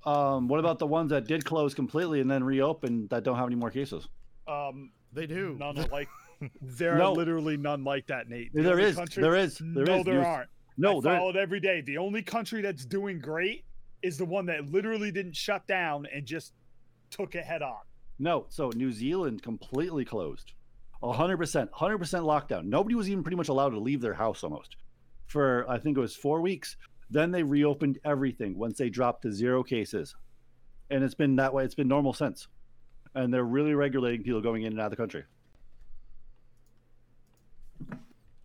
Um, what about the ones that did close completely and then reopen that don't have any more cases? Um, They do. none are like. There No. are literally none like that, Nate. The There only is, country- there is, there no, is. there You- aren't. No, I there. follow it every day. The only country that's doing great is the one that literally didn't shut down and just took it head on. No, so New Zealand completely closed, hundred percent, hundred percent lockdown. Nobody was even pretty much allowed to leave their house almost for I think it was four weeks. Then they reopened everything once they dropped to zero cases, and it's been that way. It's been normal since. and they're really regulating people going in and out of the country.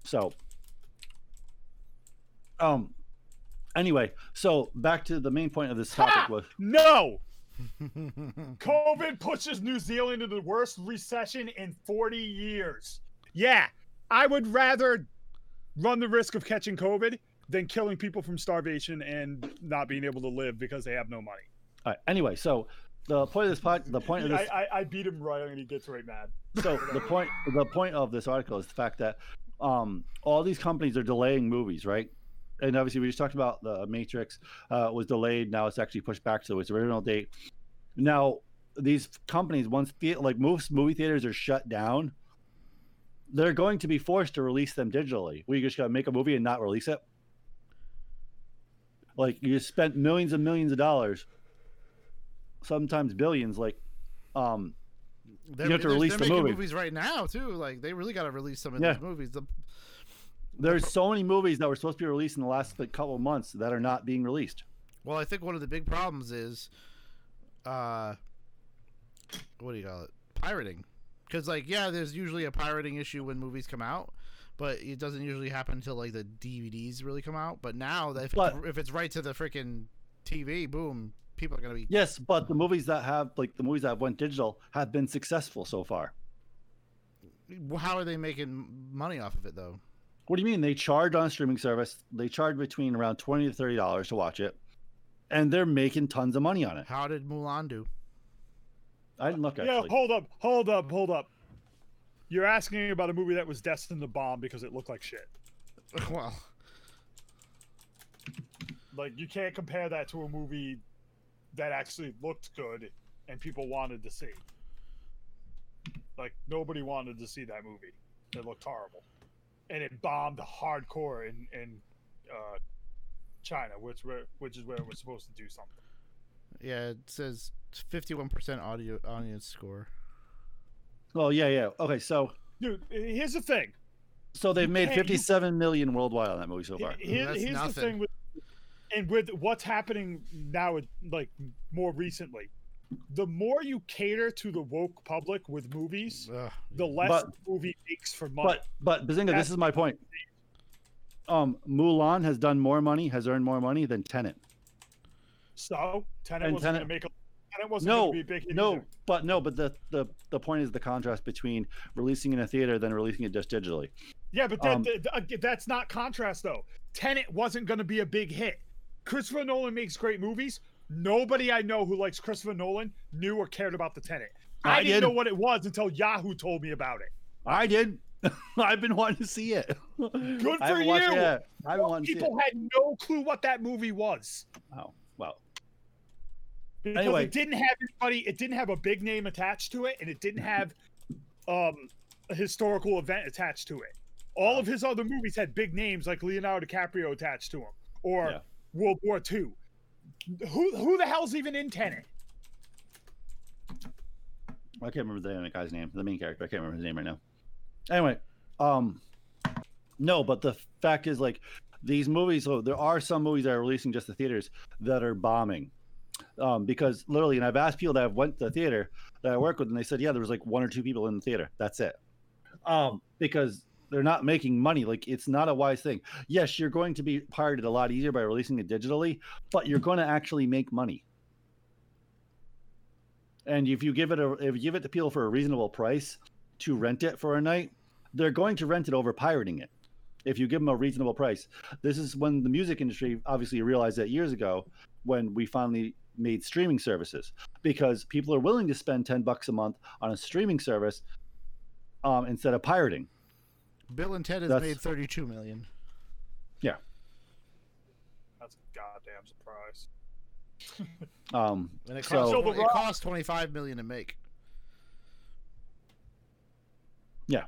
So, um, anyway, so back to the main point of this topic Ha! was No. COVID pushes New Zealand into the worst recession in 40 years. Yeah, I would rather run the risk of catching COVID than killing people from starvation and not being able to live because they have no money. all right, anyway. So the point of this pod, the point of this, I, I, I beat him right and he gets right mad. so the point the point of this article is the fact that um, all these companies are delaying movies, right? And obviously, we just talked about the Matrix uh, was delayed. Now it's actually pushed back to its original date. Now these companies, once the, like most movie theaters are shut down, they're going to be forced to release them digitally. We just got to make a movie and not release it. Like you spent millions and millions of dollars, sometimes billions. Like, um, They're, have to release the making movie. movies right now too. Like they really got to release some of Yeah. these movies. The, There's so many movies that were supposed to be released in the last like, couple of months that are not being released. well, I think one of the big problems is, uh, what do you call it? Pirating. Because like yeah, there's usually a pirating issue when movies come out, but it doesn't usually happen until like the DVDs really come out. But now that if, But- it's, if it's right to the freaking TV, boom, people are gonna be. Yes, but the movies that have like the movies that went digital have been successful so far. How are they making money off of it though? What do you mean? They charge on a streaming service. They charge between around twenty to thirty dollars to watch it, and they're making tons of money on it. How did Mulan do? I didn't look at it. Yeah, hold up, hold up, hold up. You're asking about a movie that was destined to bomb because it looked like shit. well, Like you can't compare that to a movie that actually looked good and people wanted to see. Like nobody wanted to see that movie. It looked horrible, and it bombed hardcore in in uh, China, which where which is where it was supposed to do something. yeah, it says 51% audio audience score. Oh yeah, yeah. Okay, so Dude, here's the thing. so they've made can't- you- fifty-seven million worldwide on that movie so far. here- That's here's the thing with and with what's happening now with like more recently the more you cater to the woke public with movies Ugh. the less But- the movie makes for money But but Bazinga, That's- this is my point. Um, Mulan has done more money, has earned more money than Tenet. so Tenet and wasn't going to make a Tenet wasn't No, going to be a big hit no, either. but no, but the, the the point is the contrast between releasing in a theater than releasing it just digitally. yeah but that, um, that- that- that's not contrast though Tenet wasn't going to be a big hit Christopher Nolan makes great movies nobody I know who likes Christopher Nolan knew or cared about the Tenet I, I didn't did. know what it was until Yahoo told me about it I did. I've been wanting to see it. Good for haven't it you. I've been wanting to see it. people had no clue what that movie was Oh, well. because Anyway. it didn't have anybody it didn't have a big name attached to it and it didn't have um a historical event attached to it all of his other movies had big names like leonardo dicaprio attached to them or Yeah. world war ii who who the hell's even in Tenet? I can't remember the guy's name, the main character. I can't remember his name right now. Anyway, um, no, but the fact is, like, these movies. So there are some movies that are releasing just the theaters that are bombing, um, because literally, and I've asked people that have went to the theater that I work with, and they said, yeah, there was like one or two people in the theater. That's it, um, because they're not making money. Like, it's not a wise thing. Yes, you're going to be pirated a lot easier by releasing it digitally, but you're going to actually make money. And if you give it a if you give it to people for a reasonable price to rent it for a night, they're going to rent it over pirating it. If you give them a reasonable price, this is when the music industry obviously realized that years ago when we finally made streaming services because people are willing to spend 10 bucks a month on a streaming service um, instead of pirating. Bill and Ted has That's- made 32 million. Yeah. That's a goddamn surprise. Um, And it So- cost, So it Rock- cost 25 million to make. Yeah.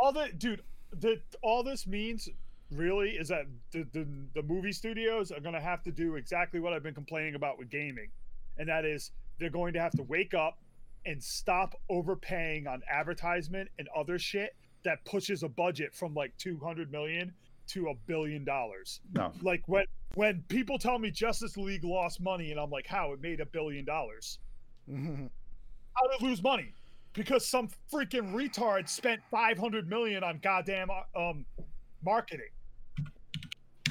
All the dude, the all this means really is that the, the the movie studios are gonna have to do exactly what I've been complaining about with gaming, and that is they're going to have to wake up and stop overpaying on advertisement and other shit that pushes a budget from like 200 million to a billion dollars. no, Like when when people tell me Justice League lost money and I'm like, how it made a billion dollars. how to lose money because some freaking retard spent 500 million on goddamn uh, um marketing.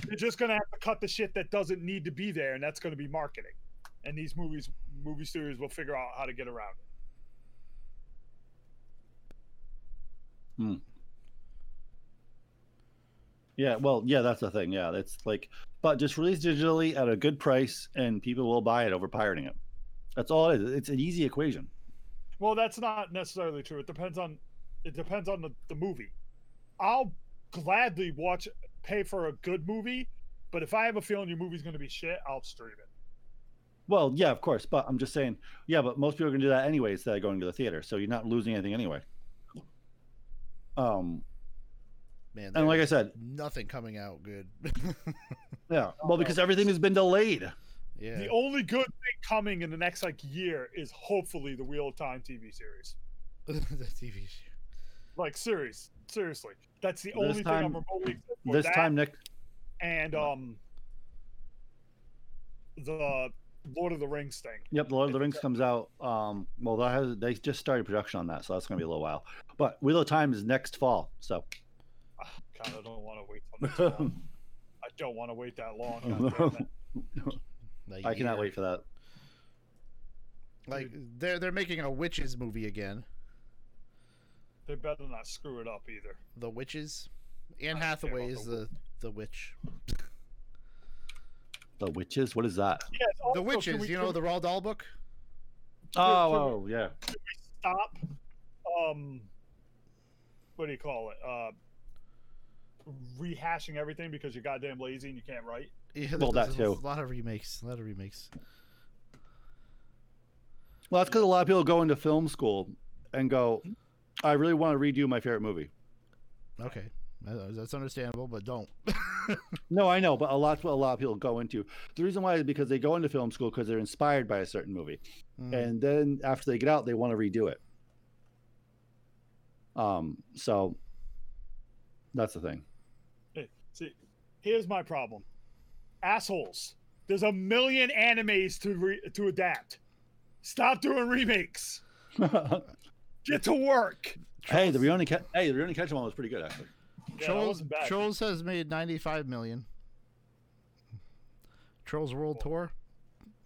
They're just gonna have to cut the shit that doesn't need to be there, and that's gonna be marketing. And these movies, movie studios will figure out how to get around it. Hmm. Yeah, well, yeah, that's the thing. Yeah, it's like, but just release digitally at a good price, and people will buy it over pirating it. That's all it is. It's an easy equation. Well, that's not necessarily true. It depends on it depends on the, the movie. I'll gladly watch pay for a good movie, but if I have a feeling your movie's gonna be shit, I'll stream it. Well, yeah, of course, but I'm just saying, yeah, but most people are gonna do that anyway instead of going to the theater, so you're not losing anything anyway. Um, Man, and like I said, nothing coming out good. yeah, well, because everything has been delayed. yeah. The only good thing coming in the next like year is hopefully the Wheel of Time TV series. the TV show. Like series, seriously, that's the This only thing I'm time- remotely for. This That time, Nick, and um the Lord of the Rings thing. Yep, Lord of the Rings comes out. Um, well, that has they just started production on that, so that's gonna be a little while. But Wheel of Time is next fall, so God, I don't want to wait till next. I don't want to wait that long. God damn it. Like, I cannot wait for that. Like they're they're making a witches movie again. They better not screw it up either. The witches. Anne I Hathaway is the the the witch. The witches, what is that? Yes, The also, can witches, we- you know we- the Roald Dahl book. Oh, can oh yeah. stop um what do you call it uh rehashing everything because you're goddamn lazy and you can't write Yeah, Well, there's that a lot of remakes. A lot of remakes. Well, that's because a lot of people go into film school and go, "I really want to redo my favorite movie." Okay, that's understandable, but don't. No, I know, but a lot, a lot of people go into. The reason why is because they go into film school because they're inspired by a certain movie, Mm. and then after they get out, they want to redo it. Um, so that's the thing. Hey, see here's my problem assholes there's a million animes to re- to adapt stop doing remakes get to work hey, the Rurouni, Ke- hey, the Rurouni Kenshin one was pretty good actually. Yeah, Trolls, wasn't. Trolls has made 95 million. Trolls World Tour.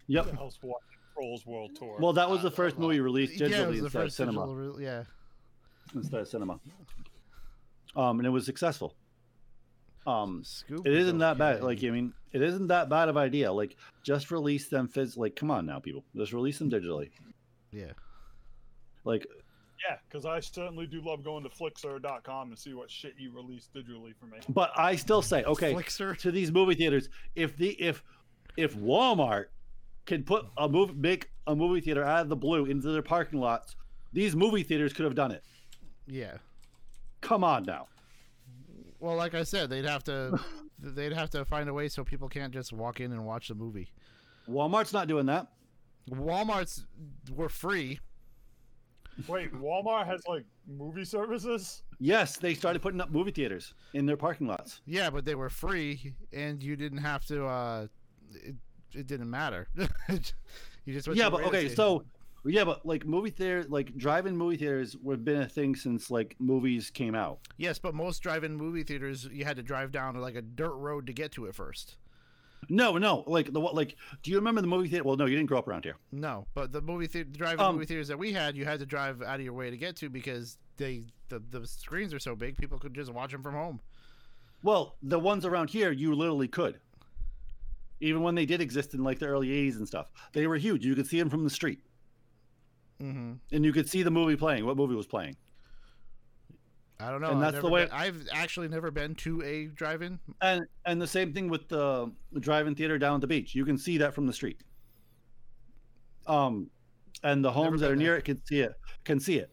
Yep. the hell's watching Trolls World Tour Well, that was the first movie released yeah, it digitally was the instead of first cinema. re- yeah. Instead of cinema. Um, and it was successful. Um, Scoob it was isn't that bad. Like, I mean, it isn't that bad of idea. Like, just release them phys. Like, come on now, people. Just release them digitally. yeah. Like, yeah because i certainly do love going to flixer.com and see what shit you release digitally for me but I still say, okay, Flixer. to these movie theaters, if the if if Walmart can put a movie, make a movie theater out of the blue into their parking lots, these movie theaters could have done it. Yeah. Come on now. Well, like I said, they'd have to they'd have to find a way so people can't just walk in and watch the movie. Walmart's not doing that. Walmart's were free. Wait walmart has like movie services Yes, they started putting up movie theaters in their parking lots. Yeah, but they were free, and you didn't have to. uh It, it didn't matter. you just went yeah, to but okay, station. so yeah, but like movie theater, like drive-in movie theaters have been a thing since like movies came out. yes, but most drive-in movie theaters, you had to drive down like a dirt road to get to it first. No, no, like the what? Like, do you remember the movie theater? Well, no, you didn't grow up around here. No, but the movie theater, drive-in Um, movie theaters that we had, you had to drive out of your way to get to because they the, the screens are so big, people could just watch them from home. Well, the ones around here, you literally could. Even when they did exist in like the early '80s and stuff, they were huge. You could see them from the street, Mm-hmm. and you could see the movie playing. What movie was playing? I don't know. And I've that's the way- been- I've actually never been to a drive-in. And and the same thing with the drive-in theater down at the beach. You can see that from the street. Um, and the homes that are near there. it can see it. Can see it.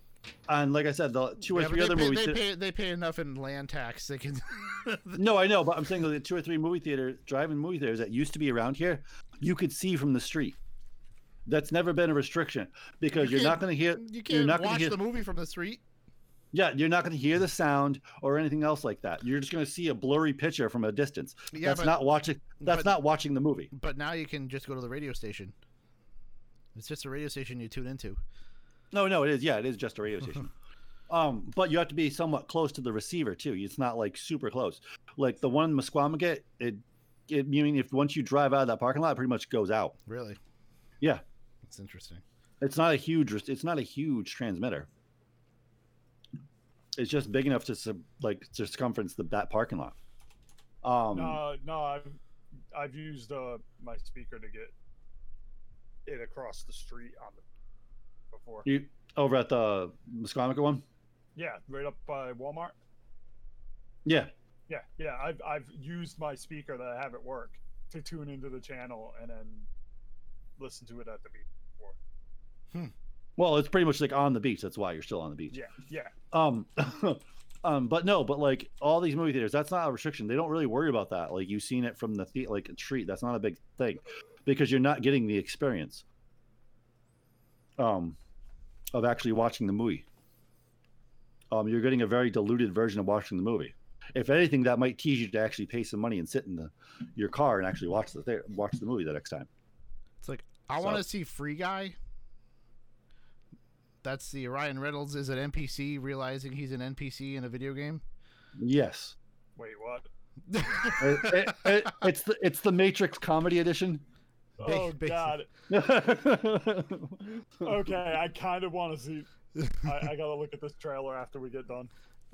And like I said, the two or Yeah, three other pay, movies. They pay, they pay enough in land tax. They can. No, I know, but I'm saying the two or three movie theater, drive-in movie theaters that used to be around here, you could see from the street. That's never been a restriction because You you are not going to hear. you can't You're can't going watch to hear. the movie from the street. Yeah, you're not going to hear the sound or anything else like that. You're just going to see a blurry picture from a distance. Yeah, that's but- not watching. That's but- not watching the movie. But now you can just go to the radio station. It's just a radio station you tune into. No, no, it is. Yeah, it is just a radio station. um, but you have to be somewhat close to the receiver too. It's not like super close. Like the one in Misquamicut, it, it. You mean if once you drive out of that parking lot, it pretty much goes out. Really? Yeah, That's interesting. it's not a huge. It's not a huge transmitter. It's just big enough to sub- like circumference the that parking lot. Um, No, no, I've I've used uh, my speaker to get it across the street on the before. you over at the Misquamicut one. Yeah, right up by Walmart. Yeah, Yeah, yeah. I've I've used my speaker that I have at work to tune into the channel and then listen to it at the beach. Before. Well, it's pretty much like on the beach. That's why you're still on the beach. Yeah, yeah. Um, um, but no, but like all these movie theaters, that's not a restriction. They don't really worry about that. Like you've seen it from the, the like street. That's not a big thing because you're not getting the experience. Um, of actually watching the movie. Um, you're getting a very diluted version of watching the movie. If anything, that might tease you to actually pay some money and sit in the your car and actually watch the thea- watch the movie the next time. It's like I So- want to see Free Guy. That's the Ryan Reynolds is an NPC realizing he's an NPC in a video game. Yes, Wait, what? It- it- it- it's the it's the Matrix comedy edition. Oh basic. God. Okay, I kind of want to see. I, I gotta look at this trailer after we get done.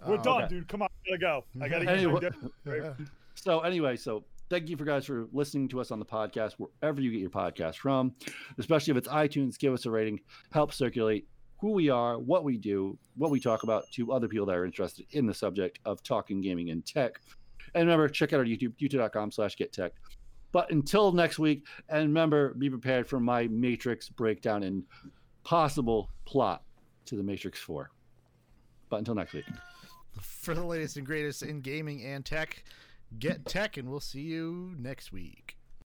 We're Oh, done, okay. dude. Come on, I gotta go. I gotta get Anyway- my dinner. So anyway, so thank you for guys for listening to us on the podcast wherever you get your podcast from, especially if it's iTunes. Give us a rating, help circulate who we are, what we do, what we talk about to other people that are interested in the subject of talking gaming and tech. And remember, check out our YouTube, youtube.com/slash get tech. But until next week, and remember, be prepared for my Matrix breakdown and possible plot to the Matrix Four. But until next week. For the latest and greatest in gaming and tech, get tech, and we'll see you next week.